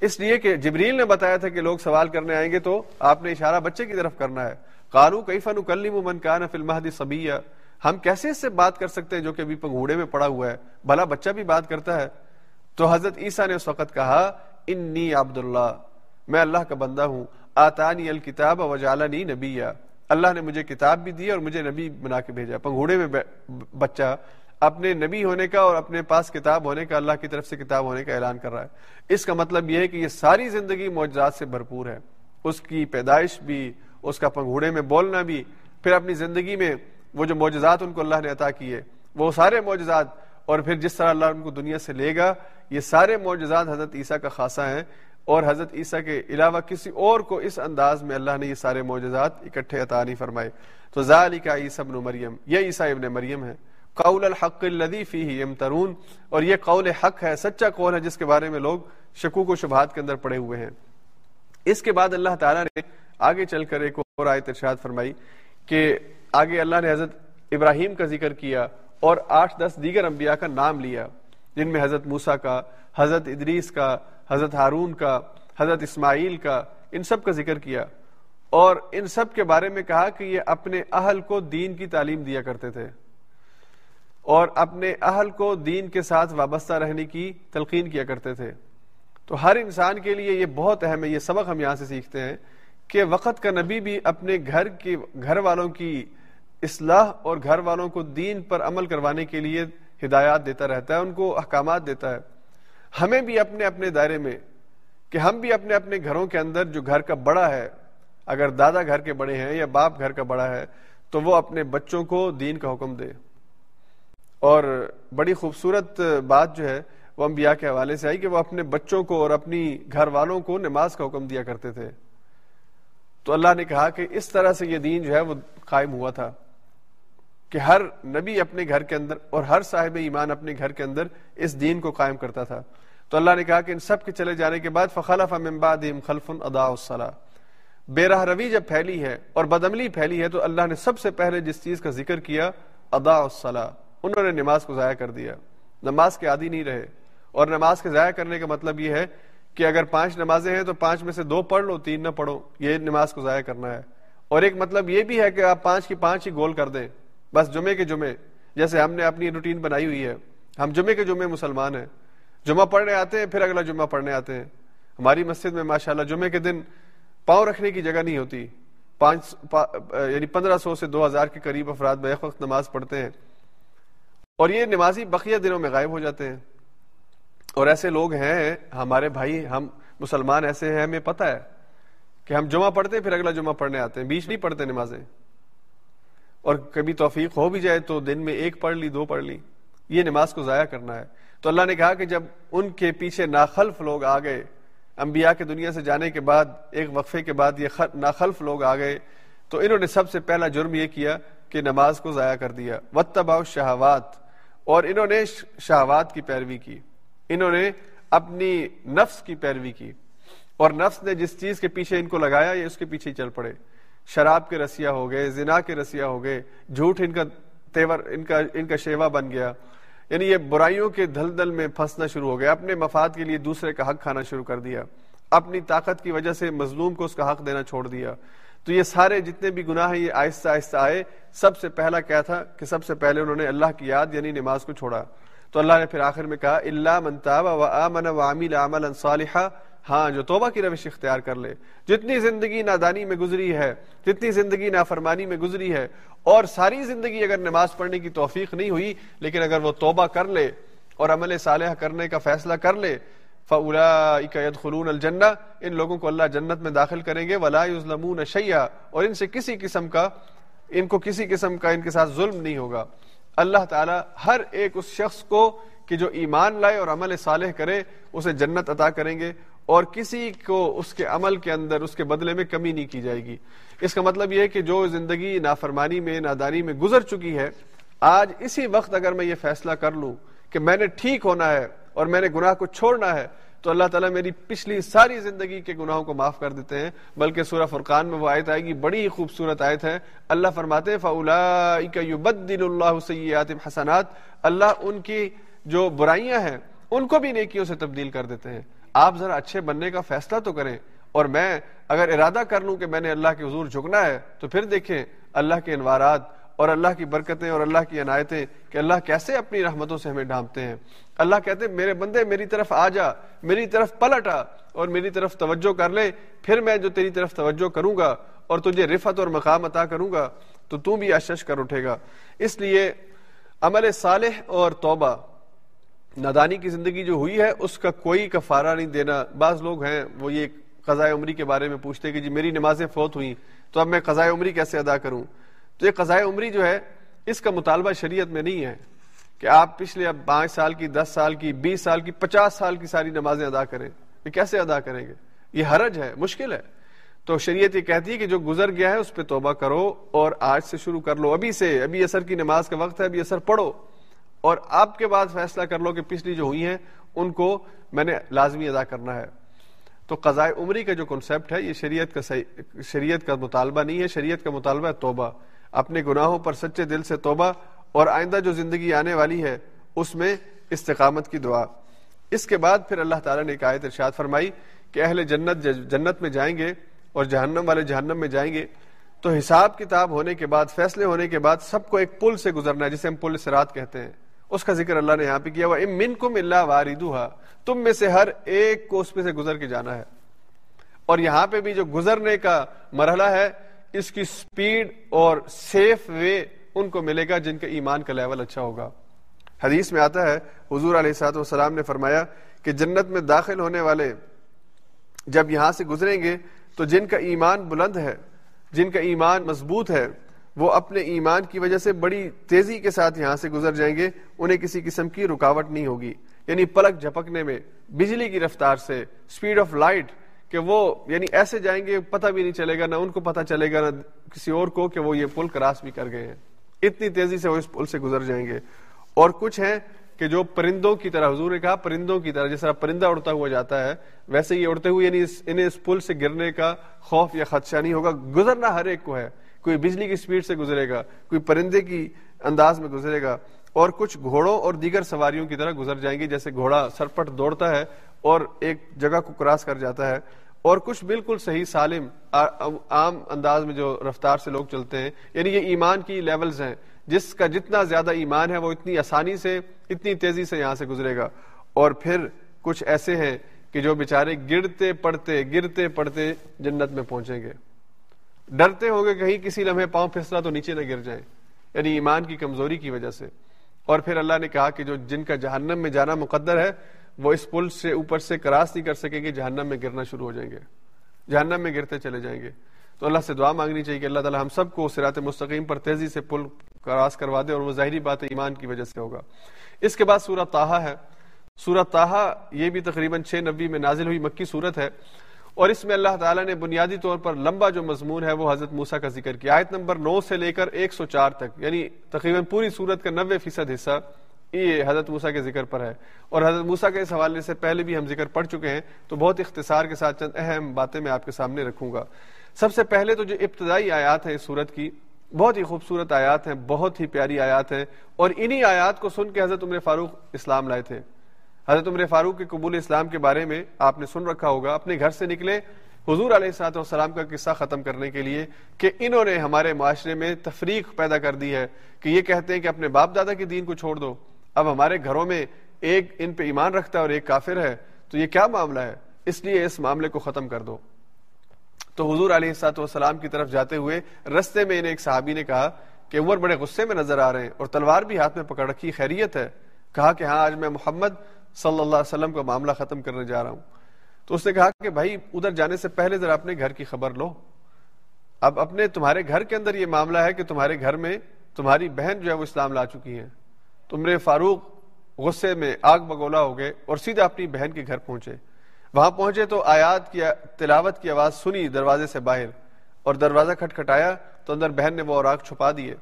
اس لیے کہ جبریل نے بتایا تھا کہ لوگ سوال کرنے آئیں گے تو آپ نے اشارہ بچے کی طرف کرنا ہے۔ کالو کئی فن کلیم من کان فی المہدی صبیہ ہم کیسے اس سے بات کر سکتے ہیں جو کہ ابھی پنگھوڑے میں پڑا ہوا ہے؟ بھلا بچہ بھی بات کرتا ہے۔ تو حضرت عیسیٰ نے اس وقت کہا، انی عبداللہ، میں اللہ کا بندہ ہوں، آتانی الکتاب وجالنی نبی اللہ نے مجھے کتاب بھی دی اور مجھے نبی بنا کے بھیجا۔ پنگھوڑے میں بچہ اپنے نبی ہونے کا اور اپنے پاس کتاب ہونے کا اللہ کی طرف سے کتاب ہونے کا اعلان کر رہا ہے۔ اس کا مطلب یہ ہے کہ یہ ساری زندگی معجزات سے بھرپور ہے۔ اس کی پیدائش بھی، اس کا پنگھوڑے میں بولنا بھی، پھر اپنی زندگی میں وہ جو معجزات ان کو اللہ نے عطا کیے، وہ سارے معجزات اور پھر جس طرح اللہ ان کو دنیا سے لے گا، یہ سارے معجزات حضرت عیسیٰ کا خاصہ ہیں۔ اور حضرت عیسیٰ کے علاوہ کسی اور کو اس انداز میں اللہ نے یہ سارے معجزات اکٹھے عطا نہیں فرمائے۔ تو ذالک عیسی ابن مریم، یہ عیسیٰ ابن مریم ہے۔ قول الحق الذی فیہ یمترون، اور یہ قول حق ہے، سچا قول ہے، جس کے بارے میں لوگ شکوک و شبہات کے اندر پڑے ہوئے ہیں۔ اس کے بعد اللہ تعالیٰ نے آگے چل کر ایک اور آیت ارشاد فرمائی کہ آگے اللہ نے حضرت ابراہیم کا ذکر کیا اور آٹھ دس دیگر انبیاء کا نام لیا، جن میں حضرت موسا کا، حضرت ادریس کا، حضرت ہارون کا، حضرت اسماعیل کا، ان سب کا ذکر کیا۔ اور ان سب کے بارے میں کہا کہ یہ اپنے اہل کو دین کی تعلیم دیا کرتے تھے۔ اور اپنے اہل کو دین کے ساتھ وابستہ رہنے کی تلقین کیا کرتے تھے۔ تو ہر انسان کے لیے یہ بہت اہم ہے، یہ سبق ہم یہاں سے سیکھتے ہیں کہ وقت کا نبی بھی اپنے گھر کی گھر والوں کی اصلاح اور گھر والوں کو دین پر عمل کروانے کے لیے ہدایات دیتا رہتا ہے، ان کو احکامات دیتا ہے۔ ہمیں بھی اپنے اپنے دائرے میں کہ ہم بھی اپنے اپنے گھروں کے اندر جو گھر کا بڑا ہے، اگر دادا گھر کے بڑے ہیں یا باپ گھر کا بڑا ہے، تو وہ اپنے بچوں کو دین کا حکم دے۔ اور بڑی خوبصورت بات جو ہے، وہ انبیاء کے حوالے سے آئی کہ وہ اپنے بچوں کو اور اپنی گھر والوں کو نماز کا حکم دیا کرتے تھے۔ تو اللہ نے کہا کہ اس طرح سے یہ دین جو ہے، وہ قائم ہوا تھا۔ کہ ہر نبی اپنے گھر کے اندر اور ہر صاحب ایمان اپنے گھر کے اندر اس دین کو قائم کرتا تھا۔ تو اللہ نے کہا کہ ان سب کے چلے جانے کے بعد فخلف من بعدهم خلف ادا الصلاة۔ بے راہ روی جب پھیلی ہے اور بدعملی پھیلی ہے تو اللہ نے سب سے پہلے جس چیز کا ذکر کیا ادا الصلاة۔ انہوں نے نماز کو ضائع کر دیا۔ نماز کے عادی نہیں رہے۔ اور نماز کے ضائع کرنے کا مطلب یہ ہے کہ اگر پانچ نمازیں ہیں تو پانچ میں سے دو پڑھ لو، تین نہ پڑھو۔ یہ نماز کو ضائع کرنا ہے۔ اور ایک مطلب یہ بھی ہے کہ آپ پانچ کی پانچ ہی گول کر دیں۔ بس جمعے کے جمعے، جیسے ہم نے اپنی روٹین بنائی ہوئی ہے۔ ہم جمعے کے جمعے مسلمان ہیں۔ جمعہ پڑھنے آتے ہیں، پھر اگلا جمعہ پڑھنے آتے ہیں۔ ہماری مسجد میں ماشاءاللہ جمعے کے دن پاؤں رکھنے کی جگہ نہیں ہوتی۔ پانچ یعنی پندرہ سو سے دو ہزار کے قریب افراد بیک وقت نماز پڑھتے ہیں۔ اور یہ نمازی بقیہ دنوں میں غائب ہو جاتے ہیں۔ اور ایسے لوگ ہیں، ہمارے بھائی، ہم مسلمان ایسے ہیں، ہمیں پتہ ہے کہ ہم جمعہ پڑھتے ہیں، پھر اگلا جمعہ پڑھنے آتے ہیں۔ بیچ نہیں پڑھتے نمازیں۔ اور کبھی توفیق ہو بھی جائے تو دن میں ایک پڑھ لی، دو پڑھ لی۔ یہ نماز کو ضائع کرنا ہے۔ تو اللہ نے کہا کہ جب ان کے پیچھے ناخلف لوگ آ گئے، انبیاء کے دنیا سے جانے کے بعد، ایک وقفے کے بعد یہ ناخلف لوگ آ گئے، تو انہوں نے سب سے پہلا جرم یہ کیا کہ نماز کو ضائع کر دیا۔ وتبا شہوات اور انہوں نے شہوات کی پیروی کی۔ انہوں نے اپنی نفس کی پیروی کی۔ اور نفس نے جس چیز کے پیچھے ان کو لگایا، یہ اس کے پیچھے چل پڑے۔ شراب کے رسیا ہو گئے، زنا کے رسیا ہو گئے، جھوٹ ان کا تیور، ان کا ان کا شیوا بن گیا۔ یعنی یہ برائیوں کے دھل دل میں پھنسنا شروع ہو گیا اپنے مفاد کے لیے دوسرے کا حق کھانا شروع کر دیا۔ اپنی طاقت کی وجہ سے مظلوم کو اس کا حق دینا چھوڑ دیا۔ تو یہ سارے جتنے بھی گناہ ہیں، یہ آہستہ آہستہ آئے۔ سب سے پہلا کیا تھا کہ سب سے پہلے انہوں نے اللہ کی یاد یعنی نماز کو چھوڑا۔ تو اللہ نے پھر آخر میں کہا اللہ منتاب و آمن و عامل عمل صالحہ ہاں جو توبہ کی روش اختیار کر لے۔ جتنی زندگی نادانی میں گزری ہے، جتنی زندگی نافرمانی میں گزری ہے، اور ساری زندگی اگر نماز پڑھنے کی توفیق نہیں ہوئی، لیکن اگر وہ توبہ کر لے اور عمل صالح کرنے کا فیصلہ کر لے فلا خلون الجنہ، ان لوگوں کو اللہ جنت میں داخل کریں گے۔ ولا یظلمون اور ان سے کسی قسم کا، ان کو کسی قسم کا ان کے ساتھ ظلم نہیں ہوگا۔ اللہ تعالی ہر ایک اس شخص کو کہ جو ایمان لائے اور عمل صالح کرے، اسے جنت عطا کریں گے۔ اور کسی کو اس کے عمل کے اندر، اس کے بدلے میں کمی نہیں کی جائے گی۔ اس کا مطلب یہ ہے کہ جو زندگی نافرمانی میں، نادانی میں گزر چکی ہے، آج اسی وقت اگر میں یہ فیصلہ کر لوں کہ میں نے ٹھیک ہونا ہے اور میں نے گناہ کو چھوڑنا ہے، تو اللہ تعالیٰ میری پچھلی ساری زندگی کے گناہوں کو معاف کر دیتے ہیں۔ بلکہ سورہ فرقان میں وہ آیت آئے گی، بڑی خوبصورت آیت ہے۔ اللہ فرماتے اللہ سیئات حسنات۔ اللہ ان کی جو برائیاں ہیں، ان کو بھی نیکیوں سے تبدیل کر دیتے ہیں۔ آپ ذرا اچھے بننے کا فیصلہ تو کریں اور میں اگر ارادہ کر لوں کہ میں نے اللہ کے حضور جھکنا ہے، تو پھر دیکھیں اللہ کے انوارات اور اللہ کی برکتیں اور اللہ کی عنایتیں کہ اللہ کیسے اپنی رحمتوں سے ہمیں ڈھانپتے ہیں۔ اللہ کہتے ہیں، میرے بندے، میری طرف آ جا، میری طرف پلٹ آ اور میری طرف توجہ کر لے، پھر میں جو تیری طرف توجہ کروں گا اور تجھے رفت اور مقام عطا کروں گا، تو تو بھی اشش کر اٹھے گا۔ اس لیے عمل صالح اور توبہ نادانی کی زندگی جو ہوئی ہے، اس کا کوئی کفارہ نہیں دینا۔ بعض لوگ ہیں، وہ یہ قضاء عمری کے بارے میں پوچھتے کہ جی میری نمازیں فوت ہوئی تو اب میں قضاء عمری کیسے ادا کروں؟ تو یہ قضاء عمری جو ہے، اس کا مطالبہ شریعت میں نہیں ہے کہ آپ پچھلے اب پانچ سال کی، دس سال کی، بیس سال کی، پچاس سال کی ساری نمازیں ادا کریں۔ یہ کیسے ادا کریں گے؟ یہ حرج ہے، مشکل ہے۔ تو شریعت یہ کہتی ہے کہ جو گزر گیا ہے، اس پہ توبہ کرو اور آج سے شروع کر لو۔ ابھی سے، ابھی اثر کی نماز کا وقت ہے، ابھی اثر پڑھو۔ اور آپ کے بعد فیصلہ کر لو کہ پچھلی جو ہوئی ہیں، ان کو میں نے لازمی ادا کرنا ہے۔ تو قضاء عمری کا جو کنسپٹ ہے، یہ شریعت کا شریعت کا مطالبہ نہیں ہے، شریعت کا مطالبہ ہے توبہ۔ اپنے گناہوں پر سچے دل سے توبہ اور آئندہ جو زندگی آنے والی ہے، اس میں استقامت کی دعا۔ اس کے بعد پھر اللہ تعالیٰ نے ایک آیت ارشاد فرمائی کہ اہل جنت جنت میں جائیں گے اور جہنم والے جہنم میں جائیں گے۔ تو حساب کتاب ہونے کے بعد، فیصلے ہونے کے بعد سب کو ایک پل سے گزرنا ہے، جسے ہم پل سرات کہتے ہیں۔ اس کا ذکر اللہ نے یہاں پہ کیا ہوا من کم اللہ واردوہا تم میں سے ہر ایک کو اس پہ سے گزر کے جانا ہے۔ اور یہاں پہ بھی جو گزرنے کا مرحلہ ہے، اس کی سپیڈ اور سیف وے ان کو ملے گا جن کا ایمان کا لیول اچھا ہوگا۔ حدیث میں آتا ہے، حضور علیہ سات والسلام نے فرمایا کہ جنت میں داخل ہونے والے جب یہاں سے گزریں گے، تو جن کا ایمان بلند ہے، جن کا ایمان مضبوط ہے وہ اپنے ایمان کی وجہ سے بڑی تیزی کے ساتھ یہاں سے گزر جائیں گے، انہیں کسی قسم کی رکاوٹ نہیں ہوگی۔ یعنی پلک جھپکنے میں، بجلی کی رفتار سے اسپیڈ آف لائٹ کہ وہ یعنی ایسے جائیں گے، پتہ بھی نہیں چلے گا، نہ ان کو پتہ چلے گا، نہ کسی اور کو کہ وہ یہ پل کراس بھی کر گئے ہیں۔ اتنی تیزی سے وہ اس پل سے گزر جائیں گے۔ اور کچھ ہیں کہ جو پرندوں کی طرح، حضور نے کہا، پرندوں کی طرح، جس طرح پرندہ اڑتا ہوا جاتا ہے، ویسے یہ اڑتے ہوئے یعنی انہیں اس پل سے گرنے کا خوف یا خدشہ نہیں ہوگا۔ گزرنا ہر ایک کو ہے۔ کوئی بجلی کی سپیڈ سے گزرے گا، کوئی پرندے کی انداز میں گزرے گا، اور کچھ گھوڑوں اور دیگر سواریوں کی طرح گزر جائیں گے جیسے گھوڑا سرپٹ دوڑتا ہے اور ایک جگہ کو کراس کر جاتا ہے۔ اور کچھ بالکل صحیح سالم عام انداز میں جو رفتار سے لوگ چلتے ہیں یعنی یہ ایمان کی لیولز ہیں۔ جس کا جتنا زیادہ ایمان ہے، وہ اتنی آسانی سے، اتنی تیزی سے یہاں سے گزرے گا۔ اور پھر کچھ ایسے ہیں کہ جو بیچارے گرتے پڑتے گرتے پڑتے جنت میں پہنچیں گے۔ ڈرتے ہوں گے کہیں کسی لمحے پاؤں پھسلا تو نیچے نہ گر جائیں یعنی ایمان کی کمزوری کی وجہ سے۔ اور پھر اللہ نے کہا کہ جو جن کا جہنم میں جانا مقدر ہے، وہ اس پل سے اوپر سے کراس نہیں کر سکیں گے جہنم میں گرنا شروع ہو جائیں گے۔ جہنم میں گرتے چلے جائیں گے۔ تو اللہ سے دعا مانگنی چاہیے کہ اللہ تعالیٰ ہم سب کو سرات مستقیم پر تیزی سے پل کراس کروا دے اور وہ ظاہری بات ایمان کی وجہ سے ہوگا۔ اس کے بعد سورت تاہا ہے۔ سورت تاہا یہ بھی تقریباً چھ نبی میں نازل ہوئی مکی صورت ہے۔ اور اس میں اللہ تعالیٰ نے بنیادی طور پر لمبا جو مضمون ہے وہ حضرت موسا کا ذکر کیا۔ آیت نمبر نو سے لے کر ایک سو چار تک یعنی تقریباً پوری صورت کا نوے فیصد حصہ یہ حضرت موسا کے ذکر پر ہے۔ اور حضرت موسا کے اس حوالے سے پہلے بھی ہم ذکر پڑھ چکے ہیں، تو بہت اختصار کے ساتھ چند اہم باتیں میں آپ کے سامنے رکھوں گا۔ سب سے پہلے تو جو ابتدائی آیات ہیں اس صورت کی، بہت ہی خوبصورت آیات ہیں، بہت ہی پیاری آیات ہیں۔ اور انہی آیات کو سن کے حضرت عمر فاروق اسلام لائے تھے۔ حضرت عمر فاروق کے قبول اسلام کے بارے میں آپ نے سن رکھا ہوگا۔ اپنے گھر سے نکلے، حضور علیہ السلاط والسلام کا قصہ ختم کرنے کے لیے کہ انہوں نے ہمارے معاشرے میں تفریق پیدا کر دی ہے کہ یہ کہتے ہیں کہ اپنے باپ دادا کے دین کو چھوڑ دو۔ اب ہمارے گھروں میں ایک ان پہ ایمان رکھتا ہے اور ایک کافر ہے، تو یہ کیا معاملہ ہے؟ اس لیے اس معاملے کو ختم کر دو۔ تو حضور علیہ السلاط والسلام کی طرف جاتے ہوئے رستے میں انہیں ایک صحابی نے کہا کہ عمر بڑے غصے میں نظر آ رہے ہیں اور تلوار بھی ہاتھ میں پکڑ رکھی، خیریت ہے۔ کہا کہ ہاں آج میں محمد صلی اللہ علیہ وسلم کا معاملہ ختم کرنے جا رہا ہوں۔ تو اس نے کہا کہ بھائی، ادھر جانے سے پہلے ذرا اپنے گھر کی خبر لو۔ اب اپنے تمہارے گھر کے اندر یہ معاملہ ہے کہ تمہارے گھر میں تمہاری بہن جو ہے وہ اسلام لا چکی ہے تمہارے فاروق غصے میں آگ بگولا ہو گئے اور سیدھا اپنی بہن کے گھر پہنچے۔ وہاں پہنچے تو آیات کی، تلاوت کی آواز سنی دروازے سے باہر اور دروازہ کھٹکھٹایا تو اندر بہن نے وہ اور آگ چھپا دیے۔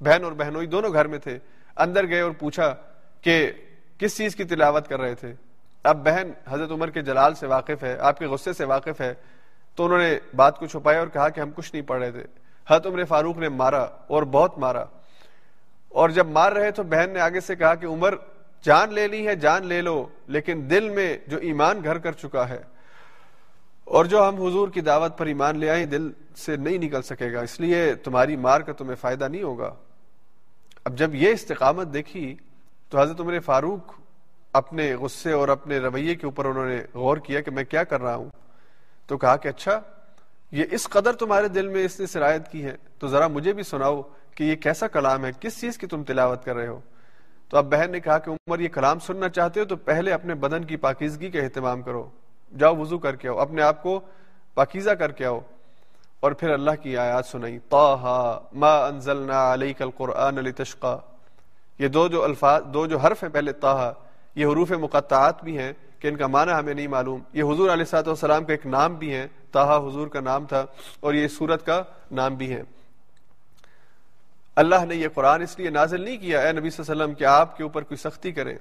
بہن اور بہنوئی دونوں گھر میں تھے۔ اندر گئے اور پوچھا کہ کس چیز کی تلاوت کر رہے تھے؟ اب بہن حضرت عمر کے جلال سے واقف ہے، آپ کے غصے سے واقف ہے، تو انہوں نے بات کو چھپایا اور کہا کہ ہم کچھ نہیں پڑھ رہے تھے۔ حضرت عمر فاروق نے مارا اور بہت مارا۔ اور جب مار رہے تو بہن نے آگے سے کہا کہ عمر، جان لے لی ہے، جان لے لو، لیکن دل میں جو ایمان گھر کر چکا ہے اور جو ہم حضور کی دعوت پر ایمان لے آئے دل سے نہیں نکل سکے گا۔ اس لیے تمہاری مار کا تمہیں فائدہ نہیں ہوگا۔ اب جب یہ استقامت دیکھی تو حضرت عمر فاروق اپنے غصے اور اپنے رویے کے اوپر انہوں نے غور کیا کہ میں کیا کر رہا ہوں؟ تو کہا کہ اچھا یہ اس قدر تمہارے دل میں اس نے سرایت کی ہے، تو ذرا مجھے بھی سناؤ کہ یہ کیسا کلام ہے، کس چیز کی تم تلاوت کر رہے ہو؟ تو اب بہن نے کہا کہ عمر، یہ کلام سننا چاہتے ہو تو پہلے اپنے بدن کی پاکیزگی کا اہتمام کرو۔ جاؤ وضو کر کے آؤ، اپنے آپ کو پاکیزہ کر کے آؤ۔ اور پھر اللہ کی آیات سنائی ما انزلنا علیک القرآن لتشقا۔ یہ دو جو الفاظ، دو جو حرف ہیں پہلے تاہا یہ حروف مقطعات بھی ہیں کہ ان کا معنی ہمیں نہیں معلوم۔ یہ حضور علیہ صاحب والسلام کا ایک نام بھی ہے تاہا حضور کا نام تھا اور یہ سورت کا نام بھی ہے اللہ نے یہ قرآن اس لیے نازل نہیں کیا، اے نبی صلی اللہ علیہ وسلم، کہ آپ کے اوپر کوئی سختی کرے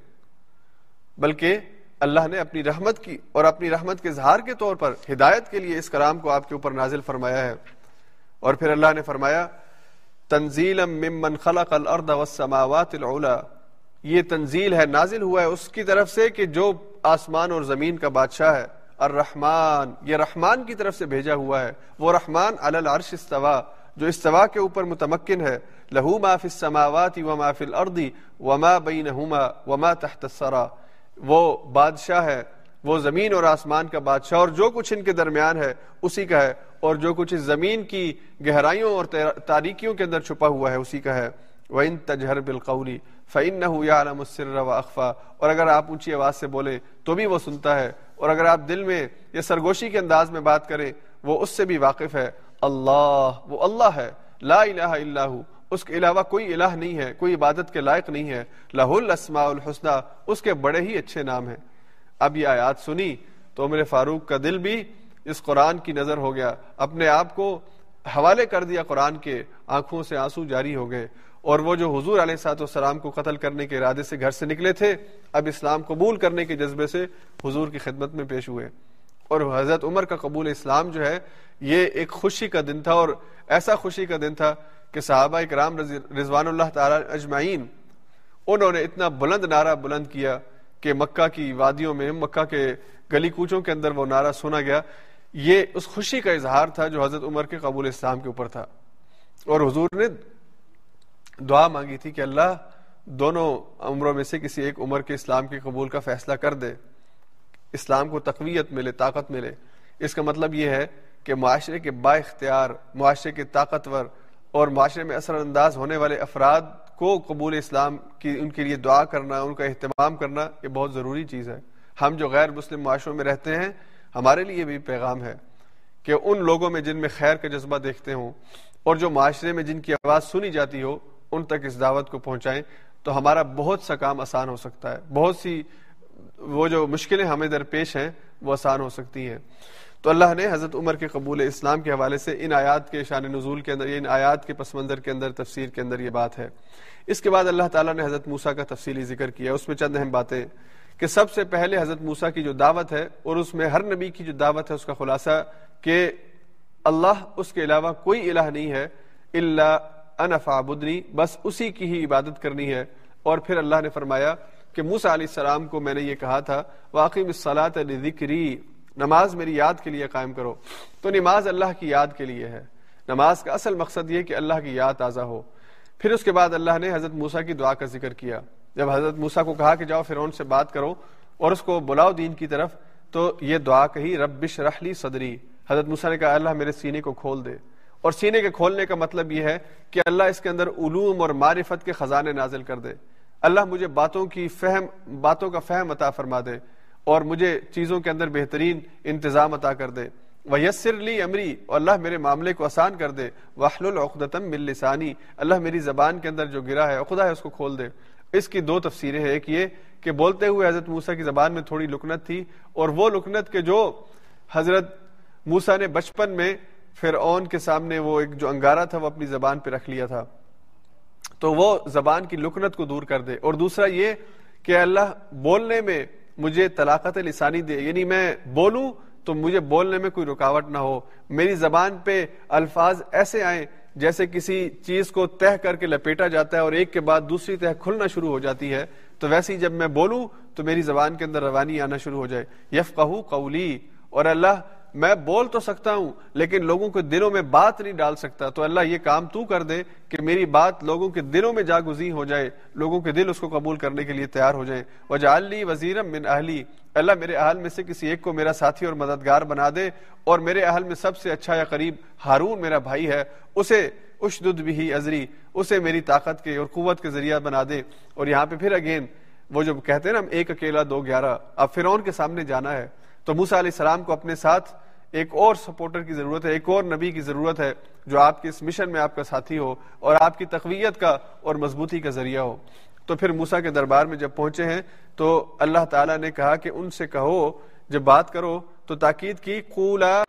بلکہ اللہ نے اپنی رحمت کی اور اپنی رحمت کے اظہار کے طور پر ہدایت کے لیے اس کلام کو آپ کے اوپر نازل فرمایا ہے۔ اور پھر اللہ نے فرمایا تنزیل ممن خلق الارض والسماوات العلا۔ یہ تنزیل ہے، نازل ہوا ہے اس کی طرف سے کہ جو آسمان اور زمین کا بادشاہ ہے۔ الرحمن، یہ رحمان کی طرف سے بھیجا ہوا ہے۔ وہ رحمان علی العرش استوا جو استوا کے اوپر متمکن ہے۔ لہو ما فی السماوات وما فی الارض وما بینہما وما تحت السرا وہ بادشاہ ہے وہ زمین اور آسمان کا بادشاہ اور جو کچھ ان کے درمیان ہے، اسی کا ہے۔ اور جو کچھ اس زمین کی گہرائیوں اور تاریکیوں کے اندر چھپا ہوا ہے، اسی کا ہے۔ وَإِن تَجْهَرْ بِالْقَوْلِ فَإِنَّهُ يَعْلَمُ السِّرَّ وَأَخْفَى۔ اور اگر آپ اونچی آواز سے بولیں تو بھی وہ سنتا ہے۔ اور اگر آپ دل میں یا سرگوشی کے انداز میں بات کریں وہ اس سے بھی واقف ہے۔ اللہ، وہ اللہ ہے۔ لا الہ الا ہو۔ اس کے علاوہ کوئی الہ نہیں ہے، کوئی عبادت کے لائق نہیں ہے۔ لہ الاسماء الحسنہ اس کے بڑے ہی اچھے نام ہیں۔ اب یہ آیات سنی تو میرے فاروق کا دل بھی اس قرآن کی نظر ہو گیا۔ اپنے آپ کو حوالے کر دیا قرآن کے، آنکھوں سے آنسو جاری ہو گئے۔ اور وہ جو حضور علیہ سات والسلام کو قتل کرنے کے ارادے سے گھر سے نکلے تھے، اب اسلام قبول کرنے کے جذبے سے حضور کی خدمت میں پیش ہوئے۔ اور حضرت عمر کا قبول اسلام جو ہے، یہ ایک خوشی کا دن تھا اور ایسا خوشی کا دن تھا کہ صحابہ اکرام رضوان اللہ تعالی اجمعین، انہوں نے اتنا بلند نعرہ بلند کیا۔ کہ مکہ کی وادیوں میں، مکہ کے گلی کوچوں کے اندر وہ نعرہ سنا گیا۔ یہ اس خوشی کا اظہار تھا جو حضرت عمر کے قبول اسلام کے اوپر تھا۔ اور حضور نے دعا مانگی تھی کہ اللہ دونوں عمروں میں سے کسی ایک عمر کے اسلام کے قبول کا فیصلہ کر دے۔ اسلام کو تقویت ملے، طاقت ملے۔ اس کا مطلب یہ ہے کہ معاشرے کے با اختیار معاشرے کے طاقتور اور معاشرے میں اثر انداز ہونے والے افراد کو قبول اسلام کی ان کے لیے دعا کرنا، ان کا اہتمام کرنا یہ بہت ضروری چیز ہے۔ ہم جو غیر مسلم معاشروں میں رہتے ہیں، ہمارے لیے بھی پیغام ہے کہ ان لوگوں میں جن میں خیر کا جذبہ دیکھتے ہوں اور جو معاشرے میں جن کی آواز سنی جاتی ہو، ان تک اس دعوت کو پہنچائیں تو ہمارا بہت سا کام آسان ہو سکتا ہے۔ بہت سی وہ جو مشکلیں ہمیں درپیش ہیں، وہ آسان ہو سکتی ہیں۔ تو اللہ نے حضرت عمر کے قبول اسلام کے حوالے سے ان آیات کے شان نزول کے اندر، ان آیات کے پس منظر کے اندر، تفسیر کے اندر یہ بات ہے۔ اس کے بعد اللہ تعالیٰ نے حضرت موسا کا تفصیلی ذکر کیا۔ اس میں چند اہم باتیں کہ سب سے پہلے حضرت موسا کی جو دعوت ہے اور اس میں ہر نبی کی جو دعوت ہے، اس کا خلاصہ کہ اللہ اس کے علاوہ کوئی الہ نہیں ہے اللہ انفابدنی بس اسی کی ہی عبادت کرنی ہے۔ اور پھر اللہ نے فرمایا کہ موسا علیہ السلام کو میں نے یہ کہا تھا واقعی مسلاط ذکری نماز میری یاد کے لیے قائم کرو۔ تو نماز اللہ کی یاد کے لیے ہے۔ نماز کا اصل مقصد یہ کہ اللہ کی یاد تازہ ہو۔ پھر اس کے بعد اللہ نے حضرت موسا کی دعا کا ذکر کیا۔ جب حضرت موسا کو کہا کہ جاؤ فرعون سے بات کرو اور اس کو بلاؤ دین کی طرف، تو یہ دعا کہی ربش رحلی صدری۔ حضرت موسا نے کہا، اللہ میرے سینے کو کھول دے۔ اور سینے کے کھولنے کا مطلب یہ ہے کہ اللہ اس کے اندر علوم اور معرفت کے خزانے نازل کر دے۔ اللہ مجھے باتوں کی فہم، باتوں کا فہم عطا فرما دے۔ اور مجھے چیزوں کے اندر بہترین انتظام عطا کر دے۔ وہ یسر لی امری اور اللہ میرے معاملے کو آسان کر دے۔ وحل العقدم مل لسانی اللہ میری زبان کے اندر جو گرا ہے، خدا ہے اس کو کھول دے۔ اس کی دو تفسیریں ہیں۔ ایک یہ کہ بولتے ہوئے حضرت موسا کی زبان میں تھوڑی لکنت تھی، اور وہ لکنت کے جو حضرت موسا نے بچپن میں فرعون کے سامنے وہ ایک جو انگارہ تھا، وہ اپنی زبان پہ رکھ لیا تھا۔ تو وہ زبان کی لکنت کو دور کر دے۔ اور دوسرا یہ کہ اللہ بولنے میں مجھے طلاقت لسانی دے یعنی میں بولوں تو مجھے بولنے میں کوئی رکاوٹ نہ ہو۔ میری زبان پہ الفاظ ایسے آئیں جیسے کسی چیز کو تہ کر کے لپیٹا جاتا ہے اور ایک کے بعد دوسری تہ کھلنا شروع ہو جاتی ہے۔ تو ویسے ہی جب میں بولوں تو میری زبان کے اندر روانی آنا شروع ہو جائے۔ یف قولی اور اللہ میں بول تو سکتا ہوں، لیکن لوگوں کے دلوں میں بات نہیں ڈال سکتا۔ تو اللہ یہ کام تو کر دے کہ میری بات لوگوں کے دلوں میں جاگزی ہو جائے، لوگوں کے دل اس کو قبول کرنے کے لیے تیار ہو جائے۔ وجالی وزیرم من اہلی اللہ میرے اہل میں سے کسی ایک کو میرا ساتھی اور مددگار بنا دے، اور میرے اہل میں سب سے اچھا یا قریب ہارون میرا بھائی ہے، اسے اشدد بھی ازری اسے میری طاقت کے اور قوت کے ذریعہ بنا دے۔ اور یہاں پہ پھر اگین وہ جو کہتے ہیں نا ہم، ایک اکیلا، دو گیارہ، اب فرعون کے سامنے جانا ہے۔ تو موسا علیہ السلام کو اپنے ساتھ ایک اور سپورٹر کی ضرورت ہے، ایک اور نبی کی ضرورت ہے جو آپ کے اس مشن میں آپ کا ساتھی ہو اور آپ کی تقویت کا اور مضبوطی کا ذریعہ ہو۔ تو پھر موسا کے دربار میں جب پہنچے ہیں، تو اللہ تعالیٰ نے کہا کہ ان سے کہو، جب بات کرو تو تاکید کی، قولا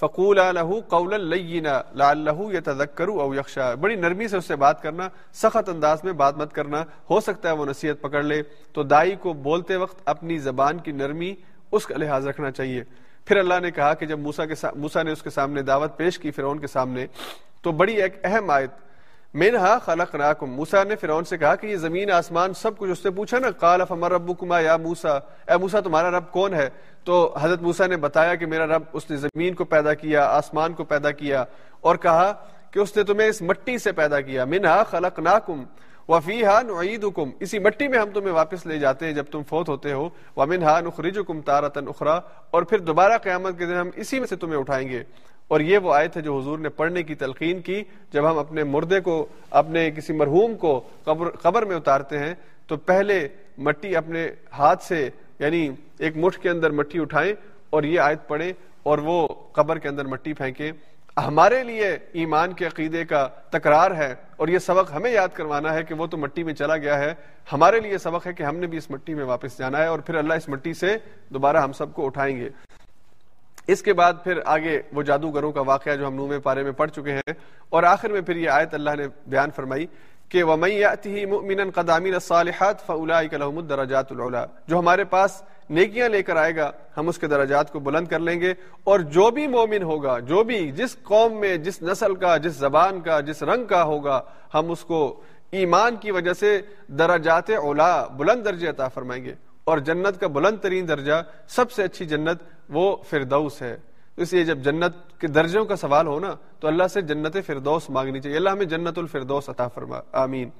فقولا لہو قول لینا لعلہ یتذکرو او یخشا۔ بڑی نرمی سے اس سے بات کرنا، سخت انداز میں بات مت کرنا، ہو سکتا ہے وہ نصیحت پکڑ لے۔ تو دائی کو بولتے وقت اپنی زبان کی نرمی اس کا لحاظ رکھنا چاہیے۔ پھر اللہ نے کہا کہ جب موسا کے موسا نے اس کے سامنے دعوت پیش کی فرعون کے سامنے، تو بڑی ایک اہم آیت مینہا خلق ناکم موسا نے فرعون سے کہا کہ یہ زمین، آسمان، سب کچھ اس سے پوچھا نا، قال فمر ربکما یا موسا اے موسا تمہارا رب کون ہے؟ تو حضرت موسا نے بتایا کہ میرا رب اس نے زمین کو پیدا کیا، آسمان کو پیدا کیا، اور کہا کہ اس نے تمہیں اس مٹی سے پیدا کیا۔ منہا خلق ناکم وفی ہا نعیدکم اسی مٹی میں ہم تمہیں واپس لے جاتے ہیں جب تم فوت ہوتے ہو ومن ہا نخرجکم تارتن اخرى اور پھر دوبارہ قیامت کے دن ہم اسی میں سے تمہیں اٹھائیں گے۔ اور یہ وہ آیت ہے جو حضور نے پڑھنے کی تلقین کی جب ہم اپنے مردے کو اپنے کسی مرحوم کو قبر, قبر میں اتارتے ہیں تو پہلے مٹی اپنے ہاتھ سے یعنی ایک مٹھ کے اندر مٹی اٹھائیں اور یہ آیت پڑھیں اور وہ قبر کے اندر مٹی پھینکیں۔ ہمارے لیے ایمان کے عقیدے کا تکرار ہے اور یہ سبق ہمیں یاد کروانا ہے کہ وہ تو مٹی میں چلا گیا ہے۔ ہمارے لیے سبق ہے کہ ہم نے بھی اس مٹی میں واپس جانا ہے اور پھر اللہ اس مٹی سے دوبارہ ہم سب کو اٹھائیں گے۔ اس کے بعد پھر آگے وہ جادوگروں کا واقعہ جو ہم نومے پارے میں پڑھ چکے ہیں۔ اور آخر میں پھر یہ آیت اللہ نے بیان فرمائی کہ وَمَن يَأْتِهِ مُؤْمِنًا قَدْ عَمِلَ الصَّالِحَاتِ فَأُولَٰئِكَ لَهُمُ الدَّرَجَاتُ الْعُلَىٰ۔ جو ہمارے پاس نیکیاں لے کر آئے گا، ہم اس کے درجات کو بلند کر لیں گے۔ اور جو بھی مومن ہوگا، جو بھی جس قوم میں، جس نسل کا، جس زبان کا، جس رنگ کا ہوگا، ہم اس کو ایمان کی وجہ سے درجات اولا بلند درجے عطا فرمائیں گے۔ اور جنت کا بلند ترین درجہ، سب سے اچھی جنت وہ فردوس ہے۔ اس لیے جب جنت کے درجوں کا سوال ہو نا، تو اللہ سے جنت فردوس مانگنی چاہیے۔ اللہ ہمیں جنت الفردوس عطا فرما آمین۔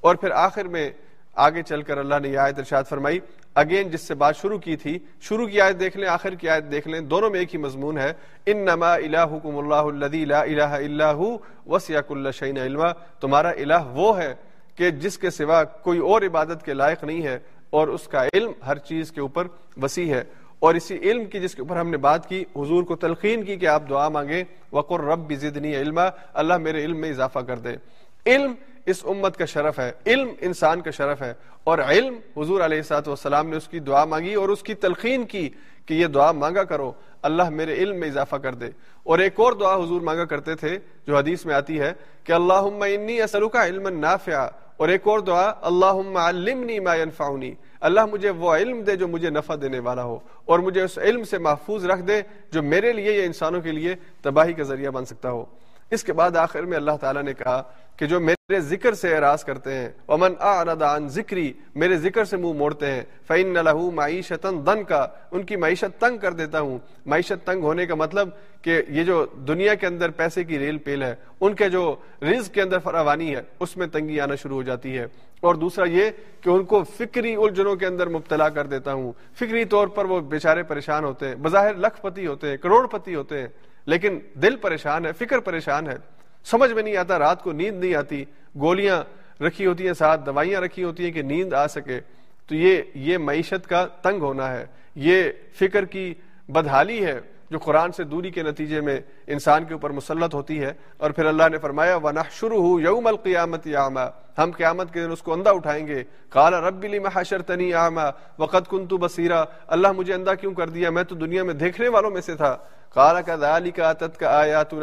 اور پھر آخر میں آگے چل کر اللہ نے یہ آیت ارشاد فرمائی۔ اگین جس سے بات شروع کی تھی، شروع کی آیت دیکھ لیں، آخر کی آیت دیکھ لیں، دونوں میں ایک ہی مضمون ہے۔ ان نما الہکم اللہ الذی لا الہ الا هو وسع كل شيء علما۔ تمہارا الہ وہ ہے کہ جس کے سوا کوئی اور عبادت کے لائق نہیں ہے، اور اس کا علم ہر چیز کے اوپر وسیع ہے۔ اور اسی علم کی جس کے اوپر ہم نے بات کی، حضور کو تلقین کی کہ آپ دعا مانگیں وقر رب زدنی علما، اللہ میرے علم میں اضافہ کر دے۔ علم اس امت کا شرف ہے، علم انسان کا شرف ہے۔ اور علم حضور علیہ سات والسلام نے اس کی دعا مانگی اور اس کی تلقین کی کہ یہ دعا مانگا کرو، اللہ میرے علم میں اضافہ کر دے۔ اور ایک اور دعا حضور مانگا کرتے تھے، جو حدیث میں آتی ہے کہ اللہ انی اسلوکا علم نافع اور ایک اور دعا اللہ علمنی ما ينفعنی اللہ مجھے وہ علم دے جو مجھے نفع دینے والا ہو، اور مجھے اس علم سے محفوظ رکھ دے جو میرے لیے یا انسانوں کے لیے تباہی کا ذریعہ بن سکتا ہو۔ اس کے بعد آخر میں اللہ تعالیٰ نے کہا کہ جو میرے ذکر سے اعراض کرتے ہیں، ومن اعرض عن ذکری میرے ذکر سے منہ مو موڑتے ہیں۔ فَإِنَّ لَهُ مَعِيشَةً دن کا ان کی معیشت تنگ کر دیتا ہوں۔ معیشت تنگ ہونے کا مطلب کہ یہ جو دنیا کے اندر پیسے کی ریل پیل ہے، ان کے جو رزق کے اندر فراوانی ہے، اس میں تنگی آنا شروع ہو جاتی ہے۔ اور دوسرا یہ کہ ان کو فکری الجھنوں کے اندر مبتلا کر دیتا ہوں۔ فکری طور پر وہ بیچارے پریشان ہوتے ہیں، بظاہر لکھ پتی ہوتے ہیں کروڑ پتی ہوتے ہیں۔ لیکن دل پریشان ہے، فکر پریشان ہے۔ سمجھ میں نہیں آتا، رات کو نیند نہیں آتی۔ گولیاں رکھی ہوتی ہیں، ساتھ دوائیاں رکھی ہوتی ہیں کہ نیند آ سکے۔ تو یہ یہ معیشت کا تنگ ہونا ہے۔ یہ فکر کی بدحالی ہے۔ جو قرآن سے دوری کے نتیجے میں انسان کے اوپر مسلط ہوتی ہے اور پھر اللہ نے فرمایا وہ نہ شروع ہو یوم القیامت یاما ہم قیامت کے دن اس کو اندھا اٹھائیں گے۔ کالا رب لی محشر تنی وقت کن تو بصیرہ اللہ مجھے اندھا کیوں کر دیا؟ میں تو دنیا میں دیکھنے والوں میں سے تھا۔ کالا کا دالی کا تت کا آیا تو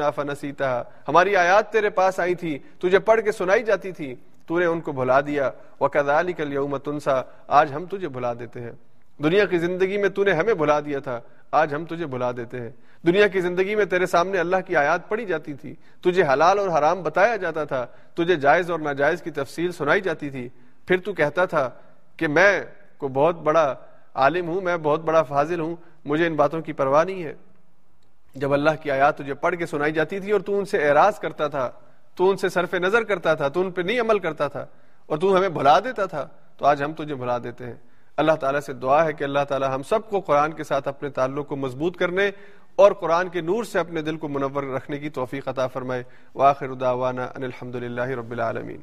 ہماری آیات تیرے پاس آئی تھی، تجھے پڑھ کے سنائی جاتی تھی۔ تو نے ان کو بھلا دیا۔ وہ کدالی کل یوم تنسا آج ہم تجھے بھلا دیتے ہیں۔ دنیا کی زندگی میں تو نے ہمیں بھلا دیا تھا، آج ہم تجھے بھلا دیتے ہیں۔ دنیا کی زندگی میں تیرے سامنے اللہ کی آیات پڑھی جاتی تھی، تجھے حلال اور حرام بتایا جاتا تھا، تجھے جائز اور ناجائز کی تفصیل سنائی جاتی تھی۔ پھر تو کہتا تھا کہ میں کو بہت بڑا عالم ہوں، میں بہت بڑا فاضل ہوں، مجھے ان باتوں کی پرواہ نہیں ہے۔ جب اللہ کی آیات تجھے پڑھ کے سنائی جاتی تھی اور تو ان سے اعراض کرتا تھا، تو ان سے صرف نظر کرتا تھا، تو ان پہ نہیں عمل کرتا تھا، اور تو ہمیں بھلا دیتا تھا، تو آج ہم تجھے بھلا دیتے ہیں۔ اللہ تعالیٰ سے دعا ہے کہ اللہ تعالیٰ ہم سب کو قرآن کے ساتھ اپنے تعلق کو مضبوط کرنے اور قرآن کے نور سے اپنے دل کو منور رکھنے کی توفیق عطا فرمائے۔ واخر دعوانا ان الحمد للہ رب العالمین۔